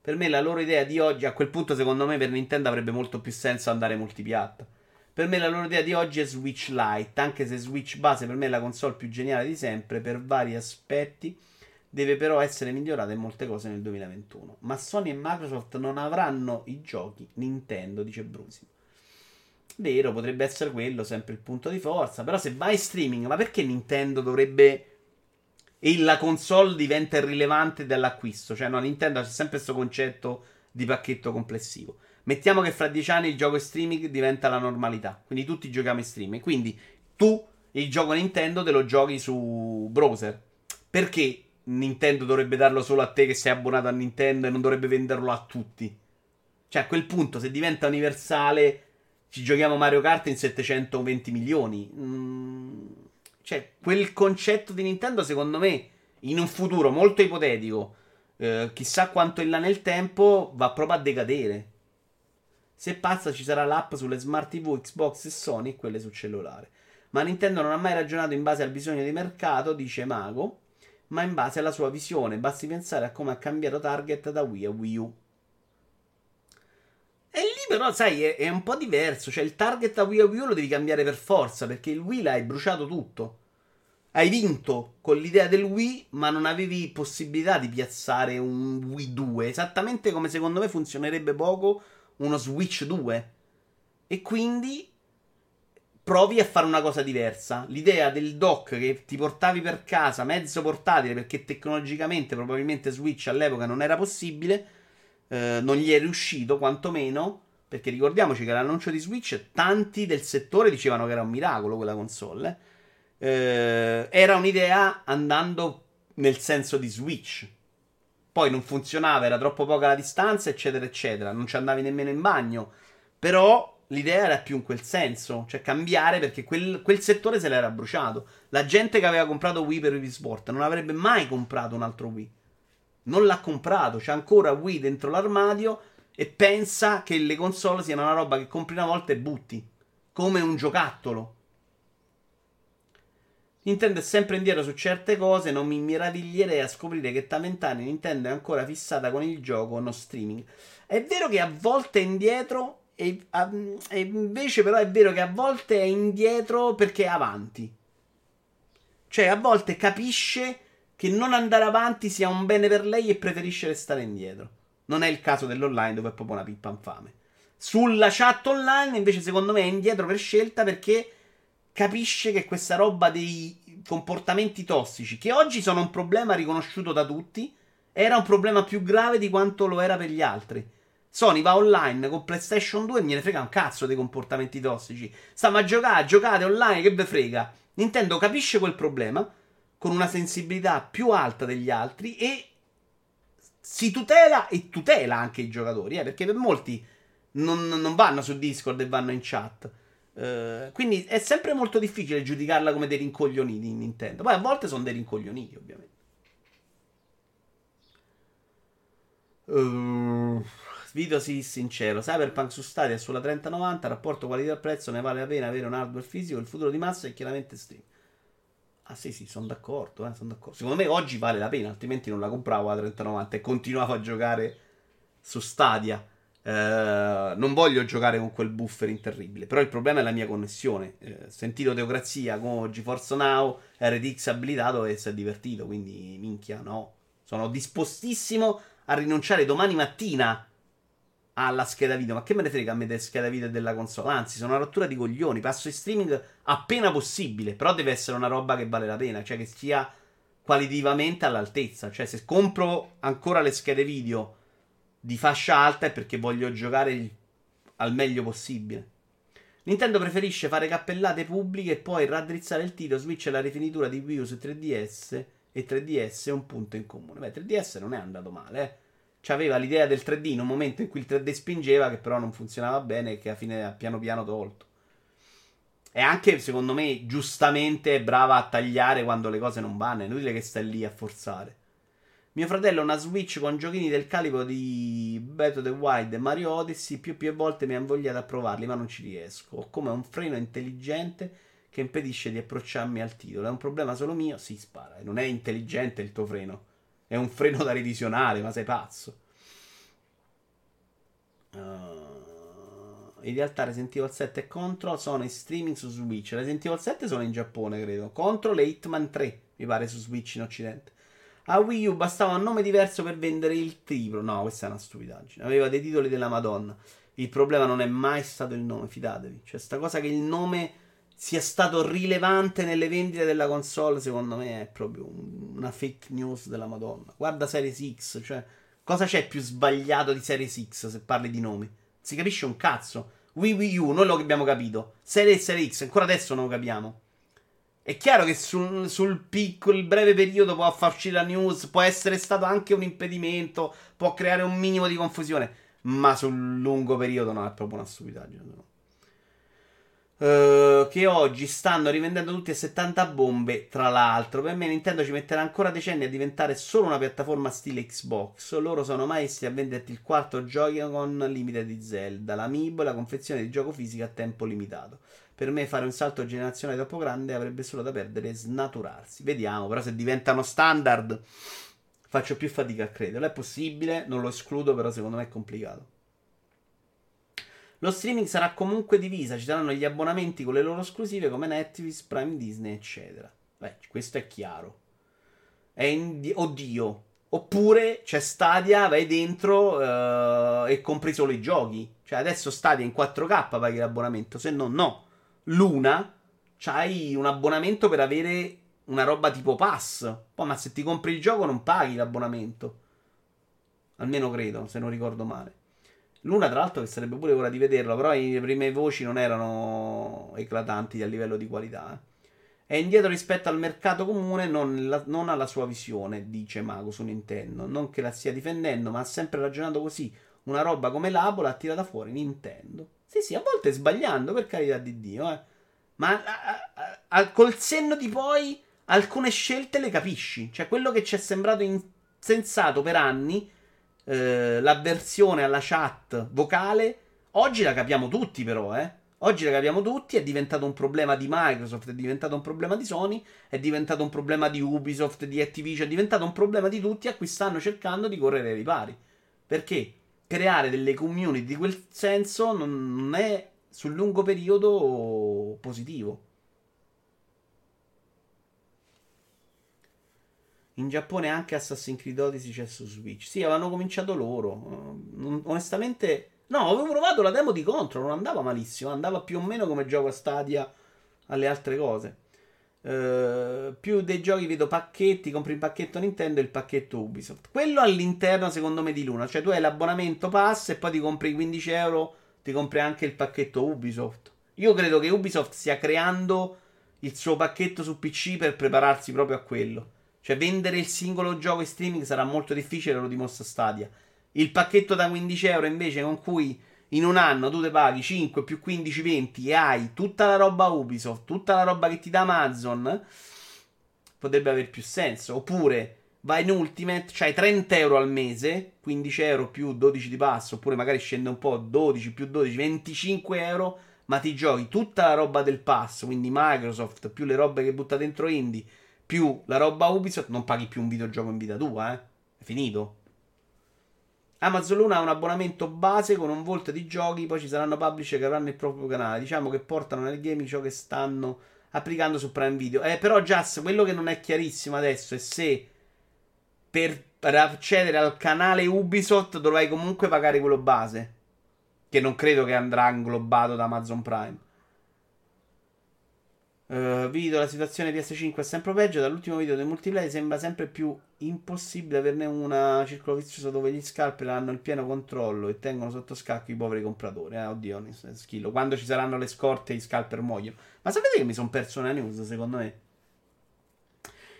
Per me la loro idea di oggi, a quel punto secondo me per Nintendo avrebbe molto più senso andare multipiatta. Per me la loro idea di oggi è Switch Lite, anche se Switch base per me è la console più geniale di sempre per vari aspetti, deve però essere migliorata in molte cose nel 2021. Ma Sony e Microsoft non avranno i giochi Nintendo, dice Brusi. Vero, potrebbe essere quello sempre il punto di forza. Però se vai in streaming, ma perché Nintendo dovrebbe e la console diventa irrilevante dall'acquisto. Cioè, no, Nintendo c'è sempre questo concetto di pacchetto complessivo. Mettiamo che fra dieci anni il gioco streaming diventa la normalità. Quindi tutti giochiamo in streaming. Quindi tu il gioco Nintendo te lo giochi su browser. Perché Nintendo dovrebbe darlo solo a te che sei abbonato a Nintendo e non dovrebbe venderlo a tutti? Cioè, a quel punto, se diventa universale, ci giochiamo Mario Kart in 720 milioni. Mm, cioè, quel concetto di Nintendo, secondo me, in un futuro molto ipotetico, eh, chissà quanto in là nel tempo, va proprio a decadere. Se passa, ci sarà l'app sulle smart TV, Xbox e Sony e quelle sul cellulare. Ma Nintendo non ha mai ragionato in base al bisogno di mercato, dice Mago, ma in base alla sua visione. Basti pensare a come ha cambiato target da Wii a Wii U. E lì però, sai, è, è, un po' diverso. Cioè, il target a Wii U lo devi cambiare per forza, perché il Wii l'hai bruciato tutto. Hai vinto con l'idea del Wii, ma non avevi possibilità di piazzare un Wii 2. Esattamente come secondo me funzionerebbe poco uno Switch 2. E quindi provi a fare una cosa diversa. L'idea del dock che ti portavi per casa, mezzo portatile, perché tecnologicamente probabilmente Switch all'epoca non era possibile eh, non gli è riuscito, quantomeno. Perché ricordiamoci che all'annuncio di Switch tanti del settore dicevano che era un miracolo quella console. Eh, era un'idea andando nel senso di Switch. Poi non funzionava, era troppo poca la distanza, eccetera, eccetera. Non ci andavi nemmeno in bagno. Però l'idea era più in quel senso, cioè cambiare perché quel, quel, settore se l'era bruciato. La gente che aveva comprato Wii per Wii Sport non avrebbe mai comprato un altro Wii non l'ha comprato, c'è ancora Wii dentro l'armadio e pensa che le console siano una roba che compri una volta e butti, come un giocattolo. Nintendo è sempre indietro su certe cose, non mi meraviglierei a scoprire che da vent'anni Nintendo è ancora fissata con il gioco, non streaming. È vero che a volte è indietro, e, e invece però è vero che a volte è indietro perché è avanti. Cioè a volte capisce che non andare avanti sia un bene per lei e preferisce restare indietro. Non è il caso dell'online dove è proprio una pippa infame. Sulla chat online invece secondo me è indietro per scelta perché capisce che questa roba dei comportamenti tossici, che oggi sono un problema riconosciuto da tutti, era un problema più grave di quanto lo era per gli altri. Sony va online con PlayStation 2 e me ne frega un cazzo dei comportamenti tossici. Stiamo a giocare, giocate online, che ve frega. Nintendo capisce quel problema con una sensibilità più alta degli altri e si tutela e tutela anche i giocatori, eh, perché per molti non, non, vanno su Discord e vanno in chat. Uh, quindi è sempre molto difficile giudicarla come dei rincoglioniti in Nintendo. Poi a volte sono dei rincoglioniti, ovviamente. Uh, video sì, sincero. Cyberpunk su Stadia sulla 3090, rapporto qualità-prezzo, ne vale la pena avere un hardware fisico. Il futuro di massa è chiaramente stream. Ah sì sì, sono d'accordo, eh, son d'accordo. Secondo me oggi vale la pena, altrimenti non la compravo a 3090 e continuavo a giocare su Stadia. Eh, non voglio giocare con quel buffering terribile, però il problema è la mia connessione. Eh, sentito Teocrazia con GeForce Now, RTX abilitato e si è divertito, quindi minchia, no. Sono dispostissimo a rinunciare domani mattina alla scheda video. Ma che me ne frega a me della scheda video della console? Anzi, sono una rottura di coglioni. Passo in streaming appena possibile. Però deve essere una roba che vale la pena. Cioè, che sia qualitativamente all'altezza. Cioè, se compro ancora le schede video di fascia alta è perché voglio giocare il... al meglio possibile. Nintendo preferisce fare cappellate pubbliche e poi raddrizzare il tiro. Switch e la rifinitura di Wii U su 3DS e 3DS è un punto in comune. Beh, 3DS non è andato male, eh aveva l'idea del 3D in un momento in cui il 3D spingeva, che però non funzionava bene e che alla fine ha piano piano tolto. E anche, secondo me, giustamente è brava a tagliare quando le cose non vanno. È inutile che stai lì a forzare. Mio fratello ha una Switch con giochini del calibro di Breath of the Wild e Mario Odyssey. Più e più volte mi ha invogliato a provarli, ma non ci riesco. Ho come un freno intelligente che impedisce di approcciarmi al titolo. È un problema solo mio? Si spara. Non è intelligente il tuo freno. È un freno da revisionare, ma sei pazzo. Uh, in realtà Resident Evil 7 e Control sono in streaming su Switch. Resident Evil 7 sono in Giappone, credo. Control e Hitman 3, mi pare, su Switch in Occidente. A Wii U bastava un nome diverso per vendere il triplo. No, questa è una stupidaggine. Aveva dei titoli della Madonna. Il problema non è mai stato il nome, fidatevi. Cioè, sta cosa che il nome sia stato rilevante nelle vendite della console, secondo me è proprio una fake news della Madonna. Guarda Series X, cioè, cosa c'è più sbagliato di Series X se parli di nomi? Si capisce un cazzo. Wii Wii U, noi lo abbiamo capito. Serie Serie X, ancora adesso non lo capiamo. È chiaro che sul, sul piccolo, breve periodo può far uscire la news, può essere stato anche un impedimento, può creare un minimo di confusione, ma sul lungo periodo no, è proprio una stupidaggine. No. Uh, che oggi stanno rivendendo tutti a 70 bombe. Tra l'altro, per me Nintendo ci metterà ancora decenni a diventare solo una piattaforma stile Xbox. Loro sono maestri a venderti il quarto Joy-Con Limited di Zelda, l'amiibo e la confezione di gioco fisico a tempo limitato. Per me fare un salto generazionale troppo grande avrebbe solo da perdere e snaturarsi. Vediamo, però se diventano standard faccio più fatica a crederlo. È possibile, non lo escludo, però secondo me è complicato. Lo streaming sarà comunque divisa, ci saranno gli abbonamenti con le loro esclusive come Netflix, Prime Disney, eccetera. Beh, questo è chiaro. È in... Oddio. Oppure c'è Stadia, vai dentro uh, e compri solo i giochi. Cioè adesso Stadia in 4K paghi l'abbonamento, se no no. Luna c'hai un abbonamento per avere una roba tipo pass. Poi ma se ti compri il gioco non paghi l'abbonamento. Almeno credo, se non ricordo male. Luna, tra l'altro, che sarebbe pure ora di vederlo, però le prime voci non erano eclatanti a livello di qualità. Eh. È indietro rispetto al mercato comune, non, la, non alla sua visione, dice Mago su Nintendo. Non che la stia difendendo, ma ha sempre ragionato così. Una roba come l'Apple ha tirata fuori Nintendo. Sì, sì, a volte sbagliando, per carità di Dio, eh. Ma a, a, a, col senno di poi alcune scelte le capisci. Cioè, quello che ci è sembrato insensato per anni eh, l'avversione alla chat vocale. Oggi la capiamo tutti, però, eh. Oggi la capiamo tutti, è diventato un problema di Microsoft, è diventato un problema di Sony, è diventato un problema di Ubisoft, di Activision, è diventato un problema di tutti a cui stanno cercando di correre ai ripari. Perché creare delle community di quel senso non è sul lungo periodo positivo. In Giappone anche Assassin's Creed Odyssey c'è su Switch. Sì, avevano cominciato loro. onestamente, no, avevo provato la demo di Control, non andava malissimo. Andava più o meno come gioco a Stadia alle altre cose. Uh, più dei giochi vedo pacchetti, compri il pacchetto Nintendo e il pacchetto Ubisoft. Quello all'interno, secondo me, di Luna. Cioè, tu hai l'abbonamento pass e poi ti compri 15 euro, ti compri anche il pacchetto Ubisoft. Io credo che Ubisoft stia creando il suo pacchetto su PC per prepararsi proprio a quello. Cioè, vendere il singolo gioco in streaming sarà molto difficile, lo dimostra Stadia. Il pacchetto da 15 euro invece con cui in un anno tu te paghi 5 più 15, 20 e hai tutta la roba Ubisoft, tutta la roba che ti dà Amazon, potrebbe avere più senso. Oppure vai in Ultimate, c'hai 30 euro al mese, 15 euro più 12 di passo, oppure magari scende un po', 12 più 12, 25 euro, ma ti giochi tutta la roba del pass, quindi Microsoft, più le robe che butta dentro Indie più la roba Ubisoft, non paghi più un videogioco in vita tua, eh. È finito. Amazon Luna ha un abbonamento base con un volt di giochi, poi ci saranno publisher che avranno il proprio canale. Diciamo che portano nel gaming ciò che stanno applicando su Prime Video. Eh, però, Just, quello che non è chiarissimo adesso è se per, per accedere al canale Ubisoft dovrai comunque pagare quello base. Che non credo che andrà inglobato da Amazon Prime. Uh, video la situazione PS5 è sempre peggio. Dall'ultimo video del multiplayer sembra sempre più impossibile averne una circolo vizioso dove gli scalper hanno il pieno controllo e tengono sotto scacco i poveri compratori. Eh, oddio, schillo. Quando ci saranno le scorte, gli scalper muoiono. Ma sapete che mi sono perso una news, secondo me?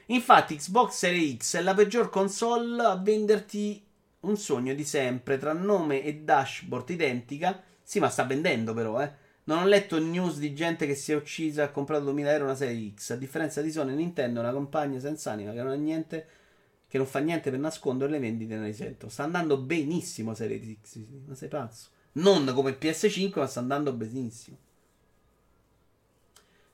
Infatti, Xbox Series X è la peggior console a venderti un sogno di sempre tra nome e dashboard identica. Sì, ma sta vendendo, però, eh non ho letto news di gente che si è uccisa e ha comprato 2000 euro una serie X. A differenza di Sony, Nintendo è una compagna senza anima che non niente. Che non fa niente per nascondere le vendite ne risento. Sta andando benissimo Serie X. Ma sei pazzo? Non come PS5, ma sta andando benissimo.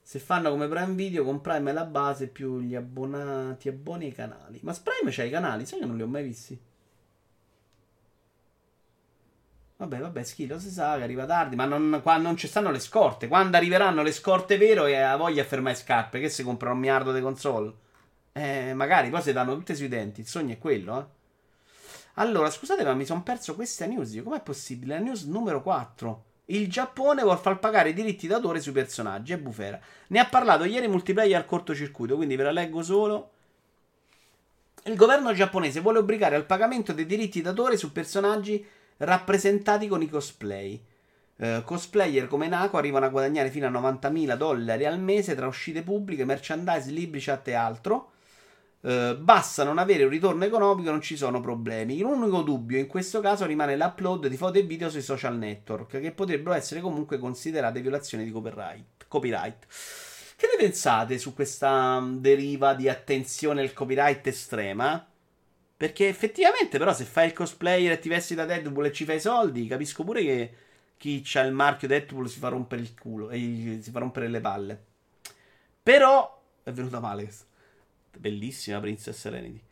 Se fanno come Prime Video, con Prime è la base più gli abbonati, abboni ai canali. Ma Prime c'ha i canali, sai che non li ho mai visti? Vabbè, vabbè, schifo, si sa che arriva tardi, ma non, qua non ci stanno le scorte. Quando arriveranno le scorte vero e ha voglia di fermare scarpe, che si comprano un miliardo di console. Eh, magari poi si danno tutte sui denti, il sogno è quello, eh. Allora, scusate, ma mi sono perso questa news. Com'è possibile? La news numero 4. Il Giappone vuol far pagare i diritti d'autore sui personaggi. È bufera. Ne ha parlato ieri multiplayer al cortocircuito, quindi ve la leggo solo. Il governo giapponese vuole obbligare al pagamento dei diritti d'autore su personaggi rappresentati con i cosplay. Uh, cosplayer come Nako arrivano a guadagnare fino a 90.000 dollari al mese tra uscite pubbliche, merchandise, libri, chat e altro. Uh, basta non avere un ritorno economico, non ci sono problemi. L'unico dubbio in questo caso rimane l'upload di foto e video sui social network, che potrebbero essere comunque considerate violazioni di copyright. copyright. Che ne pensate su questa mm, deriva di attenzione al copyright estrema? Perché effettivamente, però, se fai il cosplayer e ti vesti da Deadpool e ci fai soldi, capisco pure che chi ha il marchio Deadpool si fa rompere il culo e si fa rompere le palle. Però è venuta male. Bellissima Princess Serenity.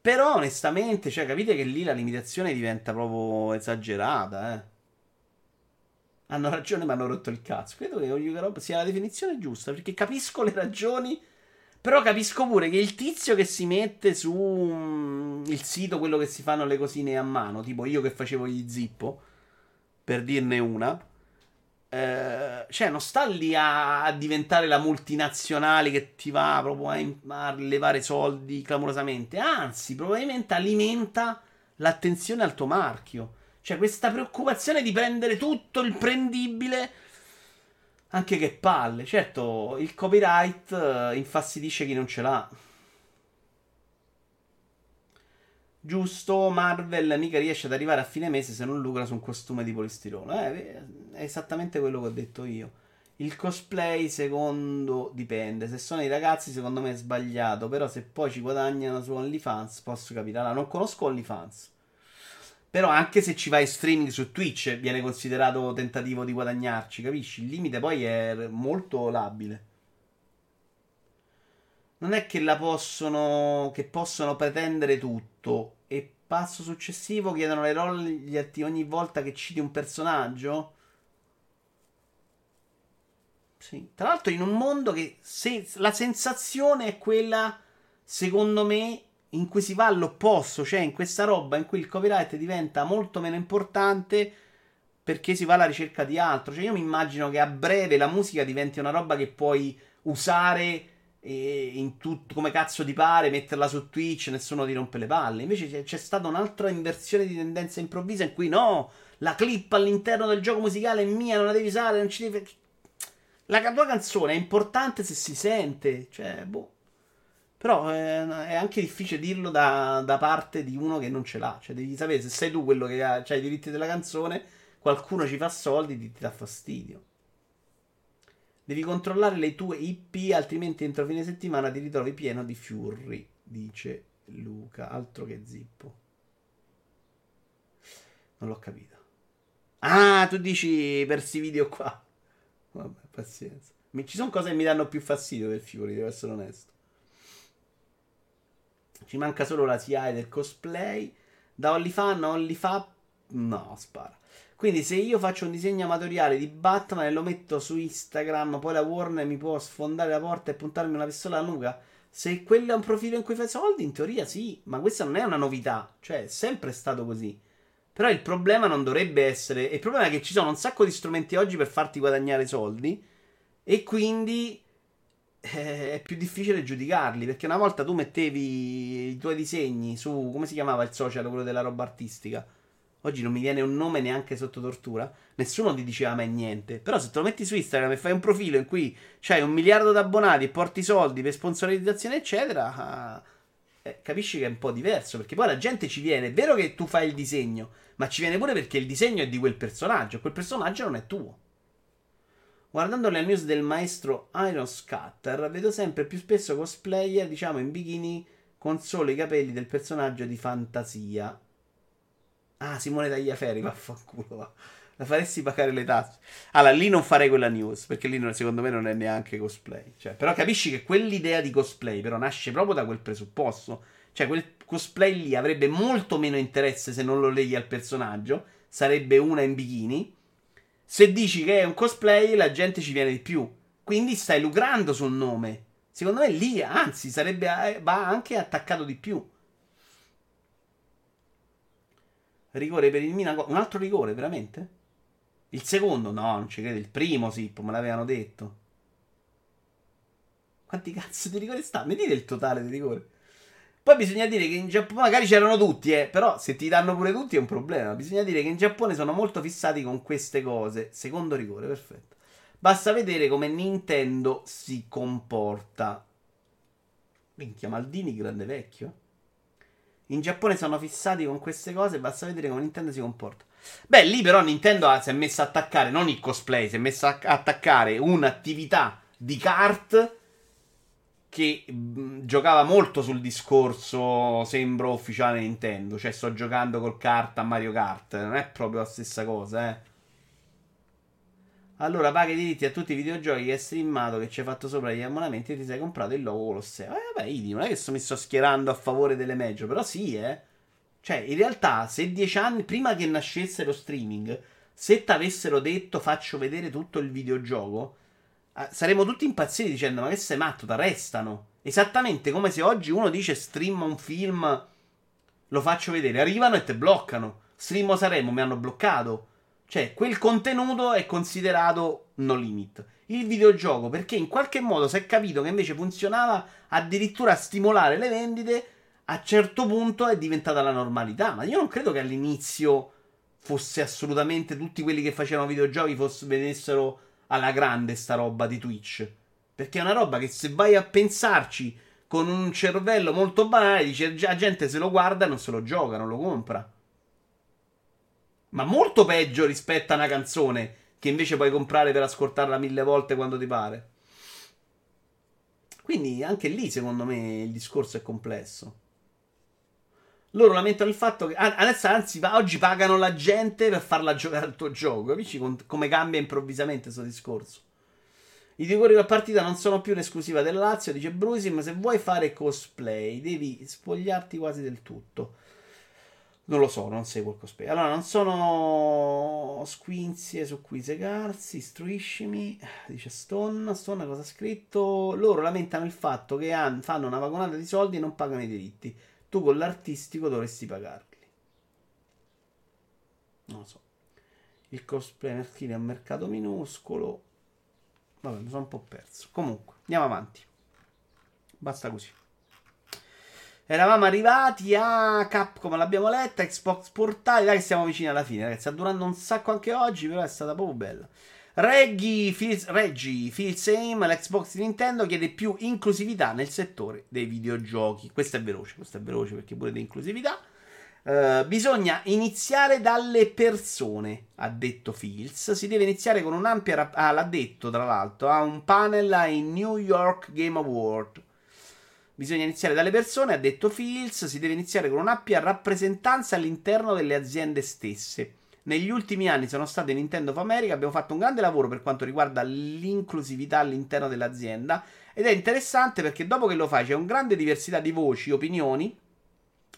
Però, onestamente, cioè, capite che lì la limitazione diventa proprio esagerata, eh hanno ragione ma hanno rotto il cazzo. Credo che ogni roba sia la definizione giusta, perché capisco le ragioni, però capisco pure che il tizio che si mette su il sito, quello che si fanno le cosine a mano, tipo io che facevo gli zippo, per dirne una, eh, cioè non sta lì a, a, diventare la multinazionale che ti va proprio a, a levare soldi clamorosamente, anzi probabilmente alimenta l'attenzione al tuo marchio. Cioè, questa preoccupazione di prendere tutto il prendibile. Anche che palle. Certo, il copyright uh, infastidisce chi non ce l'ha. Giusto, Marvel mica riesce ad arrivare a fine mese se non lucra su un costume di polistirolo. Eh, è esattamente quello che ho detto io. Il cosplay, secondo, dipende. Se sono i ragazzi, secondo me è sbagliato. Però se poi ci guadagnano su OnlyFans, posso capire. Allora, non conosco OnlyFans. Però anche se ci vai streaming su Twitch viene considerato tentativo di guadagnarci, capisci? Il limite poi è molto labile. Non è che la possono. che possono pretendere tutto. E passo successivo chiedono le royalty ogni volta che citi un personaggio? Sì. Tra l'altro in un mondo che se, la sensazione è quella, secondo me, in cui si va all'opposto, cioè in questa roba in cui il copyright diventa molto meno importante perché si va alla ricerca di altro. Cioè io mi immagino che a breve la musica diventi una roba che puoi usare eh, in tutto come cazzo ti pare, metterla su Twitch, nessuno ti rompe le palle. Invece c'è, c'è stata un'altra inversione di tendenza improvvisa in cui no, la clip all'interno del gioco musicale è mia, non la devi usare, non ci devi... La tua canzone è importante se si sente, cioè, boh. Però eh, è anche difficile dirlo da, da, parte di uno che non ce l'ha. Cioè, devi sapere se sei tu quello che ha, ha i diritti della canzone, qualcuno ci fa soldi, ti, ti dà fastidio. Devi controllare le tue IP, altrimenti entro fine settimana ti ritrovi pieno di fiurri, dice Luca. Altro che zippo. Non l'ho capito. Ah, tu dici per questi video qua. Vabbè, pazienza. Ci sono cose che mi danno più fastidio del fiori, devo essere onesto. Ci manca solo la CI del cosplay. Da OnlyFan a OnlyFan. No, spara. Quindi se io faccio un disegno amatoriale di Batman e lo metto su Instagram, poi la Warner mi può sfondare la porta e puntarmi una pistola alla nuca. Se quello è un profilo in cui fai soldi, in teoria sì, ma questa non è una novità, cioè è sempre stato così. Però il problema non dovrebbe essere. Il problema è che ci sono un sacco di strumenti oggi per farti guadagnare soldi. E quindi eh, è più difficile giudicarli perché una volta tu mettevi i tuoi disegni su come si chiamava il social, quello della roba artistica. Oggi non mi viene un nome neanche sotto tortura. Nessuno ti diceva mai niente. Però se te lo metti su Instagram e fai un profilo in cui c'hai un miliardo di abbonati e porti soldi per sponsorizzazione, eccetera, ah, eh, capisci che è un po' diverso. Perché poi la gente ci viene. È vero che tu fai il disegno, ma ci viene pure perché il disegno è di quel personaggio. Quel personaggio non è tuo. Guardando le news del maestro Iron Scatter, vedo sempre più spesso cosplayer, diciamo in bikini, con solo i capelli del personaggio di fantasia. Ah, Simone Tagliaferri, vaffanculo, va. La faresti pagare le tasse. Allora, lì non farei quella news, perché lì secondo me non è neanche cosplay. Cioè, però capisci che quell'idea di cosplay, però, nasce proprio da quel presupposto. Cioè, quel cosplay lì avrebbe molto meno interesse se non lo leghi al personaggio. Sarebbe una in bikini se dici che è un cosplay, la gente ci viene di più. Quindi stai lucrando sul nome. Secondo me lì, anzi, sarebbe, eh, va anche attaccato di più. Rigore per il Minago. Un altro rigore, veramente? Il secondo? No, non ci credo. Il primo, sì, me l'avevano detto. Quanti cazzo di rigori sta? Mi dite il totale di rigore? Poi bisogna dire che in Giappone magari c'erano tutti, eh, però se ti danno pure tutti è un problema. Bisogna dire che in Giappone sono molto fissati con queste cose. Secondo rigore, perfetto. Basta vedere come Nintendo si comporta. Minchia, Maldini, grande vecchio. In Giappone sono fissati con queste cose. Basta vedere come Nintendo si comporta. Beh, lì però Nintendo si è messa a attaccare non il cosplay, si è messa a attaccare un'attività di kart che mh, giocava molto sul discorso sembro ufficiale Nintendo, cioè sto giocando col kart a Mario Kart, non è proprio la stessa cosa, eh. Allora paghi i diritti a tutti i videogiochi che hai streamato, che ci hai fatto sopra gli abbonamenti e ti sei comprato il logo Colosseo. Eh vabbè, Idi, non è che mi sto schierando a favore delle major, però sì, eh. Cioè, in realtà, se dieci anni prima che nascesse lo streaming, se ti avessero detto faccio vedere tutto il videogioco, eh, saremmo tutti impazziti dicendo: Ma che sei matto? Ti arrestano. Esattamente come se oggi uno dice stream un film, lo faccio vedere. Arrivano e te bloccano. Stream Saremo, mi hanno bloccato. Cioè, quel contenuto è considerato no limit. Il videogioco, perché in qualche modo si è capito che invece funzionava addirittura a stimolare le vendite, a certo punto è diventata la normalità. Ma io non credo che all'inizio fosse assolutamente tutti quelli che facevano videogiochi fosse, vedessero alla grande sta roba di Twitch. Perché è una roba che se vai a pensarci con un cervello molto banale, dice la gente se lo guarda e non se lo gioca, non lo compra. Ma molto peggio rispetto a una canzone che invece puoi comprare per ascoltarla mille volte quando ti pare. Quindi anche lì, secondo me, il discorso è complesso. Loro lamentano il fatto che adesso, anzi, oggi pagano la gente per farla giocare al tuo gioco. Capisci come cambia improvvisamente questo discorso? I rigori della partita non sono più un'esclusiva della Lazio, dice Brusim. Se vuoi fare cosplay, devi spogliarti quasi del tutto. Non lo so, non seguo il cosplay. Allora, non sono squinzie su cui segarsi. Striscimi, dice Stone. Stone cosa ha scritto? Loro lamentano il fatto che fanno una vagonata di soldi e non pagano i diritti tu con l'artistico dovresti pagarli. Non lo so. Il cosplay maschile è un mercato minuscolo. Vabbè, mi sono un po' perso. Comunque, andiamo avanti. Basta così. Eravamo arrivati a Capcom, l'abbiamo letta, Xbox Portale, dai che siamo vicini alla fine, ragazzi. Sta durando un sacco anche oggi, però è stata proprio bella. Reggie, feels, Reggie feel same, l'Xbox di Nintendo chiede più inclusività nel settore dei videogiochi. Questo è veloce, questo è veloce perché pure di inclusività. Uh, bisogna iniziare dalle persone, ha detto Fields. Si deve iniziare con un'ampia. Rap- ah, l'ha detto tra l'altro. Ha un panel ai New York Game Award. Bisogna iniziare dalle persone, ha detto Fields. Si deve iniziare con un'ampia rappresentanza all'interno delle aziende stesse. Negli ultimi anni sono stato in Nintendo of America, abbiamo fatto un grande lavoro per quanto riguarda l'inclusività all'interno dell'azienda ed è interessante perché dopo che lo fai c'è una grande diversità di voci, opinioni,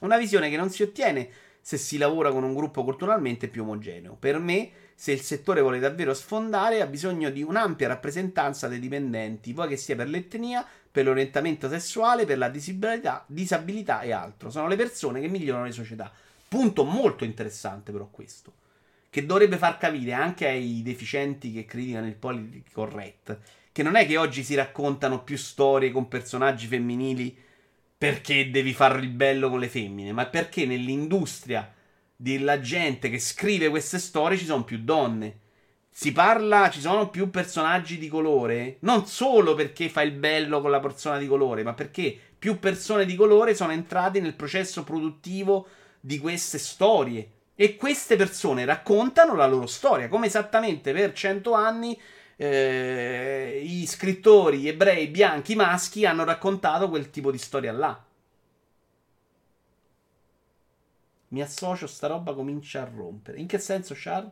una visione che non si ottiene se si lavora con un gruppo culturalmente più omogeneo. Per me, se il settore vuole davvero sfondare, ha bisogno di un'ampia rappresentanza dei dipendenti, poi che sia per l'etnia, per l'orientamento sessuale, per la disabilità, disabilità e altro. Sono le persone che migliorano le società. Punto molto interessante però questo che dovrebbe far capire anche ai deficienti che criticano il politically correct che non è che oggi si raccontano più storie con personaggi femminili perché devi fare il bello con le femmine, ma perché nell'industria della gente che scrive queste storie ci sono più donne. Si parla, ci sono più personaggi di colore, non solo perché fa il bello con la persona di colore, ma perché più persone di colore sono entrate nel processo produttivo di queste storie e queste persone raccontano la loro storia, come esattamente per cento anni eh, i scrittori ebrei bianchi maschi hanno raccontato quel tipo di storia là. Mi associo, sta roba comincia a rompere. In che senso, Char?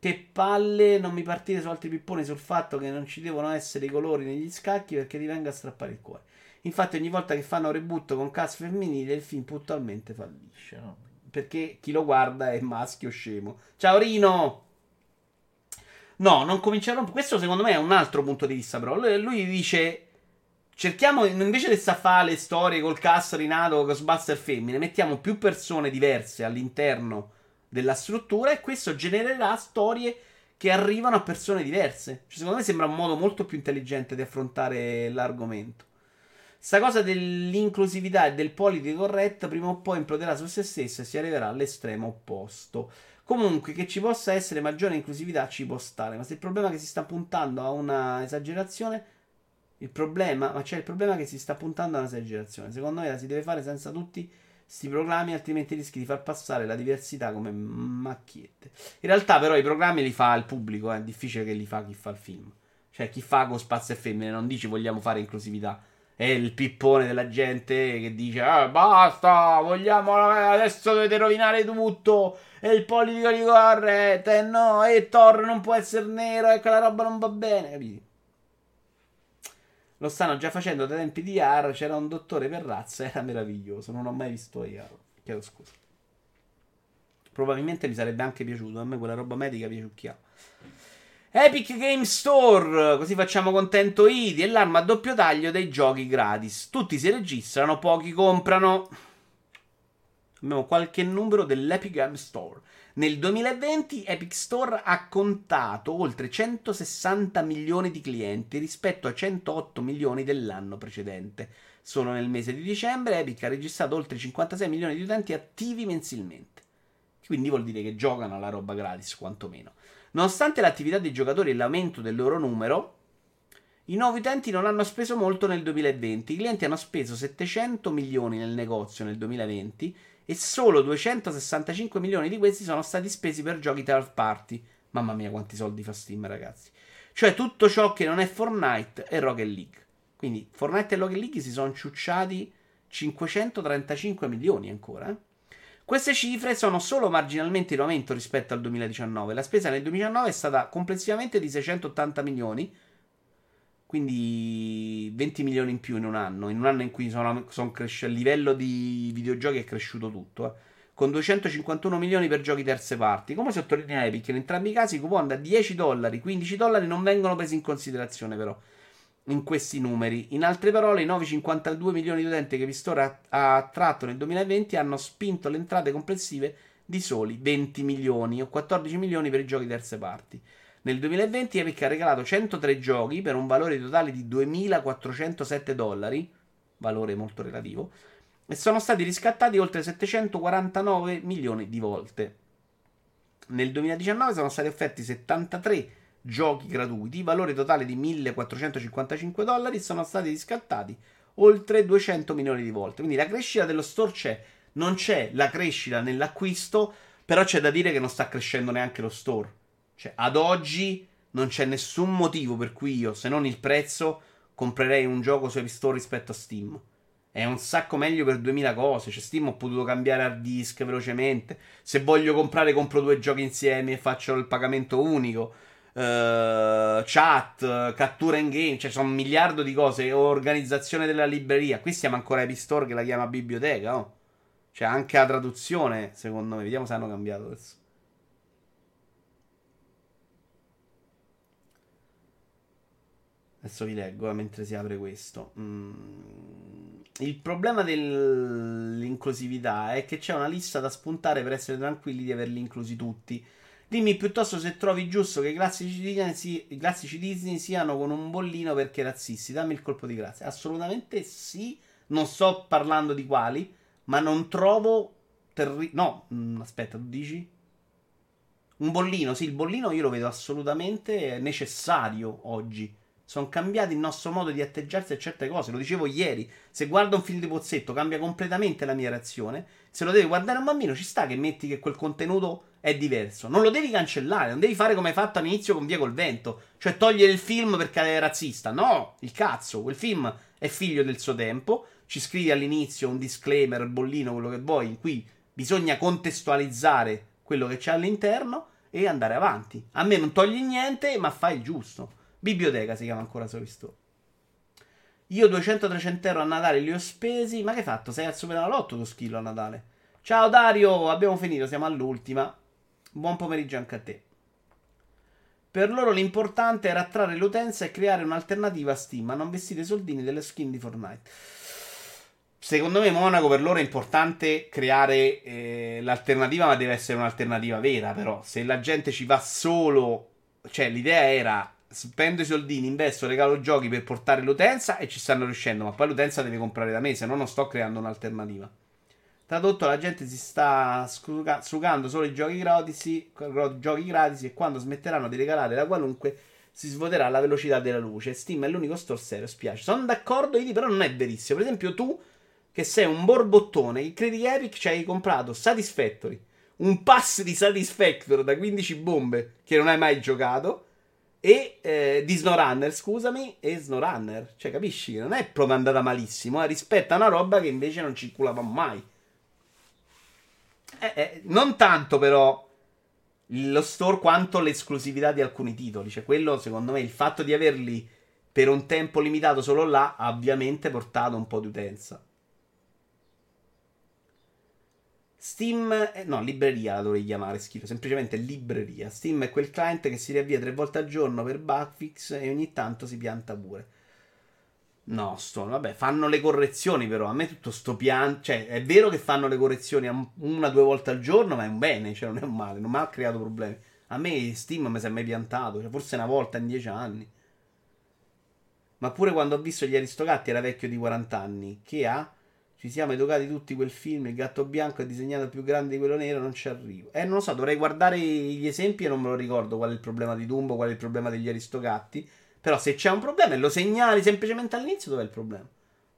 Che palle non mi partire su altri pipponi sul fatto che non ci devono essere i colori negli scacchi perché ti venga a strappare il cuore. Infatti, ogni volta che fanno reboot con cast femminile, il film puntualmente fallisce. No? perché chi lo guarda è maschio scemo. Ciao Rino! No, non comincerò. Questo secondo me è un altro punto di vista, però. Lui dice. Cerchiamo, invece di fare le storie col cast rinato Ghostbuster femmine, mettiamo più persone diverse all'interno della struttura e questo genererà storie che arrivano a persone diverse. Cioè, secondo me sembra un modo molto più intelligente di affrontare l'argomento. Sta cosa dell'inclusività e del politico corretto prima o poi imploderà su se stessa e si arriverà all'estremo opposto. Comunque, che ci possa essere maggiore inclusività ci può stare, ma se il problema è che si sta puntando a una esagerazione, il problema, ma c'è il problema che si sta puntando a una esagerazione. Secondo me la si deve fare senza tutti questi programmi, altrimenti rischi di far passare la diversità come macchiette. In realtà, però, i programmi li fa il pubblico, è difficile che li fa chi fa il film. Cioè, chi fa con spazio e femmine non dice vogliamo fare inclusività è il pippone della gente che dice ah, basta, vogliamo adesso dovete rovinare tutto e il politico di correte, no, e Thor non può essere nero e quella roba non va bene, capiti? Lo stanno già facendo da tempi di AR, c'era un dottore per razza, era meraviglioso, non ho mai visto AR, chiedo scusa. Probabilmente mi sarebbe anche piaciuto, a me quella roba medica piaciucchiava. Epic Game Store, così facciamo contento Idi, è l'arma a doppio taglio dei giochi gratis. Tutti si registrano, pochi comprano. Abbiamo qualche numero dell'Epic Game Store. Nel 2020 Epic Store ha contato oltre 160 milioni di clienti rispetto a 108 milioni dell'anno precedente. Solo nel mese di dicembre Epic ha registrato oltre 56 milioni di utenti attivi mensilmente. Quindi vuol dire che giocano alla roba gratis, quantomeno. Nonostante l'attività dei giocatori e l'aumento del loro numero, i nuovi utenti non hanno speso molto nel 2020. I clienti hanno speso 700 milioni nel negozio nel 2020 e solo 265 milioni di questi sono stati spesi per giochi third party. Mamma mia, quanti soldi fa Steam, ragazzi. Cioè tutto ciò che non è Fortnite e Rocket League. Quindi Fortnite e Rocket League si sono ciucciati 535 milioni ancora. Eh? Queste cifre sono solo marginalmente in aumento rispetto al 2019. La spesa nel 2019 è stata complessivamente di 680 milioni, quindi 20 milioni in più in un anno, in un anno in cui sono, sono cresci- il livello di videogiochi è cresciuto tutto, eh. con 251 milioni per giochi terze parti. Come sottolinea Epic, in entrambi i casi i coupon da 10 dollari, 15 dollari non vengono presi in considerazione però in questi numeri. In altre parole, i 9,52 milioni di utenti che Vistora ha attratto nel 2020 hanno spinto le entrate complessive di soli 20 milioni o 14 milioni per i giochi terze parti. Nel 2020 Epic ha regalato 103 giochi per un valore totale di 2.407 dollari, valore molto relativo, e sono stati riscattati oltre 749 milioni di volte. Nel 2019 sono stati offerti 73 giochi gratuiti, valore totale di 1455 dollari, sono stati riscattati oltre 200 milioni di volte. Quindi la crescita dello store c'è, non c'è la crescita nell'acquisto, però c'è da dire che non sta crescendo neanche lo store. Cioè, ad oggi non c'è nessun motivo per cui io, se non il prezzo, comprerei un gioco su App Store rispetto a Steam. È un sacco meglio per 2000 cose. Cioè, Steam ho potuto cambiare hard disk velocemente. Se voglio comprare, compro due giochi insieme e faccio il pagamento unico uh, chat, cattura in game, cioè sono un miliardo di cose, organizzazione della libreria. Qui siamo ancora Epic Store che la chiama biblioteca, oh. Cioè anche la traduzione, secondo me, vediamo se hanno cambiato adesso. Adesso vi leggo eh, mentre si apre questo. Mm. Il problema dell'inclusività è che c'è una lista da spuntare per essere tranquilli di averli inclusi tutti. Dimmi piuttosto se trovi giusto che i classici Disney, i classici Disney siano con un bollino perché razzisti. Dammi il colpo di grazia. Assolutamente sì. Non sto parlando di quali, ma non trovo. Terri- no, mm, aspetta, tu dici? Un bollino, sì, il bollino io lo vedo assolutamente necessario oggi. Sono cambiati il nostro modo di atteggiarsi a certe cose. Lo dicevo ieri. Se guardo un film di Pozzetto, cambia completamente la mia reazione. Se lo deve guardare un bambino, ci sta che metti che quel contenuto è diverso. Non lo devi cancellare, non devi fare come hai fatto all'inizio con Via col Vento, cioè togliere il film perché è razzista. No, il cazzo, quel film è figlio del suo tempo. Ci scrivi all'inizio un disclaimer, bollino, quello che vuoi, in cui bisogna contestualizzare quello che c'è all'interno e andare avanti. A me non togli niente, ma fai il giusto. Biblioteca si chiama ancora Sovisto. Io 200-300 euro a Natale li ho spesi. Ma che hai fatto? Sei al Superenalotto tu schillo a Natale? Ciao Dario, abbiamo finito, siamo all'ultima. Buon pomeriggio anche a te. Per loro l'importante era attrarre l'utenza e creare un'alternativa a Steam, ma non vestire i soldini delle skin di Fortnite. secondo me Monaco per loro è importante creare eh, l'alternativa, ma deve essere un'alternativa vera, però se la gente ci va solo, cioè l'idea era spendo i soldini, investo, regalo giochi per portare l'utenza e ci stanno riuscendo, ma poi l'utenza deve comprare da me, se no non sto creando un'alternativa. Tradotto, la gente si sta sfrugando solo i giochi gratis, giochi gratis e quando smetteranno di regalare la qualunque si svuoterà la velocità della luce. Steam è l'unico store serio, spiace. Sono d'accordo, Idi, però non è verissimo. Per esempio tu, che sei un borbottone, il credi Epic ci hai comprato Satisfactory, un pass di Satisfactory da 15 bombe che non hai mai giocato e eh, di SnowRunner, scusami, e SnowRunner. Cioè, capisci che non è proprio andata malissimo, eh, rispetto a una roba che invece non circolava mai. Eh, eh, non tanto però lo store quanto l'esclusività di alcuni titoli. Cioè, quello, secondo me, il fatto di averli per un tempo limitato solo là ha ovviamente portato un po' di utenza. Steam, no, libreria la dovrei chiamare, schifo, semplicemente libreria. Steam è quel client che si riavvia tre volte al giorno per bugfix e ogni tanto si pianta pure. No, sto, vabbè, fanno le correzioni però, a me tutto sto piano, cioè è vero che fanno le correzioni una o due volte al giorno, ma è un bene, cioè non è un male, non mi ha creato problemi. A me Steam mi si è mai piantato, cioè forse una volta in dieci anni. Ma pure quando ho visto gli Aristocatti era vecchio di 40 anni, che ha? Ci siamo educati tutti quel film, il gatto bianco è disegnato più grande di quello nero, non ci arrivo. Eh, non lo so, dovrei guardare gli esempi e non me lo ricordo qual è il problema di Dumbo, qual è il problema degli Aristocatti. Però se c'è un problema e lo segnali semplicemente all'inizio, dov'è il problema?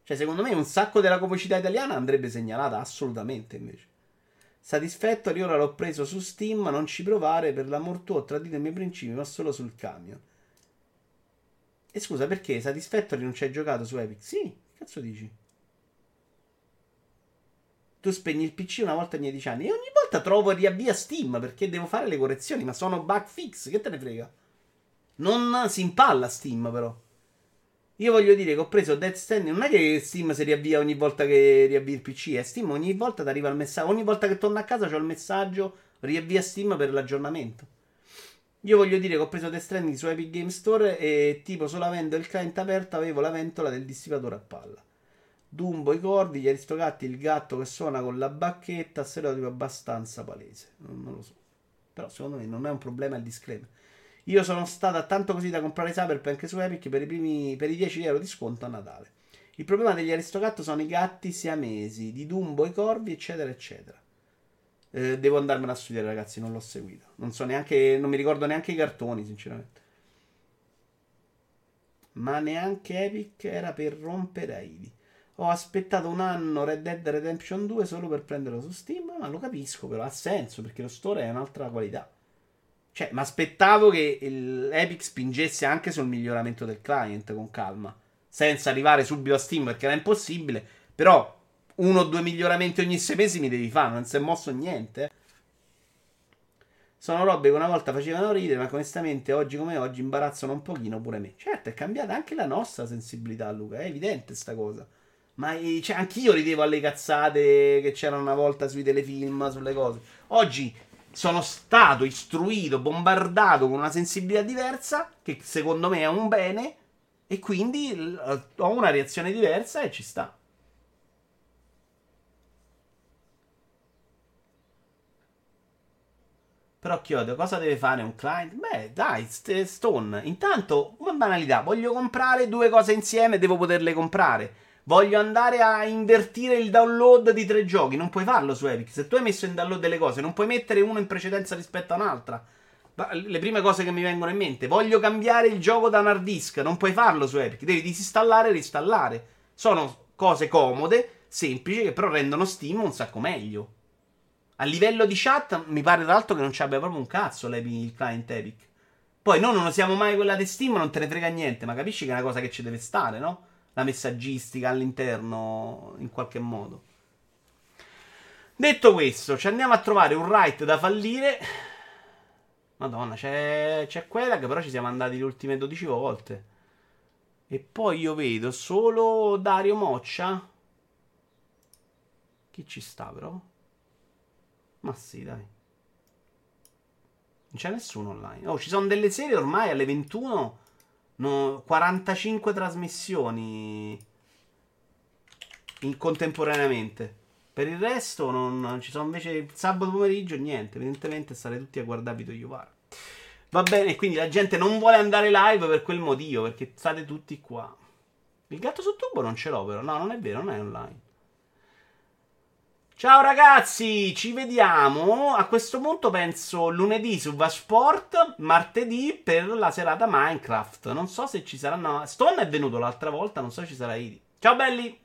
Cioè, secondo me un sacco della comicità italiana andrebbe segnalata assolutamente invece. Satisfactory ora l'ho preso su Steam, non ci provare, per l'amor tuo ho tradito i miei principi, ma solo sul camion. E scusa, perché Satisfactory non ci hai giocato su Epic? Sì, che cazzo dici? Tu spegni il PC una volta ogni 10 anni e ogni volta trovo riavvia Steam perché devo fare le correzioni, ma sono bug fix, che te ne frega? Non si impalla Steam però. Io voglio dire che ho preso Death Stranding, non è che Steam si riavvia ogni volta che riavvia il PC, è Steam ogni volta ti arriva il messaggio, ogni volta che torno a casa c'ho il messaggio riavvia Steam per l'aggiornamento. Io voglio dire che ho preso Death Stranding su Epic Game Store e tipo solo avendo il client aperto avevo la ventola del dissipatore a palla. Dumbo, i corvi, gli aristocratti, il gatto che suona con la bacchetta, stereotipo abbastanza palese. Non, non, lo so. Però secondo me non è un problema il disclaimer. Io sono stata tanto così da comprare Cyberpunk su Epic per i, primi, per i 10 euro di sconto a Natale. Il problema degli aristocratti sono i gatti siamesi, di Dumbo, i corvi, eccetera, eccetera. Eh, devo andarmela a studiare, ragazzi, non l'ho seguito. Non so neanche, non mi ricordo neanche i cartoni, sinceramente. Ma neanche Epic era per rompere Aivi. Ho aspettato un anno Red Dead Redemption 2 solo per prenderlo su Steam, ma lo capisco, però ha senso perché lo store è un'altra qualità. Cioè, mi aspettavo che l'Epic spingesse anche sul miglioramento del client con calma, senza arrivare subito a Steam perché era impossibile, però uno o due miglioramenti ogni sei mesi mi devi fare, non si è mosso niente. Sono robe che una volta facevano ridere, ma onestamente oggi come oggi imbarazzano un pochino pure me. Certo, è cambiata anche la nostra sensibilità, Luca, è evidente sta cosa. Ma cioè, anch'io ridevo alle cazzate che c'erano una volta sui telefilm, sulle cose. Oggi sono stato istruito, bombardato con una sensibilità diversa, che secondo me è un bene, e quindi ho una reazione diversa e ci sta. Però chiodo, cosa deve fare un client? Beh, dai, Stone. Intanto, una banalità, voglio comprare due cose insieme, devo poterle comprare. Voglio andare a invertire il download di tre giochi. Non puoi farlo su Epic. Se tu hai messo in download delle cose, non puoi mettere uno in precedenza rispetto a un'altra. Le prime cose che mi vengono in mente. Voglio cambiare il gioco da un hard disk. Non puoi farlo su Epic. Devi disinstallare e reinstallare. Sono cose comode, semplici, che però rendono Steam un sacco meglio. A livello di chat, mi pare tra l'altro che non ci abbia proprio un cazzo il client Epic. Poi noi non usiamo mai quella di Steam, non te ne frega niente, ma capisci che è una cosa che ci deve stare, no? La messaggistica all'interno in qualche modo. Detto questo, ci andiamo a trovare un right da fallire. Madonna, c'è, c'è quella che però ci siamo andati le ultime 12 volte. E poi io vedo solo Dario Moccia. Chi ci sta però? Ma sì, dai. Non c'è nessuno online. Oh, ci sono delle serie ormai alle 21 No, 45 trasmissioni. in contemporaneamente. Per il resto non, non ci sono invece sabato pomeriggio niente, evidentemente stare tutti a guardare video Yuvara. Va bene, quindi la gente non vuole andare live per quel motivo, perché state tutti qua. Il gatto su tubo non ce l'ho però, no, non è vero, non è online. Ciao ragazzi, ci vediamo. A questo punto penso lunedì su Vasport, martedì per la serata Minecraft. Non so se ci saranno. Stone è venuto l'altra volta, non so se ci sarà Idi. Ciao belli!